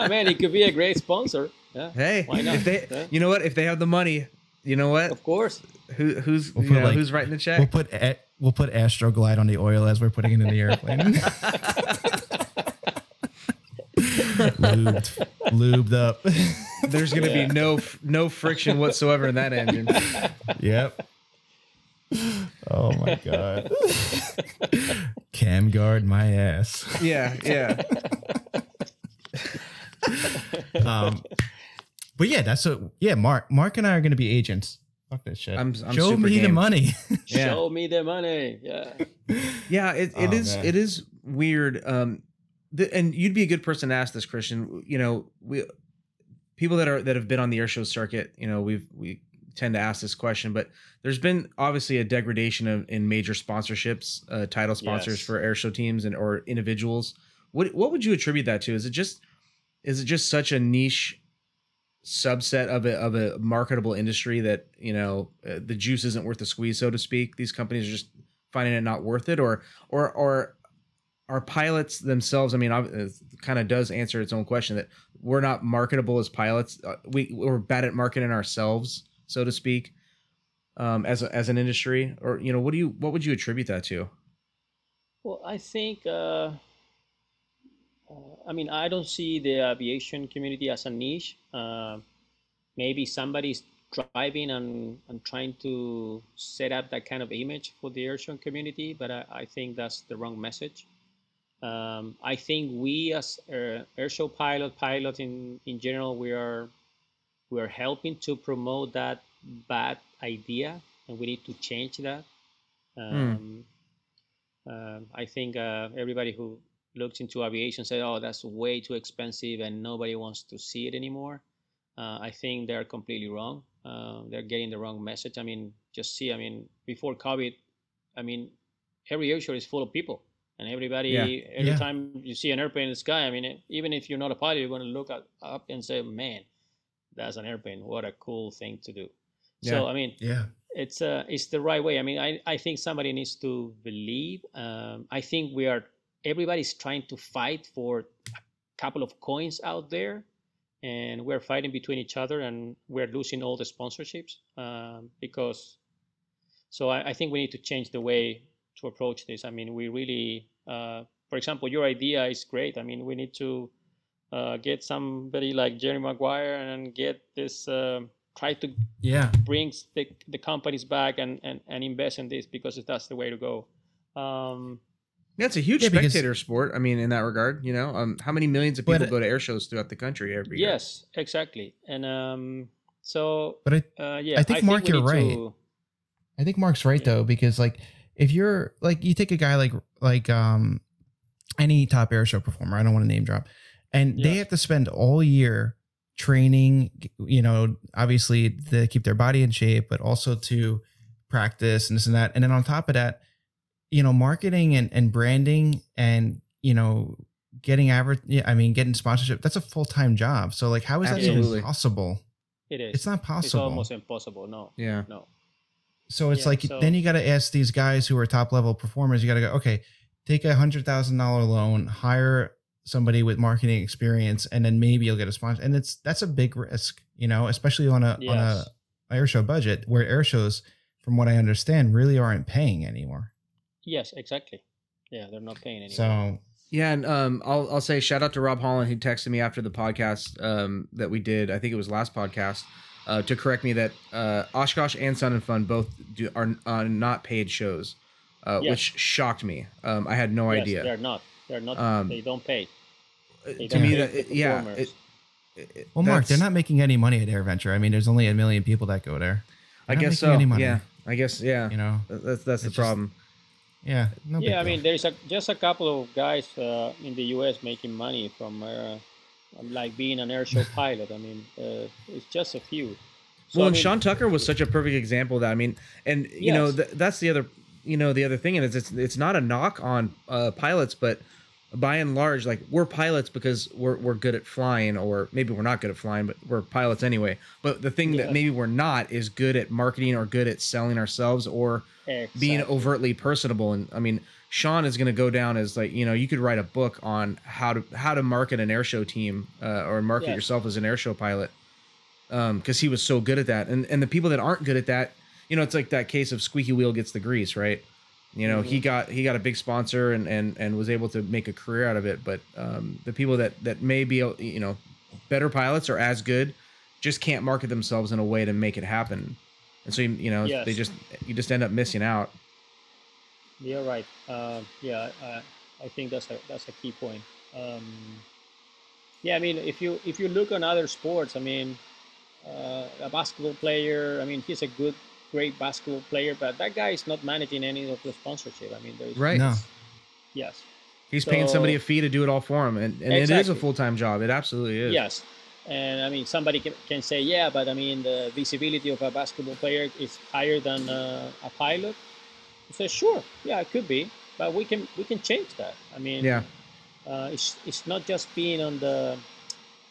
D: man, it could be a great sponsor. Yeah.
A: Hey,
D: Why not?
A: if they,
D: Yeah.
A: you know what? If they have the money, you know what?
D: Of course.
A: Who, who's
C: We'll
A: you know,
C: like-
A: who's writing the check?
C: we'll put a- we'll put astroglide on the oil as we're putting it in the airplane lubed lubed up
A: There's going to be no no friction whatsoever in that engine.
C: Yep. Oh my god. CamGuard my ass.
A: Yeah, yeah.
C: Um but yeah, that's what yeah, Mark Mark and I are gonna be agents. Fuck this shit.
A: I'm- I'm
C: Show
A: super
C: me the money.
A: Yeah.
D: Show me the money. Yeah.
A: Yeah, it, it
C: Oh,
A: is
C: man.
A: it is weird. Um, th- and you'd be a good person to ask this, Cristian. You know, we people that are that have been on the air show circuit. You know, we've we tend to ask this question, but there's been obviously a degradation of in major sponsorships, uh, title sponsors
D: Yes.
A: for air show teams and or individuals. What what would you attribute that to? Is it just is it just such a niche subset of a of a marketable industry that you know uh, the juice isn't worth the squeeze, so to speak? These companies are just finding it not worth it, or or or are pilots themselves? I mean, it kind of does answer its own question that we're not marketable as pilots. Uh, we we're bad at marketing ourselves, so to speak, um, as a, as an industry. Or you know, what do you what would you attribute that to?
D: Well, I think, uh, uh, I mean, I don't see the aviation community as a niche. Uh, maybe somebody's driving and, and trying to set up that kind of image for the airshow community, but I, I think that's the wrong message. Um, I think we as uh, airshow pilot, pilot in, in general, we are we are helping to promote that bad idea, and we need to change that. Um, um, I think uh, everybody who looks into aviation said, "Oh, that's way too expensive, and nobody wants to see it anymore." Uh, I think they're completely wrong. Uh, they're getting the wrong message. I mean, just see. I mean, before COVID, I mean, every airshore is full of people, and everybody.
A: Yeah.
D: Every
C: Yeah.
D: time you see an airplane in the sky, I mean, even if you're not a pilot, you're going to look at, up and say, "Man, that's an airplane. What a cool thing to do.
A: Yeah.
D: So I mean,
C: Yeah.
D: it's uh it's the right way i mean i i think somebody needs to believe um i think we are everybody's trying to fight for a couple of coins out there and we're fighting between each other and we're losing all the sponsorships um, because so I, I think we need to change the way to approach this i mean we really uh, for example your idea is great i mean we need to uh, get somebody like jerry maguire and get this um try to
C: Yeah.
D: brings the, the companies back and, and, and invest in this because that's the way to go. Um,
A: Yeah, it's a huge
C: Yeah, because-
A: spectator sport. I mean, in that regard, you know, um, how many millions of
C: But-
A: people go to air shows throughout the country every year?
D: yes, exactly. And um, so,
C: But I
D: uh, yeah,
C: I think, Mark,
D: we
C: you're right.
D: to-
C: I think Mark's right
D: Yeah.
C: though, because like if you're like you take a guy like like um any top air show performer, I don't want to name drop, and they have to spend all year training, you know, obviously to keep their body in shape, but also to practice and this and that. And then on top of that, you know, marketing and, and branding and you know, getting average yeah, I mean getting sponsorship, that's a full time job. So like how is that even possible?
D: It is.
C: It's not possible.
D: It's almost impossible. No,
A: Yeah.
D: no.
C: So it's
D: Yeah,
C: like
D: so-
C: then you got to ask these guys who are top level performers. You got to go, okay, take a hundred thousand dollar loan, hire somebody with marketing experience, and then maybe you'll get a sponsor. And it's that's a big risk, you know, especially on a on a air show budget where air shows, from what I understand, really aren't paying anymore.
D: Yes, exactly. Yeah, they're not paying anymore.
C: So
A: Yeah, and um, I'll I'll say shout out to Rob Holland who texted me after the podcast um, that we did. I think it was last podcast uh, to correct me that uh, Oshkosh and Sun and Fun both do, are uh, not paid shows, uh,
D: Yes.
A: which shocked me. Um, I had no
D: Yes,
A: idea.
D: They're not. They're not.
A: Um,
D: they don't pay. They
A: to
D: don't
A: me,
D: pay
A: that
D: the
A: it- yeah,
D: performers.
A: it, it-
C: well, Mark, they're not making any money at AirVenture. I mean, there's only a million people that go there.
A: I
C: They're not
A: guess
C: making
A: so.
C: any money,
A: Yeah, I guess yeah.
C: You know,
A: That's that's the
C: just-
A: problem.
C: yeah, no
D: yeah, I
C: deal.
D: mean, there's a, just a couple of guys uh, in the U.S. making money from uh, like being an air show pilot. I mean, uh, it's just a few. So,
A: well,
D: I
A: and
D: mean,
A: Sean Tucker was such a perfect example of that. I mean, and you know th- that's the other, you know, the other thing is it's it's not a knock on uh, pilots, but by and large, like we're pilots because we're we're good at flying, or maybe we're not good at flying, but we're pilots anyway. But the thing that maybe we're not is good at marketing or good at selling ourselves or being overtly personable. And I mean, Sean is going to go down as like you know you could write a book on how to how to market an airshow team uh, or market yourself as an airshow pilot because he was so good at that. And and the people that aren't good at that, you know, it's like that case of squeaky wheel gets the grease, right? You know, he got he got a big sponsor and and and was able to make a career out of it. But um, the people that that may be you know better pilots or as good just can't market themselves in a way to make it happen. And so you, you know
D: Yes.
A: they just you just end up missing out.
D: You're right. Uh, yeah, uh, I think that's a that's a key point. Um, yeah, I mean, if you if you look on other sports, I mean, uh, a basketball player. I mean, he's a good, great basketball player, but that guy is not managing any of the sponsorship. I mean, there's
A: Right.
C: No.
D: yes,
A: He's paying somebody a fee to do it all for him, and, and it is a full time job. It absolutely is.
D: yes, and I mean, somebody can, can say, yeah, but I mean, the visibility of a basketball player is higher than uh, a pilot. You say, sure, yeah, it could be, but we can we can change that. I mean,
A: Yeah.
D: uh, it's, it's not just being on the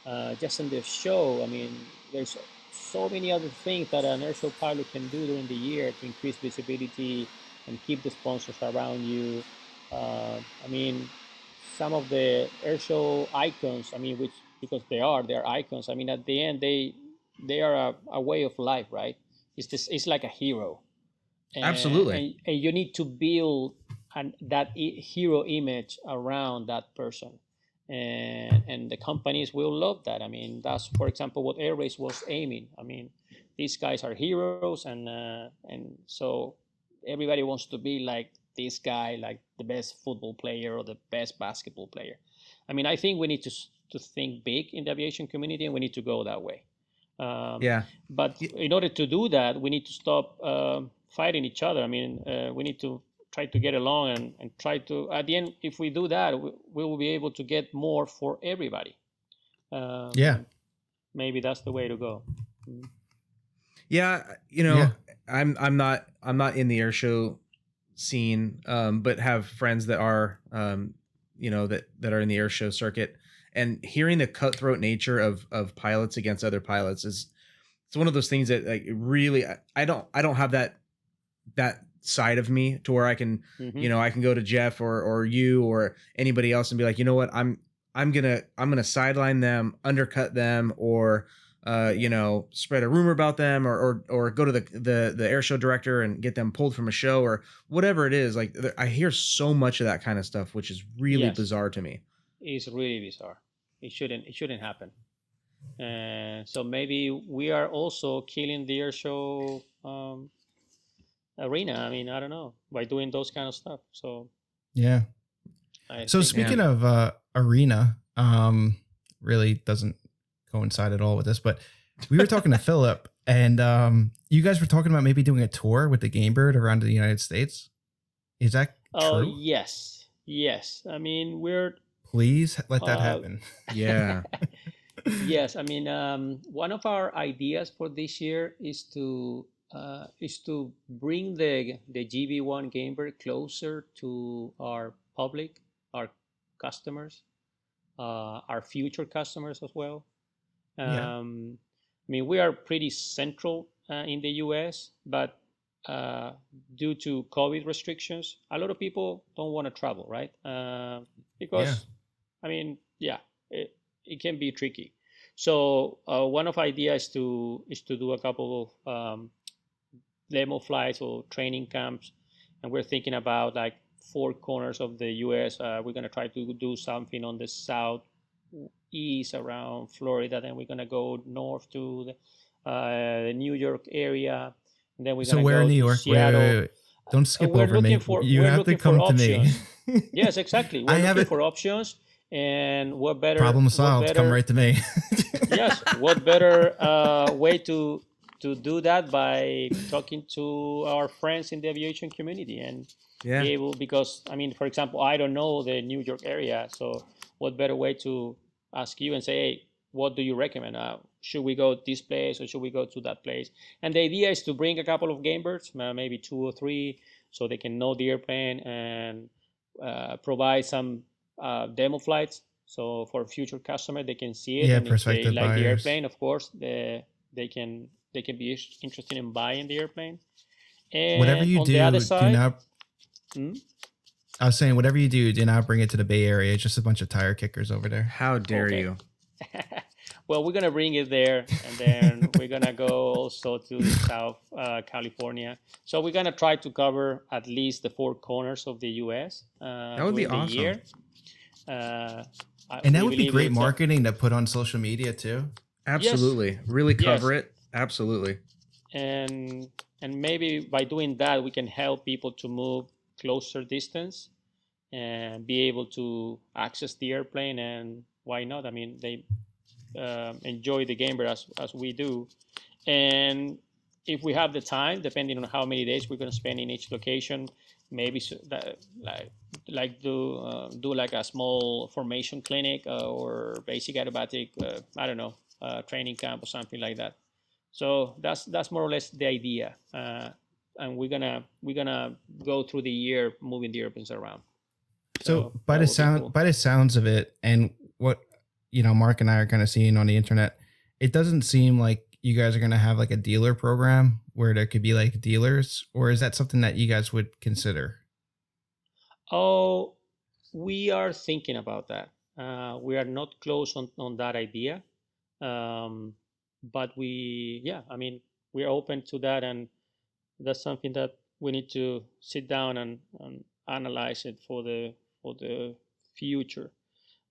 D: uh, just on the show. I mean, there's so many other things that an air show pilot can do during the year to increase visibility and keep the sponsors around you. Uh, I mean, some of the air show icons. I mean, which because they are they're icons. I mean, at the end they they are a, a way of life, right? It's this. It's like a hero. And-
A: Absolutely.
D: And, and you need to build an, that hero image around that person and and the companies will love that. I mean that's for example what air race was aiming. I mean these guys are heroes and uh, and so everybody wants to be like this guy like the best football player or the best basketball player. I mean i think we need to to think big in the aviation community and we need to go that way. Um,
A: Yeah.
D: but in order to do that, we need to stop um, fighting each other. I mean, uh, we need to try to get along and, and try to, at the end, if we do that, we, we will be able to get more for everybody. Um,
C: Yeah.
D: Maybe that's the way to go.
A: Yeah, you know,
C: Yeah.
A: I'm I'm not I'm not in the air show scene, um, but have friends that are, um, you know, that that are in the air show circuit, and hearing the cutthroat nature of of pilots against other pilots is it's one of those things that like really I, I don't I don't have that that side of me to where I can
D: Mhm.
A: you know I can go to Jeff or or you or anybody else and be like you know what I'm I'm gonna I'm gonna sideline them undercut them or uh, you know spread a rumor about them or, or or go to the the the air show director and get them pulled from a show or whatever it is like I hear so much of that kind of stuff which is really
D: Yes.
A: bizarre to me
D: It's really bizarre. It shouldn't. It shouldn't happen. And so maybe we are also killing the air show um, arena. I mean, I don't know by doing those kind of stuff. So.
C: Yeah.
D: I
C: So
D: think-
C: speaking of uh, arena, um, really doesn't coincide at all with this, but we were talking to Philip, and um, you guys were talking about maybe doing a tour with the Gamebird around the United States. Is that
D: Oh
C: true?
D: yes, yes. I mean, we're
C: Please let that
D: Uh,
C: happen.
A: yeah
D: yes. I mean, um, one of our ideas for this year is to uh, is to bring the the GB1 Gamer closer to our public, our customers, uh, our future customers as well.
C: Yeah.
D: Um, I mean, we are pretty central uh, in the U.S., but uh, due to COVID restrictions, a lot of people don't want to travel, right? Uh, because, I mean, yeah, it, it can be tricky. So uh, one of ideas to is to do a couple of um, demo flights or training camps, and we're thinking about like four corners of the U.S. Uh, we're gonna try to do something on the south east around Florida. Then we're gonna go north to the, uh, the New York area. And then we're
C: So
D: gonna
C: where
D: go
C: in New York? Wait,
D: Seattle.
C: wait, wait. Don't skip
D: we're
C: over me.
D: for-
C: you have to come to me.
D: Yes, exactly. We're
C: I have
D: looking
C: it-
D: for options, and what better
C: Problem solved.
D: better-
C: Come right to me.
D: yes, what better uh, way to to do that by talking to our friends in the aviation community and
A: yeah
D: be able because I mean, for example, I don't know the New York area, so what better way to ask you and say, hey, what do you recommend? Uh, should we go this place or should we go to that place? And the idea is to bring a couple of Gamebirds, uh, maybe two or three, so they can know the airplane and uh, provide some uh, demo flights. So for future customer, they can see it.
C: Yeah,
D: and if they like the airplane, of course, they they can they can be interested in buying the airplane. And
C: whatever you
D: on
C: do,
D: the other
C: do not.
D: Hmm?
C: I was saying, whatever you do, do not bring it to the Bay Area. It's just a bunch of tire kickers over there.
A: how dare
D: Okay.
A: you
D: well, we're gonna bring it there, and then we're gonna go also to South uh, California. So we're gonna try to cover at least the four corners of the U.S. Uh,
A: That would be
D: during
A: awesome.
D: year. Uh,
C: And that would be great
D: it's a-
C: marketing to put on social media too.
A: absolutely really
D: Yes.
A: cover it absolutely.
D: And and maybe by doing that we can help people to move closer distance and be able to access the airplane. And why not? I mean they um, enjoy the game as, as we do. And if we have the time depending on how many days we're going to spend in each location maybe so that, like like do uh, do like a small formation clinic uh, or basic aerobatic uh, i don't know uh, training camp or something like that so that's that's more or less the idea, uh, and we're gonna we're gonna go through the year moving the airplanes around.
C: So, by the sound,
D: cool.
C: by the sounds of it, and what you know, Mark and I are kind of seeing on the internet, it doesn't seem like you guys are going to have like a dealer program where there could be like dealers, or is that something that you guys would consider?
D: Oh, we are thinking about that. Uh, we are not close on, on that idea, um, but we yeah, I mean we are open to that, and that's something that we need to sit down and, and analyze it for the for the future.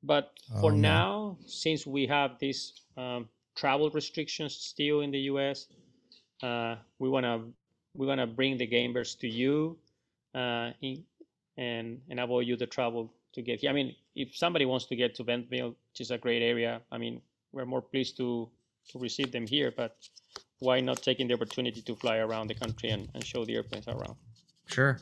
D: But for
C: Oh, no.
D: now, since we have these um, travel restrictions still in the U.S., uh, we wanna we wanna bring the gamers to you, uh, in, and and avoid you the travel to get here. I mean, if somebody wants to get to Bentonville, which is a great area, I mean, we're more pleased to to receive them here. But why not taking the opportunity to fly around the country and, and show the airplanes around?
A: Sure.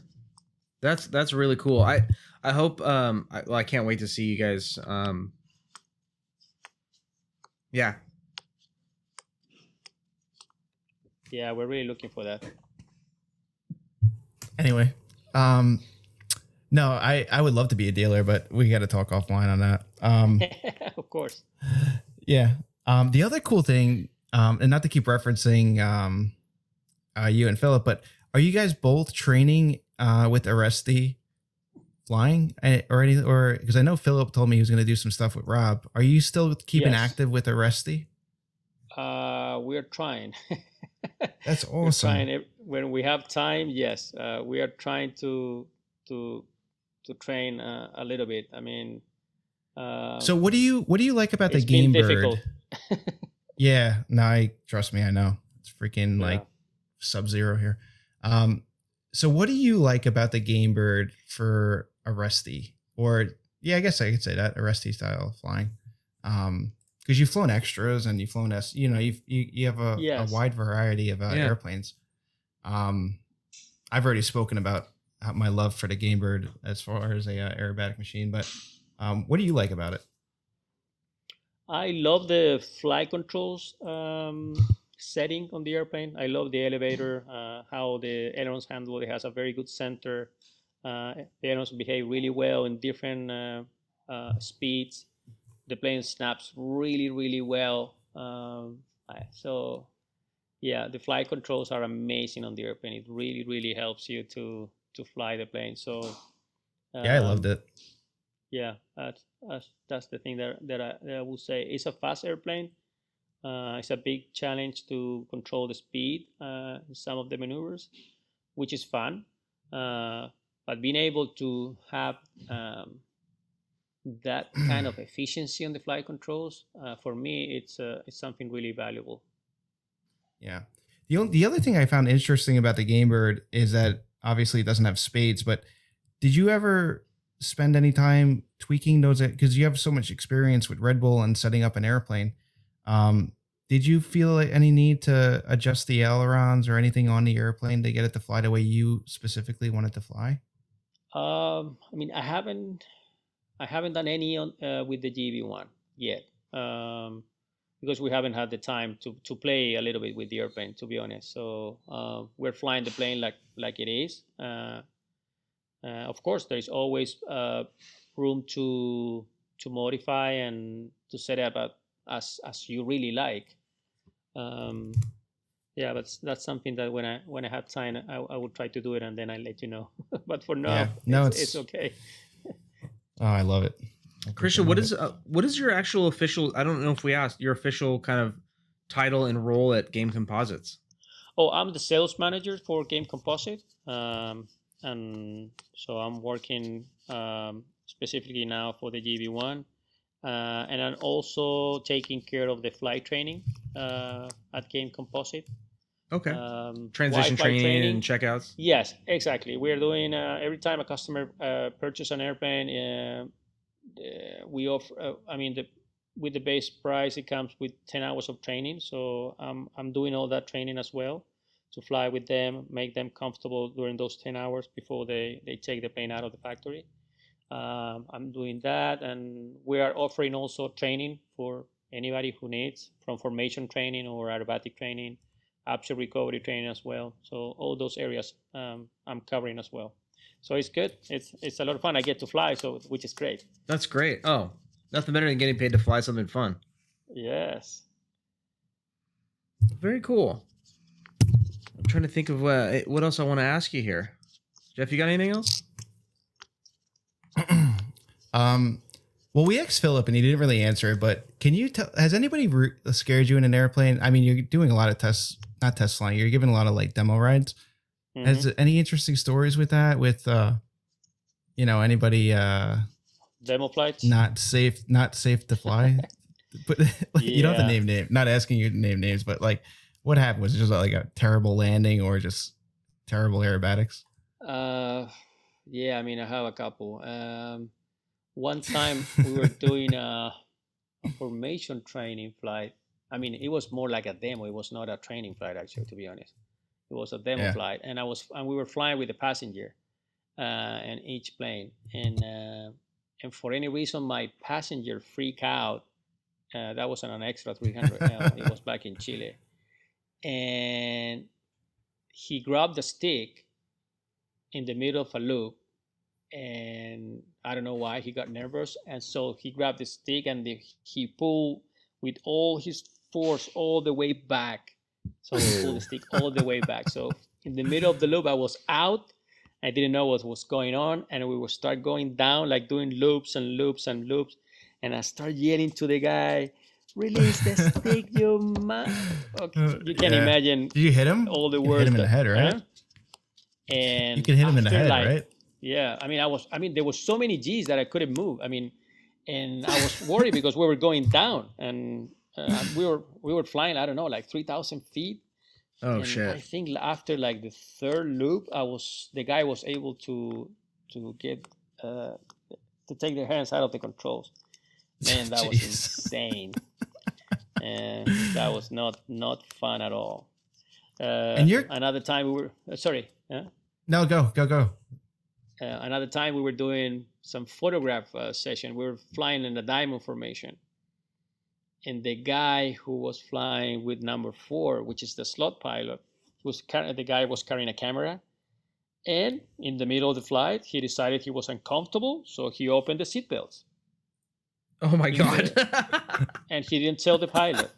A: That's that's really cool. I I hope um I, well I can't wait to see you guys um yeah.
D: Yeah, we're really looking for that.
C: Anyway, um, no, I I would love to be a dealer, but we got to talk offline on that. Um,
D: of course.
C: Yeah. Um, the other cool thing, um, and not to keep referencing um, uh, you and Philip, but are you guys both training uh, with Aresti flying or any or because I know Philip told me he was going to do some stuff with Rob. Are you still keeping
D: Yes.
C: active with Aresti?
D: Uh, we're trying.
C: That's awesome.
D: trying when we have time. Yes, uh, we are trying to to to train uh, a little bit. I mean, uh,
C: So what do you what do you like about the
D: it's
C: Gamebird? Yeah, no, I trust me, I know. It's freaking
D: Yeah.
C: like sub zero here. Um, so what do you like about the Gamebird for Aresti? Or yeah, I guess I could say that Aresti style flying. Um, because you've flown extras and you've flown S, you know, you've, you you have a,
D: Yes.
C: a wide variety of uh,
A: Yeah.
C: airplanes. Um, I've already spoken about my love for the Gamebird as far as a uh, aerobatic machine, but um, what do you like about it?
D: I love the flight controls um, setting on the airplane. I love the elevator, uh, how the ailerons handle. It has a very good center. Uh, the ailerons behave really well in different uh, uh, speeds. The plane snaps really, really well. Um, so, yeah, the flight controls are amazing on the airplane. It really, really helps you to to fly the plane. So,
C: Yeah, I loved
D: um,
C: it.
D: Yeah, that's, that's that's the thing that that I, that I would say. It's a fast airplane. Uh, it's a big challenge to control the speed uh, in some of the maneuvers, which is fun. Uh, but being able to have um, that kind of efficiency on the flight controls, uh, for me, it's uh, it's something really valuable.
C: Yeah. The only, the other thing I found interesting about the Gamebird is that obviously it doesn't have spades, but did you ever spend any time tweaking those because you have so much experience with Red Bull and setting up an airplane? Um, did you feel any need to adjust the ailerons or anything on the airplane to get it to fly the way you specifically wanted to fly?
D: Um, I mean, I haven't, I haven't done any on uh, with the GB one yet, um, because we haven't had the time to to play a little bit with the airplane, to be honest. So uh, we're flying the plane like like it is. Uh, of course, there is always uh, room to to modify and to set it up as as you really like. Um, yeah, but that's something that when I when I have time, I, I will try to do it, and then I let you know. but for now,
C: Yeah. No,
D: it's,
C: it's-
D: it's okay.
C: Oh, I love it. I
A: Cristian,
C: freaking
A: what
C: love
A: is
C: it.
A: uh, what is your actual official? I don't know if we asked your official kind of title and role at Game Composites.
D: Oh, I'm the sales manager for Game Composite, um, and so I'm working um, specifically now for the GB1, uh, and I'm also taking care of the flight training uh, at Game Composite.
A: Okay.
D: Um,
A: Transition
D: Wi-Fi
A: training, and checkouts.
D: Yes, exactly. We're doing uh, every time a customer uh, purchase an airplane, uh, uh, we offer. Uh, I mean, the with the base price, it comes with ten hours of training. So I'm I'm doing all that training as well to fly with them, make them comfortable during those ten hours before they they take the plane out of the factory. Um, I'm doing that, and we are offering also training for anybody who needs, from formation training or aerobatic training upset recovery training as well. So all those areas um, I'm covering as well. So it's good. It's it's a lot of fun. I get to fly, so which is great.
A: That's great. Oh, nothing better than getting paid to fly something fun.
D: Yes.
A: Very cool. I'm trying to think of uh, what else I want to ask you here. Jeff, you got anything else?
C: um, well, we asked Philip and he didn't really answer it, but can you tell? Has anybody re- scared you in an airplane? I mean, you're doing a lot of tests, not test flying. You're giving a lot of like demo rides.
D: Mhm.
C: Has any interesting stories with that? With uh, you know, anybody uh,
D: Demo flights.
C: not safe, not safe to fly? but like, you don't have to name name. Not asking you to name names, but like, what happened? Was it just like a terrible landing or just terrible aerobatics?
D: Uh, yeah. I mean, I have a couple. Um, one time we were doing a, a formation training flight. I mean, it was more like a demo. It was not a training flight, actually, to be honest. It was a demo
C: Yeah.
D: flight, and I was and we were flying with a passenger, uh, in each plane, and uh, and for any reason my passenger freaked out. Uh, that was on an extra 300. uh, it was back in Chile, and he grabbed the stick in the middle of a loop and I don't know why he got nervous, and so he grabbed the stick and the, he pulled with all his force all the way back. So he pulled the stick all the way back. So in the middle of the loop, I was out. I didn't know what was going on, and we would start going down, like doing loops and loops and loops. And I start yelling to the guy, "Release the stick, you man!" Okay, you can
C: Yeah.
D: imagine
C: Did you hit him?
D: all the
C: You
D: words
C: hit him in the head, right?
D: Huh? And
C: You can hit him in the head,
D: like,
C: right?
D: yeah, I mean, I was, I mean, there was so many G's that I couldn't move. I mean, and I was worried because we were going down, and uh, we were we were flying. I don't know, like three thousand feet.
A: Oh
D: and I think after like the third loop, I was the guy was able to to get uh, to take their hands out of the controls. Man, that was insane, and that was not not fun at all. Uh,
C: And you're-
D: another time we were uh, sorry. Yeah?
C: No, go, go, go.
D: uh, another time we were doing some photograph uh, session. We were flying in the diamond formation, and the guy who was flying with number four, which is the slot pilot, was car- the guy was carrying a camera, and in the middle of the flight, he decided he was uncomfortable, so he opened the seatbelts,
A: Oh my god.
D: and he didn't tell the pilot.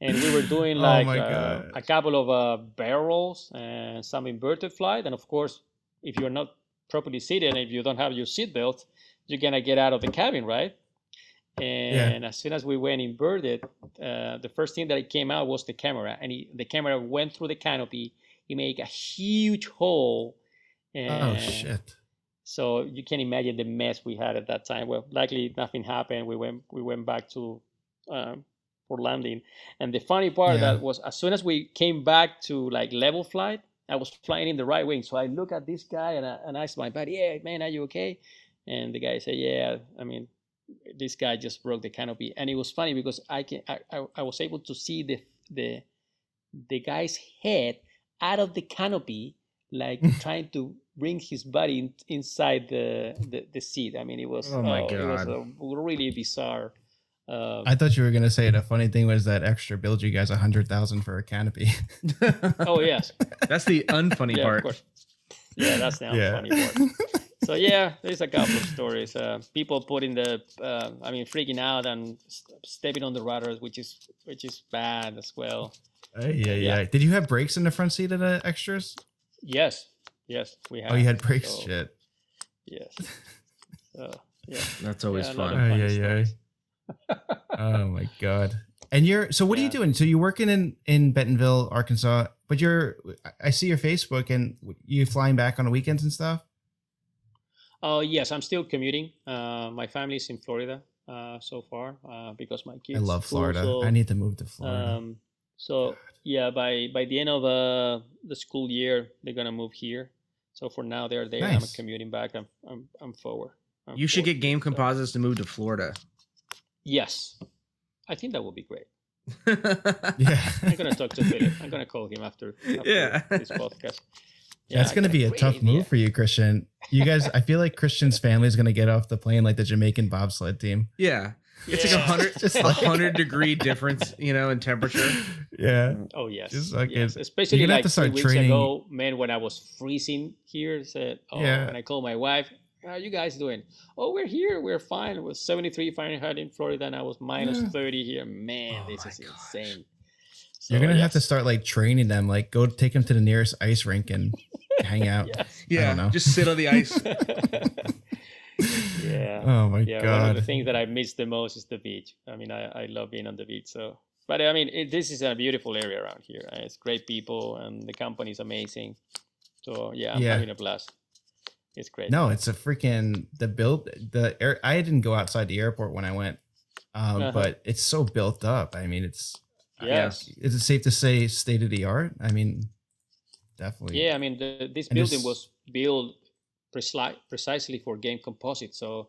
D: And we were doing
C: Oh
D: like
C: my
D: uh, a couple of uh, barrels and some inverted flight, and of course, if you're not properly seated and if you don't have your seatbelt, you're gonna get out of the cabin, right? And as soon as we went inverted, uh, the first thing that it came out was the camera, and he, the camera went through the canopy. He made a huge hole. And
C: Oh shit.
D: So you can imagine the mess we had at that time. Well, likely nothing happened. We went we went back to um, for landing, and the funny part
C: Yeah.
D: that was as soon as we came back to like level flight, I was flying in the right wing. So I look at this guy and I, and I asked my buddy, "Yeah, man, are you okay?" And the guy said, "Yeah, I mean." This guy just broke the canopy, and it was funny because I can I, I, I was able to see the the the guy's head out of the canopy, like trying to bring his body in, inside the, the the seat. I mean, it was
A: Oh my
D: it was
A: God.
D: a really bizarre. Uh,
C: I thought you were gonna say the funny thing was that extra billed you guys a hundred thousand for a canopy.
D: oh yes,
A: That's the unfunny
D: yeah,
A: part.
D: course. Yeah, that's the
C: Yeah.
D: funny part. So yeah, there's a couple of stories. Uh, people putting the, uh, I mean, freaking out and st- stepping on the rudders, which is which is bad as well.
C: Ay, yeah,
D: Yeah.
C: yeah. Did you have brakes in the front seat of the extras?
D: Yes, yes, we have.
C: Oh, you had brakes.
D: so-
C: Shit.
D: Yes. So yeah.
A: That's always
D: Yeah,
A: fun.
D: of-
C: Ay,
D: funny
C: ay, ay.
D: stories.
C: Oh my god. And you're so what are you doing? So you're working in in Bentonville, Arkansas, but you're I- I see your Facebook and you flying back on the weekends and stuff.
D: Oh yes, I'm still commuting. Uh, my family's in Florida uh, so far uh, because my kids.
C: I love
D: school,
C: Florida.
D: so,
C: I need to move to Florida.
D: Um, so yeah, by by the end of uh, the school year, they're gonna move here. So for now, they're there. I'm commuting back. I'm I'm I'm forward. I'm
A: You should
D: forward.
A: get Game
D: So,
A: Composites to move to Florida.
D: yes, I think that would be great.
C: yeah.
D: I'm gonna talk to Philip. I'm gonna call him after, after
A: Yeah.
D: this podcast.
C: That's going to be a tough
D: idea.
C: move for you, Cristian. You guys, I feel like Cristian's family is going to get off the plane like the Jamaican bobsled team.
A: yeah. It's like a hundred,
C: Just
A: a
C: like-
A: hundred degree difference, you know, in temperature.
C: Yeah.
D: Oh yes,
C: Just like
D: yes.
C: it-
D: Especially
C: you're gonna have
D: like
C: to start
D: weeks
C: training-
D: ago, man. When I was freezing here, said, "Oh,"
C: Yeah.
D: and I called my wife. How are you guys doing? Oh, we're here. We're fine. It was 73 Fahrenheit in Florida, and I was minus
C: Yeah.
D: 30 here. Man,
C: Oh
D: this is
C: God.
D: insane.
C: You're going to have to start like training them, like go take them to the nearest ice rink and hang out.
D: Yes.
A: Yeah.
C: know.
A: Just sit on the ice.
D: yeah.
C: Oh my god.
D: yeah. One of the
C: God.
D: things that I miss the most is the beach. I mean, I, I love being on the beach. So, but I mean, it, this is a beautiful area around here. It's great people, and the company is amazing. So yeah, I'm
C: Yeah.
D: having a blast. It's great.
C: No, it's a freaking the build the air. I didn't go outside the airport when I went, um,
D: Uh-huh.
C: but it's so built up. I mean, it's
D: Yes.
C: is it safe to say state of the art? I mean, definitely.
D: Yeah, I mean, the, this
C: And
D: building was built precise, precisely for game composite. So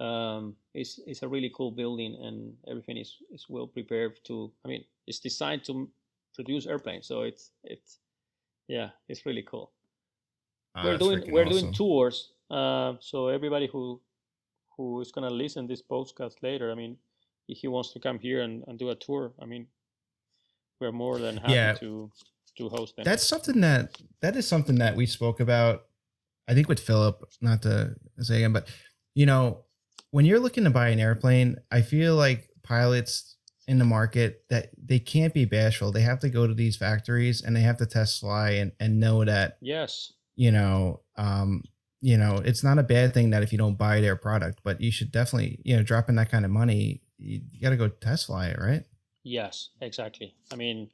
D: um, it's it's a really cool building, and everything is, is well prepared to. I mean, it's designed to produce airplanes, so it's it's yeah, it's really cool.
C: Ah,
D: we're doing we're doing tours. Uh, so everybody who who is gonna listen this podcast later, I mean, if he wants to come here and, and do a tour, I mean, we're more than happy
C: Yeah.
D: to to host them.
C: That's something that that is something that we spoke about. I think with Philip, not to say again, but you know, when you're looking to buy an airplane, I feel like pilots in the market that they can't be bashful. They have to go to these factories and they have to test fly and, and know that,
D: Yes.
C: you know, um, you know, it's not a bad thing that if you don't buy their product, but you should definitely, you know, dropping that kind of money, you, you got to go test fly it, right?
D: Yes, exactly. I mean,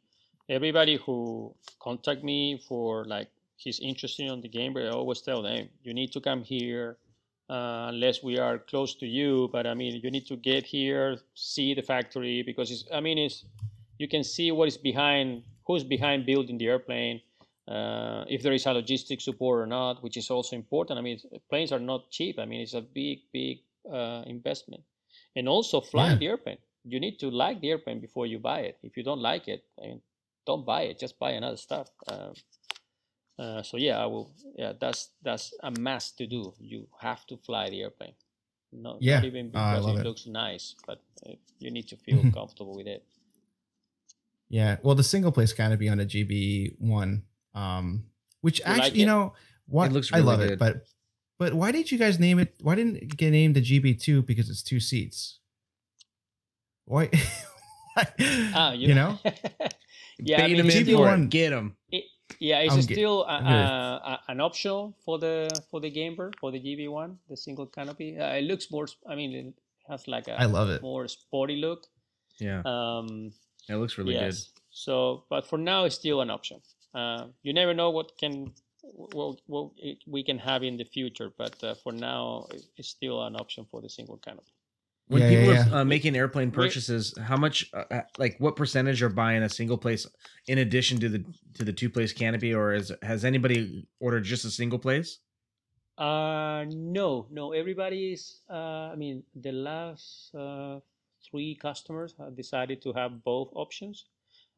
D: everybody who contact me for like he's interested on the game, but I always tell them you need to come here uh, unless we are close to you. But I mean, you need to get here, see the factory because it's. I mean, it's you can see what is behind, who's behind building the airplane, uh, if there is a logistic support or not, which is also important. I mean, planes are not cheap. I mean, it's a big, big uh, investment, and also flying
C: Yeah.
D: the airplane. You need to like the airplane before you buy it. If you don't like it, I mean, don't buy it. Just buy another stuff. Uh, so yeah, I will. Yeah, that's that's a must to do. You have to fly the airplane. Not,
C: Yeah.
D: not even
C: Oh, I
D: because
C: love
D: it,
C: it.
D: looks nice, but uh, you need to feel comfortable with it.
C: Yeah. Well, the single place canopy on a GB one, um, which
D: You
C: actually,
D: like
C: you know, what
A: It looks
C: I love
A: good.
C: it, but but why did you guys name it? Why didn't it get named the GB two? Because it's two seats. Why? why-
D: Ah,
C: you know,
D: yeah, I
A: Bait
D: mean,
A: 'em
D: it's
A: in
C: still-
A: for
C: one-
A: Get them.
D: Yeah, it's
C: I'm
D: still a,
C: I'm good.
D: a, a, an option for the for the Gamer for the GB one, the single canopy. Uh, it looks more. I mean, it has like a
C: I love it.
D: more sporty look.
A: Yeah,
D: Um,
A: it looks really
D: yes. So, but for now, it's still an option. Uh, you never know what can what, what we can have in the future, but uh, for now, it's still an option for the single canopy.
A: When
C: Yeah,
A: people
C: yeah,
A: are uh, making airplane
D: We-
A: purchases, how much, uh, uh, like, what percentage are buying a single place in addition to the to the two place canopy, or is has anybody ordered just a single place?
D: Uh, no, no. Everybody's. Uh, I mean, the last uh, three customers have decided to have both options.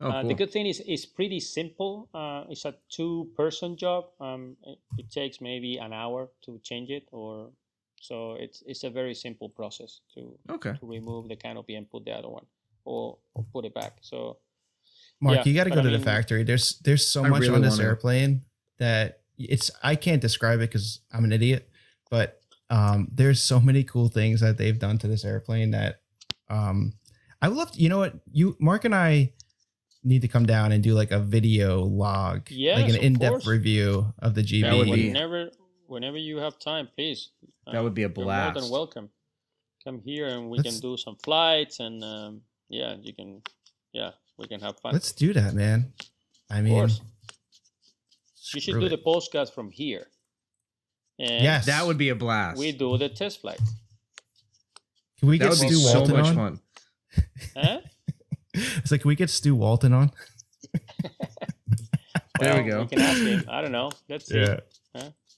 A: Oh,
D: uh,
A: cool.
D: The good thing is it's pretty simple. Uh, it's a two-person job. Um, it, it takes maybe an hour to change it, or so it's it's a very simple process to
A: okay.
D: to remove the canopy and put the other one, or, or put it back. So
C: Mark,
D: Yeah,
C: you got to
D: but
C: go
D: I
C: to the factory. There's there's so
A: I
C: much
A: really
C: on this
A: wanna-
C: airplane that it's I can't describe it because I'm an idiot. But um, there's so many cool things that they've done to this airplane that um, I would love. To, you know what? You Mark and I need to come down and do like a video log, like an in-depth
D: course.
C: review of the GB.
A: That would
D: whenever whenever you have time, please.
A: That would be a
D: You're more than
A: blast.
D: welcome. Come here and we
C: Let's-
D: can do some flights and um, yeah, you can yeah, we can have fun.
C: Let's do that, man. I
D: of
C: mean,
D: course. You should do
C: it.
D: the postcard from here. And
C: Yes.
A: That would be a blast.
D: we do the test flight.
C: Can we
A: that
C: get
A: would be
C: Stu
A: so
C: Walton
A: much
C: on?
A: fun.
D: Huh?
C: It's like, can we get Stu Walton on?
A: There we go.
D: We can ask him. I don't know. Let's see. Huh?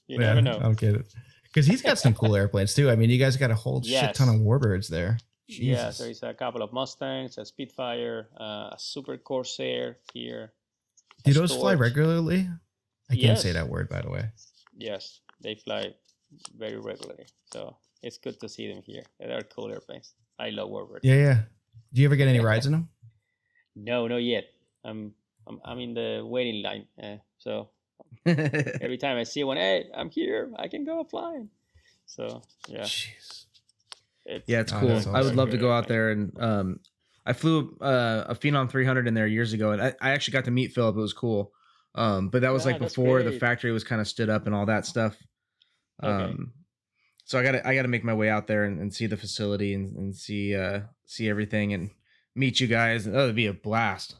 D: You
C: Yeah,
D: never know.
C: I'll get it. Because he's got some cool airplanes too. I mean, you guys got a whole shit ton of warbirds there.
D: Yeah,
C: Jesus.
D: there is a couple of Mustangs, a Spitfire, uh, a Super Corsair here.
C: Do those fly regularly? I can't say that word, by the way.
D: Yes, they fly very regularly. So it's good to see them here. They're cool airplanes. I love warbirds.
C: Yeah, yeah. Do you ever get any rides in them?
D: No, not yet. I'm I'm, I'm in the waiting line. Uh, so every time I see one, hey, I'm here. I can go flying. So yeah,
C: Jeez.
D: it's,
A: Yeah, it's
C: Oh,
A: cool.
C: that's
A: I would love to go out there and um I flew uh, a Phenom 300 in there years ago and I, I actually got to meet Philip. It was cool. Um but that was
D: Yeah,
A: like
D: that's
A: before the factory was kind of stood up and all that stuff. Um
D: Okay.
A: so I got to I got to make my way out there and, and see the facility and, and see uh see everything and meet you guys. Oh, it'd be a blast.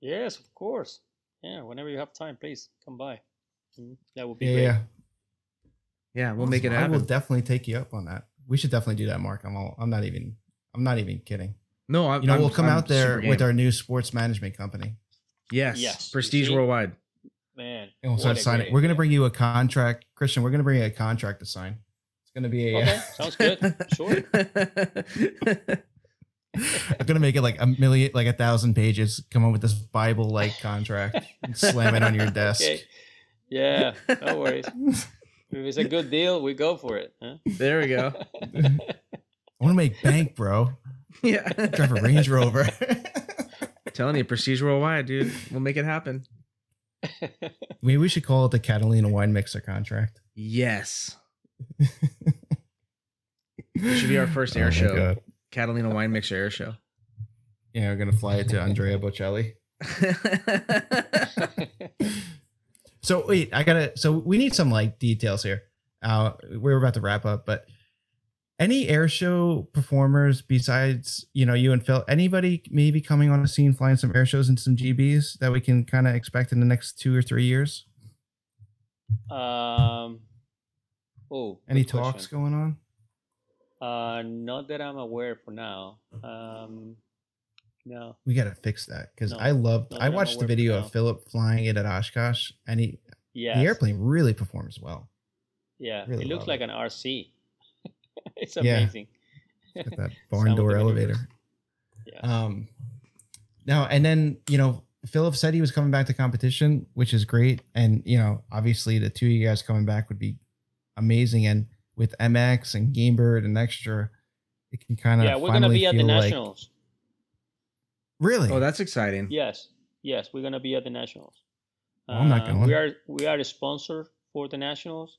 D: Yes, of course. Yeah, whenever you have time, please come by. Mhm, That would be
C: Yeah,
D: great.
C: yeah.
A: Yeah, we'll make it happen.
C: I will definitely take you up on that. We should definitely do that, Mark. I'm all, I'm not even I'm not even kidding.
A: no, I'm,
C: You know,
A: I'm-
C: we'll come
A: I'm
C: out there with our new sports management company.
A: yes,
D: Yes,
A: Prestige? Worldwide.
D: Man.
C: And we'll start signing. We're gonna bring you a contract, Cristian. We're gonna bring you a contract to sign. It's gonna be a.
D: Okay, sounds good. Sure.
C: I'm gonna make it like a million, like a thousand pages. Come up with this Bible like contract, and slam it on your desk.
D: Okay. Yeah, no worries. if it's a good deal, we go for it. Huh?
A: there we go.
C: I want to make bank, bro.
A: Yeah,
C: Drive a Range Rover.
A: telling you, Prestige Worldwide, dude. We'll make it happen.
C: Maybe we should call it the Catalina wine mixer contract.
A: Yes. It should be our first
C: Oh
A: air
C: my
A: show.
C: God.
A: Catalina Wine Mixer Air Show.
C: Yeah, we're gonna fly it to Andrea Bocelli. So wait, I gotta. So we need some like details here. Uh, we're about to wrap up, but any air show performers besides you know you and Phil, anybody maybe coming on the scene, flying some air shows and some GBs that we can kind of expect in the next two or three years?
D: um. Oh.
C: Any talks
D: question.
C: going on?
D: Uh, not that I'm aware for now. Um, no.
C: We gotta fix that because
D: No,
C: I loved.
D: not
C: I watched the video of. Philip flying it at Oshkosh, and he
D: Yeah.
C: the airplane really performs well.
D: Yeah.
C: really
D: it looks like
C: it.
D: an RC. it's
C: Yeah.
D: amazing.
C: That barn door elevator.
D: Yeah.
C: Um, now and then you know Philip said he was coming back to competition, which is great, and you know obviously the two of you guys coming back would be amazing, and with MX and Gamebird and Extra, it can kind of
D: yeah, we're gonna be at the
C: feel like-
D: nationals.
C: really?
A: oh, that's exciting.
D: Yes, yes, we're gonna be at the nationals.
C: Well, I'm not
D: Uh,
C: going.
D: We are we are a sponsor for the nationals,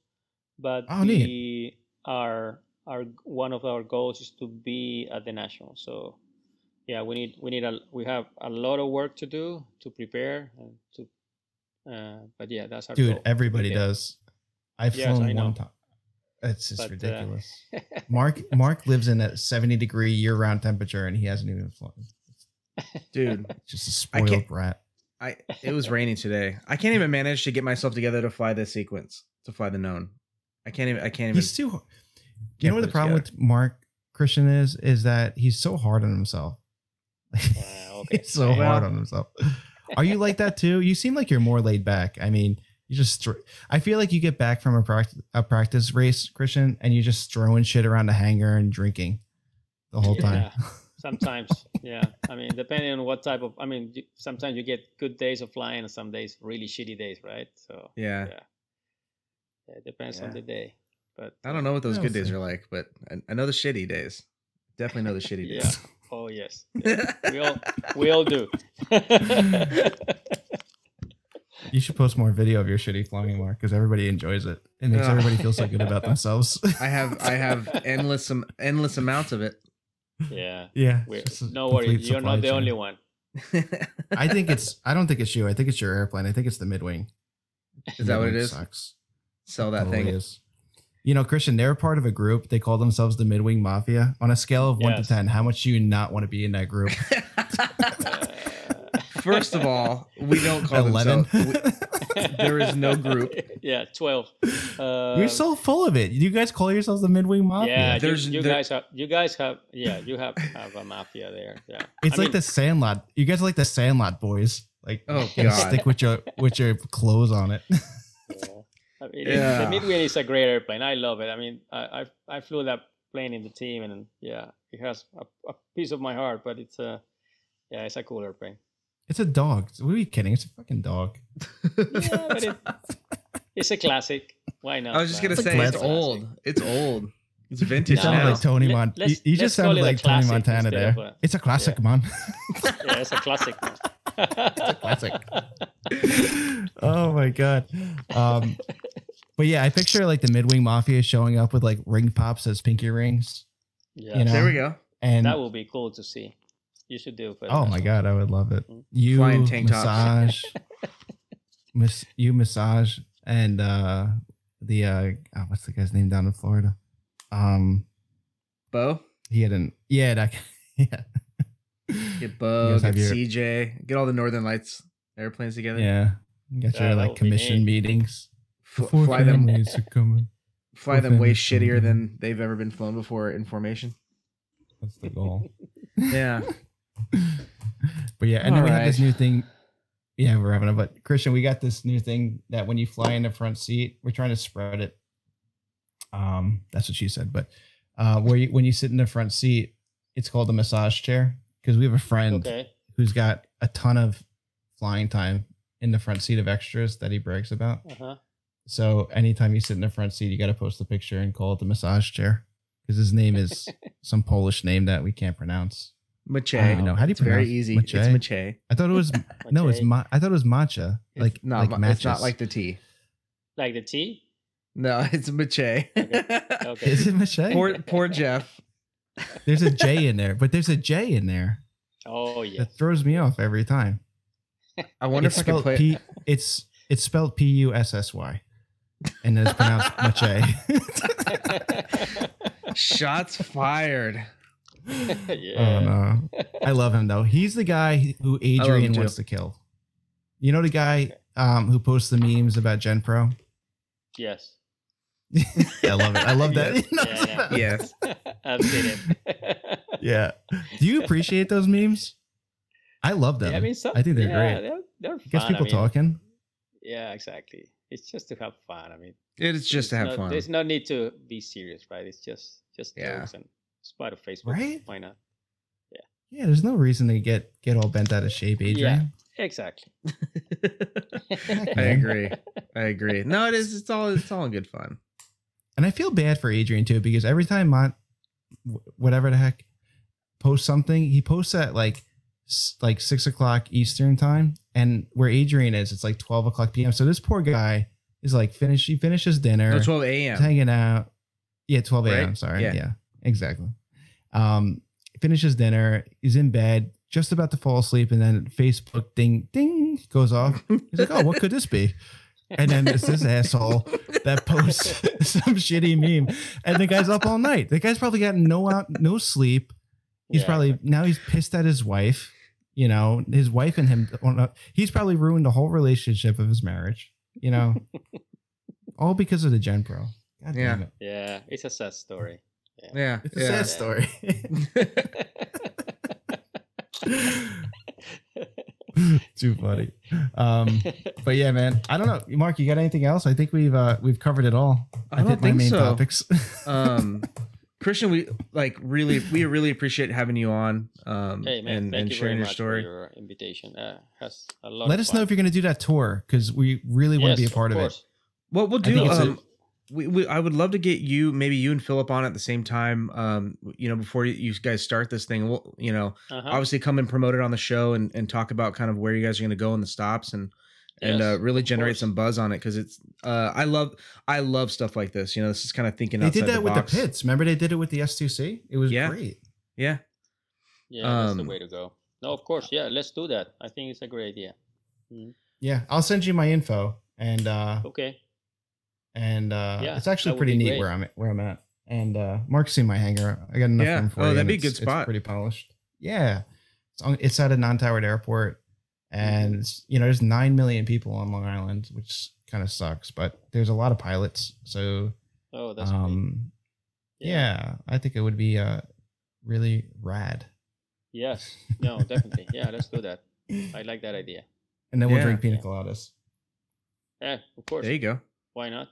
D: but
C: Oh, neat.
D: we are our one of our goals is to be at the nationals. So yeah, we need we need a we have a lot of work to do to prepare and to. Uh, but yeah, that's our
C: dude,
D: goal.
C: everybody
D: Yeah.
C: does. I've
D: Yes,
C: flown
D: I know.
C: one time. It's just
D: But, uh,
C: ridiculous. Mark Mark lives in a 70 degree year round temperature, and he hasn't even flown.
A: Dude,
C: just a spoiled
A: can't-
C: brat.
A: I it was raining today. I can't even manage to get myself together to fly this sequence, to fly the known. I can't even I can't even
C: He's too. You know what the problem
A: together.
C: with Mark Cristian is? Is that he's so hard on himself.
D: Yeah, okay.
C: he's so
D: Well-
C: hard on himself. Are you like that too? You seem like you're more laid back. I mean, you just. Str- I feel like you get back from a practice a practice race, Cristian, and you're just throwing shit around the hangar and drinking the whole time.
D: sometimes yeah i mean depending on what type of i mean sometimes you get good days of flying and some days really shitty days right so
A: Yeah.
D: yeah, yeah it depends on the day but
A: I don't know what those
C: Yeah,
A: good days are like, but I, I know the shitty days. Definitely know the shitty
D: yeah
A: days.
D: oh yes yeah. we all we all do
C: You should post more video of your shitty flying, Mark, because everybody enjoys it. It makes everybody feel so good about themselves.
A: I have I have endless um, endless amounts of it.
D: yeah
C: yeah.
D: we,
C: it's just a
D: no worries you're not the
C: chain.
D: only one
C: I think it's. I don't think it's you. I think it's your airplane. I think it's the midwing.
A: Is that what it
C: Midwing
A: is?
C: Sucks.
A: Sell that
C: Totally
A: thing.
C: is. You know, Cristian, they're part of a group. They call themselves the Midwing Mafia. On a scale of one to ten, how much do you not want to be in that group?
A: First of all, we don't call
C: Eleven.
A: themselves. we- there is no group.
D: yeah 12 uh,
C: You're so full of it. You guys call yourselves the Midwing Mafia.
D: yeah you,
A: There's-
D: you
A: there-
D: guys have you guys have yeah you have have a mafia there yeah
C: it's
D: I
C: like
D: mean,
C: the Sandlot. You guys are like the Sandlot boys. Like,
A: Oh,
C: and
A: God.
C: stick with your with your clothes on it.
D: Yeah. I mean, it-
A: Yeah.
D: the Midwing is a great airplane. I love it. I mean, I I, I flew that plane in the team, and yeah, it has a, a piece of my heart. But it's a yeah, it's a cool airplane.
C: It's a dog. What are you kidding? It's a fucking dog.
D: Yeah, but it, it's a classic. Why not?
A: I was just gonna
D: man?
A: say it's old. It's old. It's
C: You
A: vintage
D: No,
C: sounded
A: now.
C: like Tony
D: Let-
C: Mon. You,
D: let's-
C: you just
D: call
C: sounded like Tony Montana there.
D: of a-
C: it's a classic,
D: yeah.
C: man.
D: yeah, it's a classic. man.
C: classic. oh my god. Um, but yeah, I picture like the midwing mafia showing up with like ring pops as pinky rings,
D: yeah,
C: You know,
A: there we go.
C: and
D: that will be cool to see. You should do. For the
C: oh my god, I would love it.
D: Mm.
C: You
A: Flying tank
C: massage, miss you massage, and uh the uh oh, what's the guy's name down in Florida? Um,
A: Bo,
C: he had an yeah that yeah
A: get Bo, get
C: your-
A: CJ, get all the Northern Lights airplanes together.
C: yeah. You got your
D: that
C: like commission meetings.
A: F- fly them,
C: families are coming.
A: fly them way shittier than they've ever been flown before in formation.
C: That's the goal.
A: Yeah.
C: But yeah, and then we have this new thing. Yeah, we're having it. But Cristian, we got this new thing that when you fly in the front seat, we're trying to spread it. Um, that's what she said. But uh, where you when you sit in the front seat, it's called a massage chair because we have a friend
D: Okay.
C: who's got a ton of flying time in the front seat of extras that he brags about.
D: Uh huh.
C: So anytime you sit in the front seat, you got to post a picture and call it the massage chair because his name is some Polish name that we can't pronounce.
A: Mache.
C: I don't even know how do you
A: It's very
C: pronounce
A: easy.
C: Mache?
A: It's Mache.
C: I thought it was no, it's ma- I thought it was matcha,
A: It's
C: like
A: not,
C: like
A: ma-
C: matches.
A: it's not like the tea.
D: like the tea?
A: No, it's Mache.
D: Okay.
C: Is it Mache?
A: poor poor Jeff.
C: There's a J in there, but there's a J in there
D: Oh yeah.
C: that throws me off every time.
A: I wonder
C: it's
A: if I could
C: spelled
A: play.
C: P. It's it's spelled P U S S Y, and it's pronounced Mache.
A: Shots fired.
D: yeah.
C: Oh no, I love him though. He's the guy who Adrian wants to kill. You know the guy um, who posts the memes about Gen Pro.
D: Yes.
C: I love it. I love that.
D: Yeah, yeah.
A: Yes.
D: I've seen it.
C: yeah. Do you appreciate those memes? I love them.
D: Yeah, I mean, some,
C: I think they're
D: yeah,
C: great.
D: They're, they're
C: Gets
D: fun.
C: people
D: I mean,
C: talking.
D: Yeah, exactly. It's just to have fun. I mean,
A: It is just to have
D: no-
A: fun.
D: There's no need to be serious, right? It's just just
A: Yeah.
D: jokes and it's part of Facebook.
C: Right?
D: Why not?
C: Yeah, Yeah, there's no reason to get get all bent out of shape, Adrian.
D: Yeah, Exactly.
A: I agree. I agree. No, it is. It's all. It's all in good fun.
C: And I feel bad for Adrian too because every time Mont, whatever the heck, posts something, he posts at like like six o'clock Eastern time, and where Adrian is, it's like twelve o'clock PM. So this poor guy is like finish. He finishes dinner,
A: No, 12 a.m.
C: hanging out. Yeah, twelve a.m.
A: Right?
C: Sorry.
A: Yeah.
C: Yeah. exactly. Um, finishes dinner. He's in bed, just about to fall asleep, and then Facebook ding ding goes off. He's like, "Oh, what could this be?" And then it's this asshole that posts some shitty meme, and the guy's up all night. The guy's probably got no out, no sleep. He's
D: Yeah,
C: probably now he's pissed at his wife. You know, his wife and him. He's probably ruined the whole relationship of his marriage. You know, all because of the Gen Pro. God
A: Yeah.
C: damn it!
D: Yeah, it's a sad story.
A: Yeah.
C: It's a
A: yeah.
C: sad story. Too funny. Um, but yeah, man. I don't know, Mark. You got anything else? I think we've uh, we've covered it all.
A: I don't
C: hit
A: think so.
C: topics.
A: um cristian we like really we really appreciate having you on um
D: hey man,
A: and, and
D: you
A: sharing your story
D: your invitation. Uh, has a lot.
C: Let
D: of
C: us know if you're going to do that tour because we really want to
D: Yes,
C: be a part of, it.
D: course.
A: what we'll do
C: it's a-
A: um we, we i would love to get you maybe you and philip on at the same time um you know before you, you guys start this thing we'll you know
D: Uh-huh.
A: obviously come and promote it on the show and, and talk about kind of where you guys are going to go in the stops and and
D: Yes,
A: uh, really generate
D: course.
A: some buzz on it because it's uh i love i love stuff like this you know this is kind of thinking
C: They
A: outside
C: did that
A: the
C: with
A: box.
C: the pits. Remember they did it with the S2C? It was
A: Yeah.
C: great.
A: yeah
D: Yeah, that's the
A: Um,
D: way to go. No, of course. Yeah, let's do that. I think it's a great idea.
C: Yeah, I'll send you my info and uh
D: Okay.
C: And uh
D: Yeah,
C: it's actually pretty neat
D: great.
C: where I'm at where I'm at. And uh Mark's seen my hangar. I got enough
A: Yeah.
C: room for
A: Oh,
C: you,
A: that'd be a good spot.
C: It's pretty polished. Yeah. It's on, it's at a non-towered airport and
D: Mm-hmm.
C: it's, you know there's 9 million people on Long Island, which kind of sucks, but there's a lot of pilots. So
D: Oh, that's great.
C: um yeah. I think it would be uh really rad.
D: Yes. No, definitely. Yeah, let's do that. I like that idea.
C: And then we'll drink pina
D: Yeah.
C: coladas.
D: Yeah, of course.
A: there you go
D: Why not?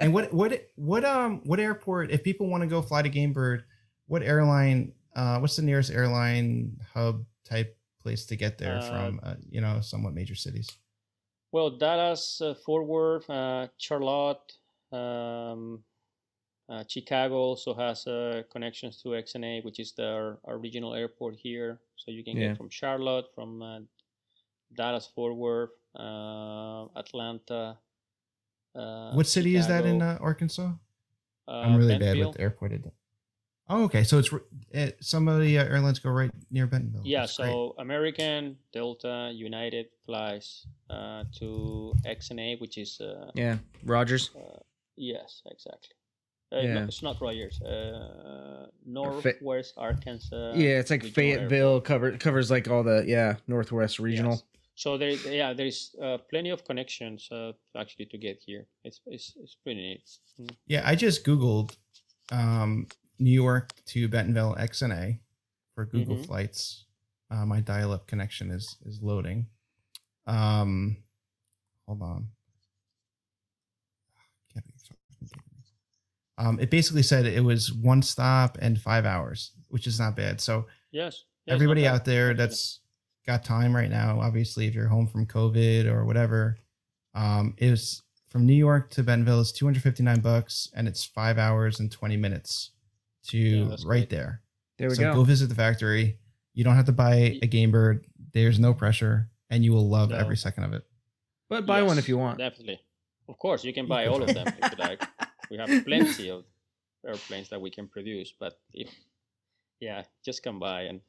C: And what what what um what airport if people want to go fly to Gamebird, what airline uh what's the nearest airline hub type place to get there
D: Uh,
C: from uh, you know somewhat major cities?
D: Well, Dallas, uh, Fort Worth, uh, Charlotte, um, uh, Chicago also has uh, connections to XNA, which is their our regional airport here. So you can
A: Yeah.
D: get from Charlotte, from uh, Dallas, Fort Worth, uh, Atlanta. Uh,
C: what city is that in uh, Arkansas?
D: uh,
C: I'm really bad
D: Bentonville.
C: with airport. Oh, okay. So it's uh, some of the uh, airlines go right near Bentonville.
D: Yeah,
C: That's great.
D: so American, Delta, United flies uh, to XNA, which is uh,
A: yeah rogers
D: yes, exactly. Uh,
A: Yeah.
D: no, it's not Rogers. Uh, Northwest Arkansas.
A: yeah it's like
D: Regional
A: fayetteville
D: Airport.
A: cover covers like all the yeah northwest regional
D: Yes. So there, yeah, there's uh, plenty of connections uh, actually to get here. It's it's, it's pretty neat. Mm.
C: Yeah, I just Googled um, New York to Bentonville XNA for Google
D: Mhm.
C: flights. Uh, my dial-up connection is is loading. Um, hold on. Can't be fucking kidding me. Um, it basically said it was one stop and five hours, which is not bad. So
D: Yes.
C: everybody out there that's got time right now, obviously, if you're home from COVID or whatever, um, is from New York to Bentonville is 259 bucks, and it's five hours and 20 minutes to
D: Yeah,
C: right
D: great.
C: there.
A: there we
C: so
A: go
C: go visit the factory. You don't have to buy a Gamebird. There's no pressure, and you will love
D: No.
C: every second of it.
A: but buy one if you want
D: Definitely. Of course, you can buy all of them if you like. We have plenty of airplanes that we can produce, but if yeah, just come by and.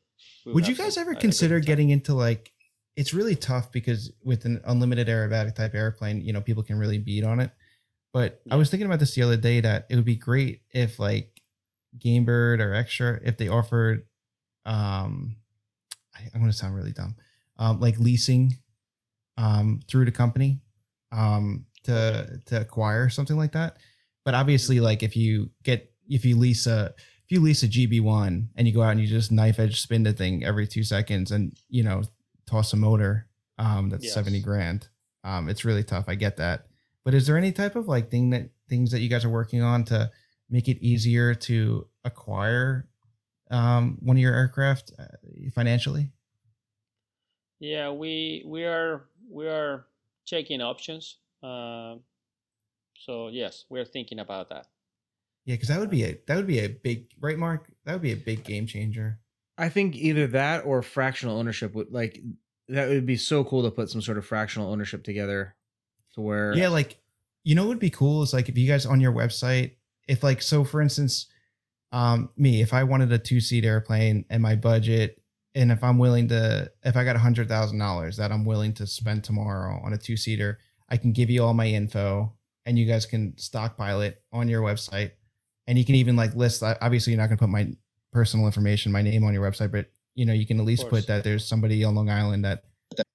D: We'll
C: Would you guys ever consider getting into like? It's really tough because with an unlimited aerobatic type airplane, you know, people can really beat on it. But I was thinking about this the other day that it would be great if like Gamebird or Extra, if they offered, um, I, I'm going to sound really dumb, um, like leasing, um, through the company, um, to to acquire something like that. But obviously, like if you get if you lease a if you lease a GB one and you go out and you just knife edge spin the thing every two seconds and you know toss a motor, um, that's
D: Yes.
C: seventy grand. Um, it's really tough. I get that. But is there any type of like thing that things that you guys are working on to make it easier to acquire um, one of your aircraft uh, financially?
D: Yeah, we we are we are checking options. Uh, so yes, we're thinking about that.
C: Yeah, because that would be a that would be a big right, Mark. That would be a big game changer.
A: I think either that or fractional ownership would like that would be so cool to put some sort of fractional ownership together to where
C: Yeah, like you know what would be cool is like if you guys on your website, if like so for instance, um me, if I wanted a two seat airplane and my budget and if I'm willing to if I got a hundred thousand dollars that I'm willing to spend tomorrow on a two seater, I can give you all my info and you guys can stockpile it on your website. And you can even like list obviously you're not gonna put my personal information, my name on your website, but you know, you can at least put that there's somebody on Long Island that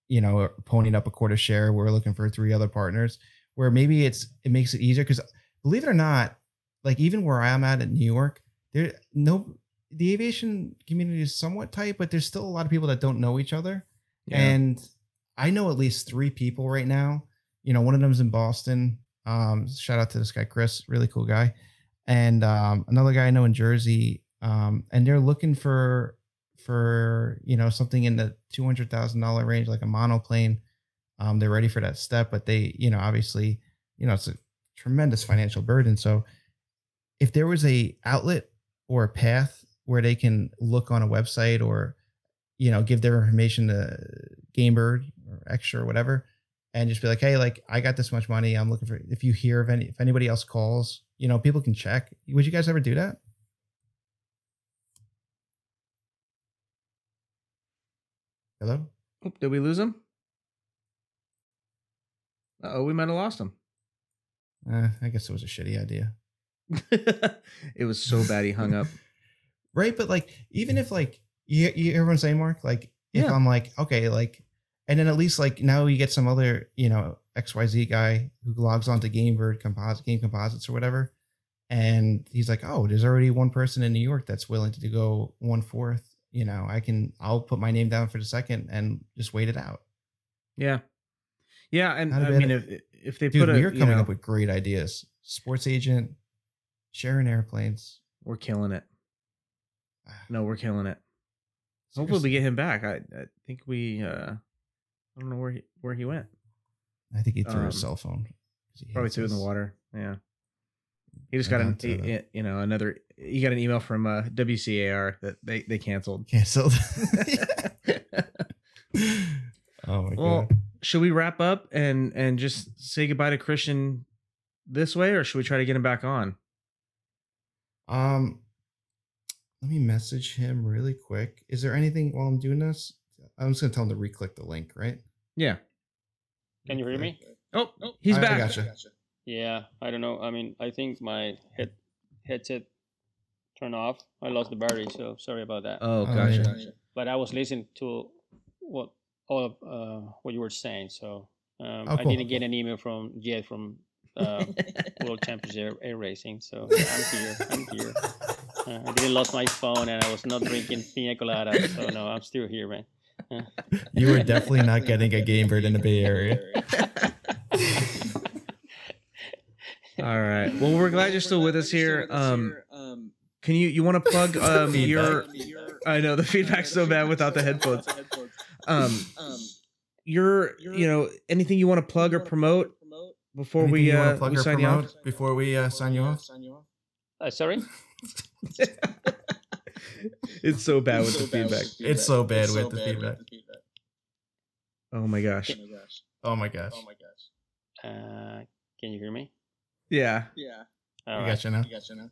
C: you know, ponying up a quarter share. We're looking for three other partners where maybe it's it makes it easier because believe it or not, like even where I'm at in New York, there no the aviation community is somewhat tight, but there's still a lot of people that don't know each other.
A: Yeah.
C: And I know at least three people right now. You know, one of them's in Boston. Um, shout out to this guy, Chris, really cool guy. And um, another guy I know in Jersey. Um, and they're looking for for you know something in the two hundred thousand dollar range, like a monoplane. Um, they're ready for that step, but they, you know, obviously, you know, it's a tremendous financial burden. So if there was a outlet or a path where they can look on a website or you know give their information to gamebird or extra or whatever and just be like hey like i got this much money i'm looking for if you hear of any if anybody else calls you know people can check would you guys ever do that hello
A: Oh, did we lose him? Oh, we might have lost him.
C: uh, i guess it was a shitty idea
A: it was so bad he hung up.
C: right but like even if like you, you everyone saying mark like if
A: Yeah.
C: i'm like okay like and then at least like now you get some other you know xyz guy who logs on to gamebird composite game composites or whatever and he's like oh there's already one person in new york that's willing to go one fourth you know i can i'll put my name down for the second and just wait it out
A: Yeah. Yeah, and I mean if if they
C: dude
A: put a
C: we are
A: you
C: coming
A: know,
C: up with great ideas sports agent sharing airplanes
A: we're killing it. No, we're killing it. Hopefully we get him back. I, I think we uh I don't know where he where he went.
C: I think he threw
A: um,
C: his cell phone. he
A: Probably threw it in the water. Yeah. He just got an
C: doubt, uh,
A: e- e- you know another he got an email from uh WCAR that they they canceled.
C: canceled oh my
A: Well,
C: god
A: should we wrap up and and just say goodbye to Cristian this way, or should we try to get him back on?
C: Um, let me message him really quick. Is there anything while I'm doing this? I'm just gonna tell him to re-click the link, right?
A: Yeah.
D: Can you hear me?
A: Oh, oh he's
C: I- I
A: back.
C: gotcha.
D: Yeah, I don't know. I mean, I think my head headset turned off. I lost the battery, so sorry about that.
A: Oh,
C: Oh, yeah.
D: but I was listening to what all of uh, what you were saying, so um,
C: Oh,
D: I didn't get an email from Jed from uh, World Champions Air, Air Racing. So I'm here. I'm here. Uh, I didn't lost my phone, and I was not drinking pina colada. So no, I'm still here, man.
C: You were definitely not getting a Gamebird in the Bay Area.
A: All right. Well, we're glad you're still with us here. Um, can you you want to plug um your? I know the feedback's so bad without the headphones. Um, your you know anything you want to plug or promote before
C: Anything
A: we uh
C: plug
A: we
C: or
A: sign you off?
C: before we uh, sign you off?
D: Uh, sorry.
A: It's so bad with the feedback.
C: It's so bad with the feedback.
A: Oh my gosh.
C: Oh my gosh. Oh my gosh.
D: Uh, Can you hear me?
A: Yeah.
E: Yeah.
D: All
C: I
D: right.
C: got you now.
E: I got you now.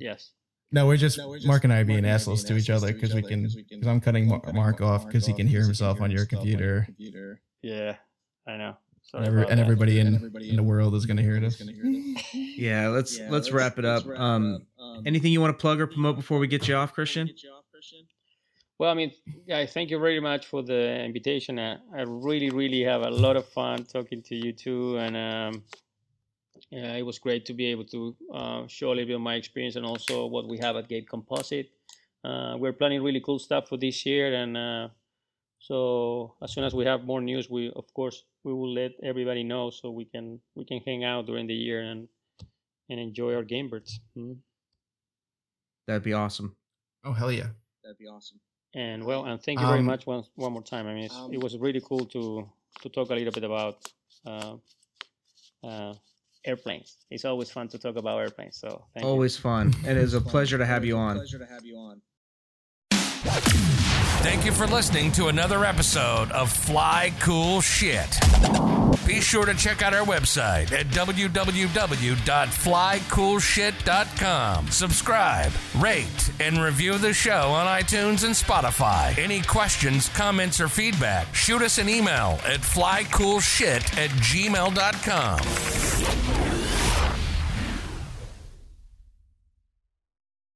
D: Yes.
C: No, we're just,
E: No, we're just
C: Mark and I
E: Mark
C: being
E: and
C: assholes to each other because we
E: other
C: can.
E: 'cause we can-
C: Because I'm cutting
E: I'm cutting
C: Mark off because he can hear himself on your computer,
E: computer.
D: Yeah. I know. Sorry
C: and, every,
D: about
C: and
D: that.
C: everybody in
E: And everybody
C: in the world is going to hear
E: is
C: this.
E: gonna hear this.
A: Yeah. Let's let's, wrap it up.
E: let's wrap
A: um,
E: Um,
A: anything you want to plug or promote before we get you off, Cristian?
E: Get you off, Cristian?
D: Well, I mean, yeah, thank you very much for the invitation. I, I really, really have a lot of fun talking to you too, and um, yeah, it was great to be able to uh, show a little bit of my experience and also what we have at Game Composite. Uh, we're planning really cool stuff for this year, and uh, so as soon as we have more news, we of course we will let everybody know so we can we can hang out during the year and and enjoy our Gamebirds. Mhm.
A: That'd be awesome.
C: Oh hell yeah!
E: That'd be awesome.
D: And well, and thank you very
C: Um,
D: much once one more time. I mean, it's,
E: um,
D: it was really cool to to talk a little bit about uh, uh, airplanes. It's always fun to talk about airplanes. So thank you.
A: Always fun. And it is a pleasure to have you on.
E: Pleasure to have you on.
F: Thank you for listening to another episode of Fly Cool Shit. Be sure to check out our website at www.flycoolshit.com. Subscribe, rate, and review the show on iTunes and Spotify. Any questions, comments, or feedback, shoot us an email at flycoolshit at gmail.com.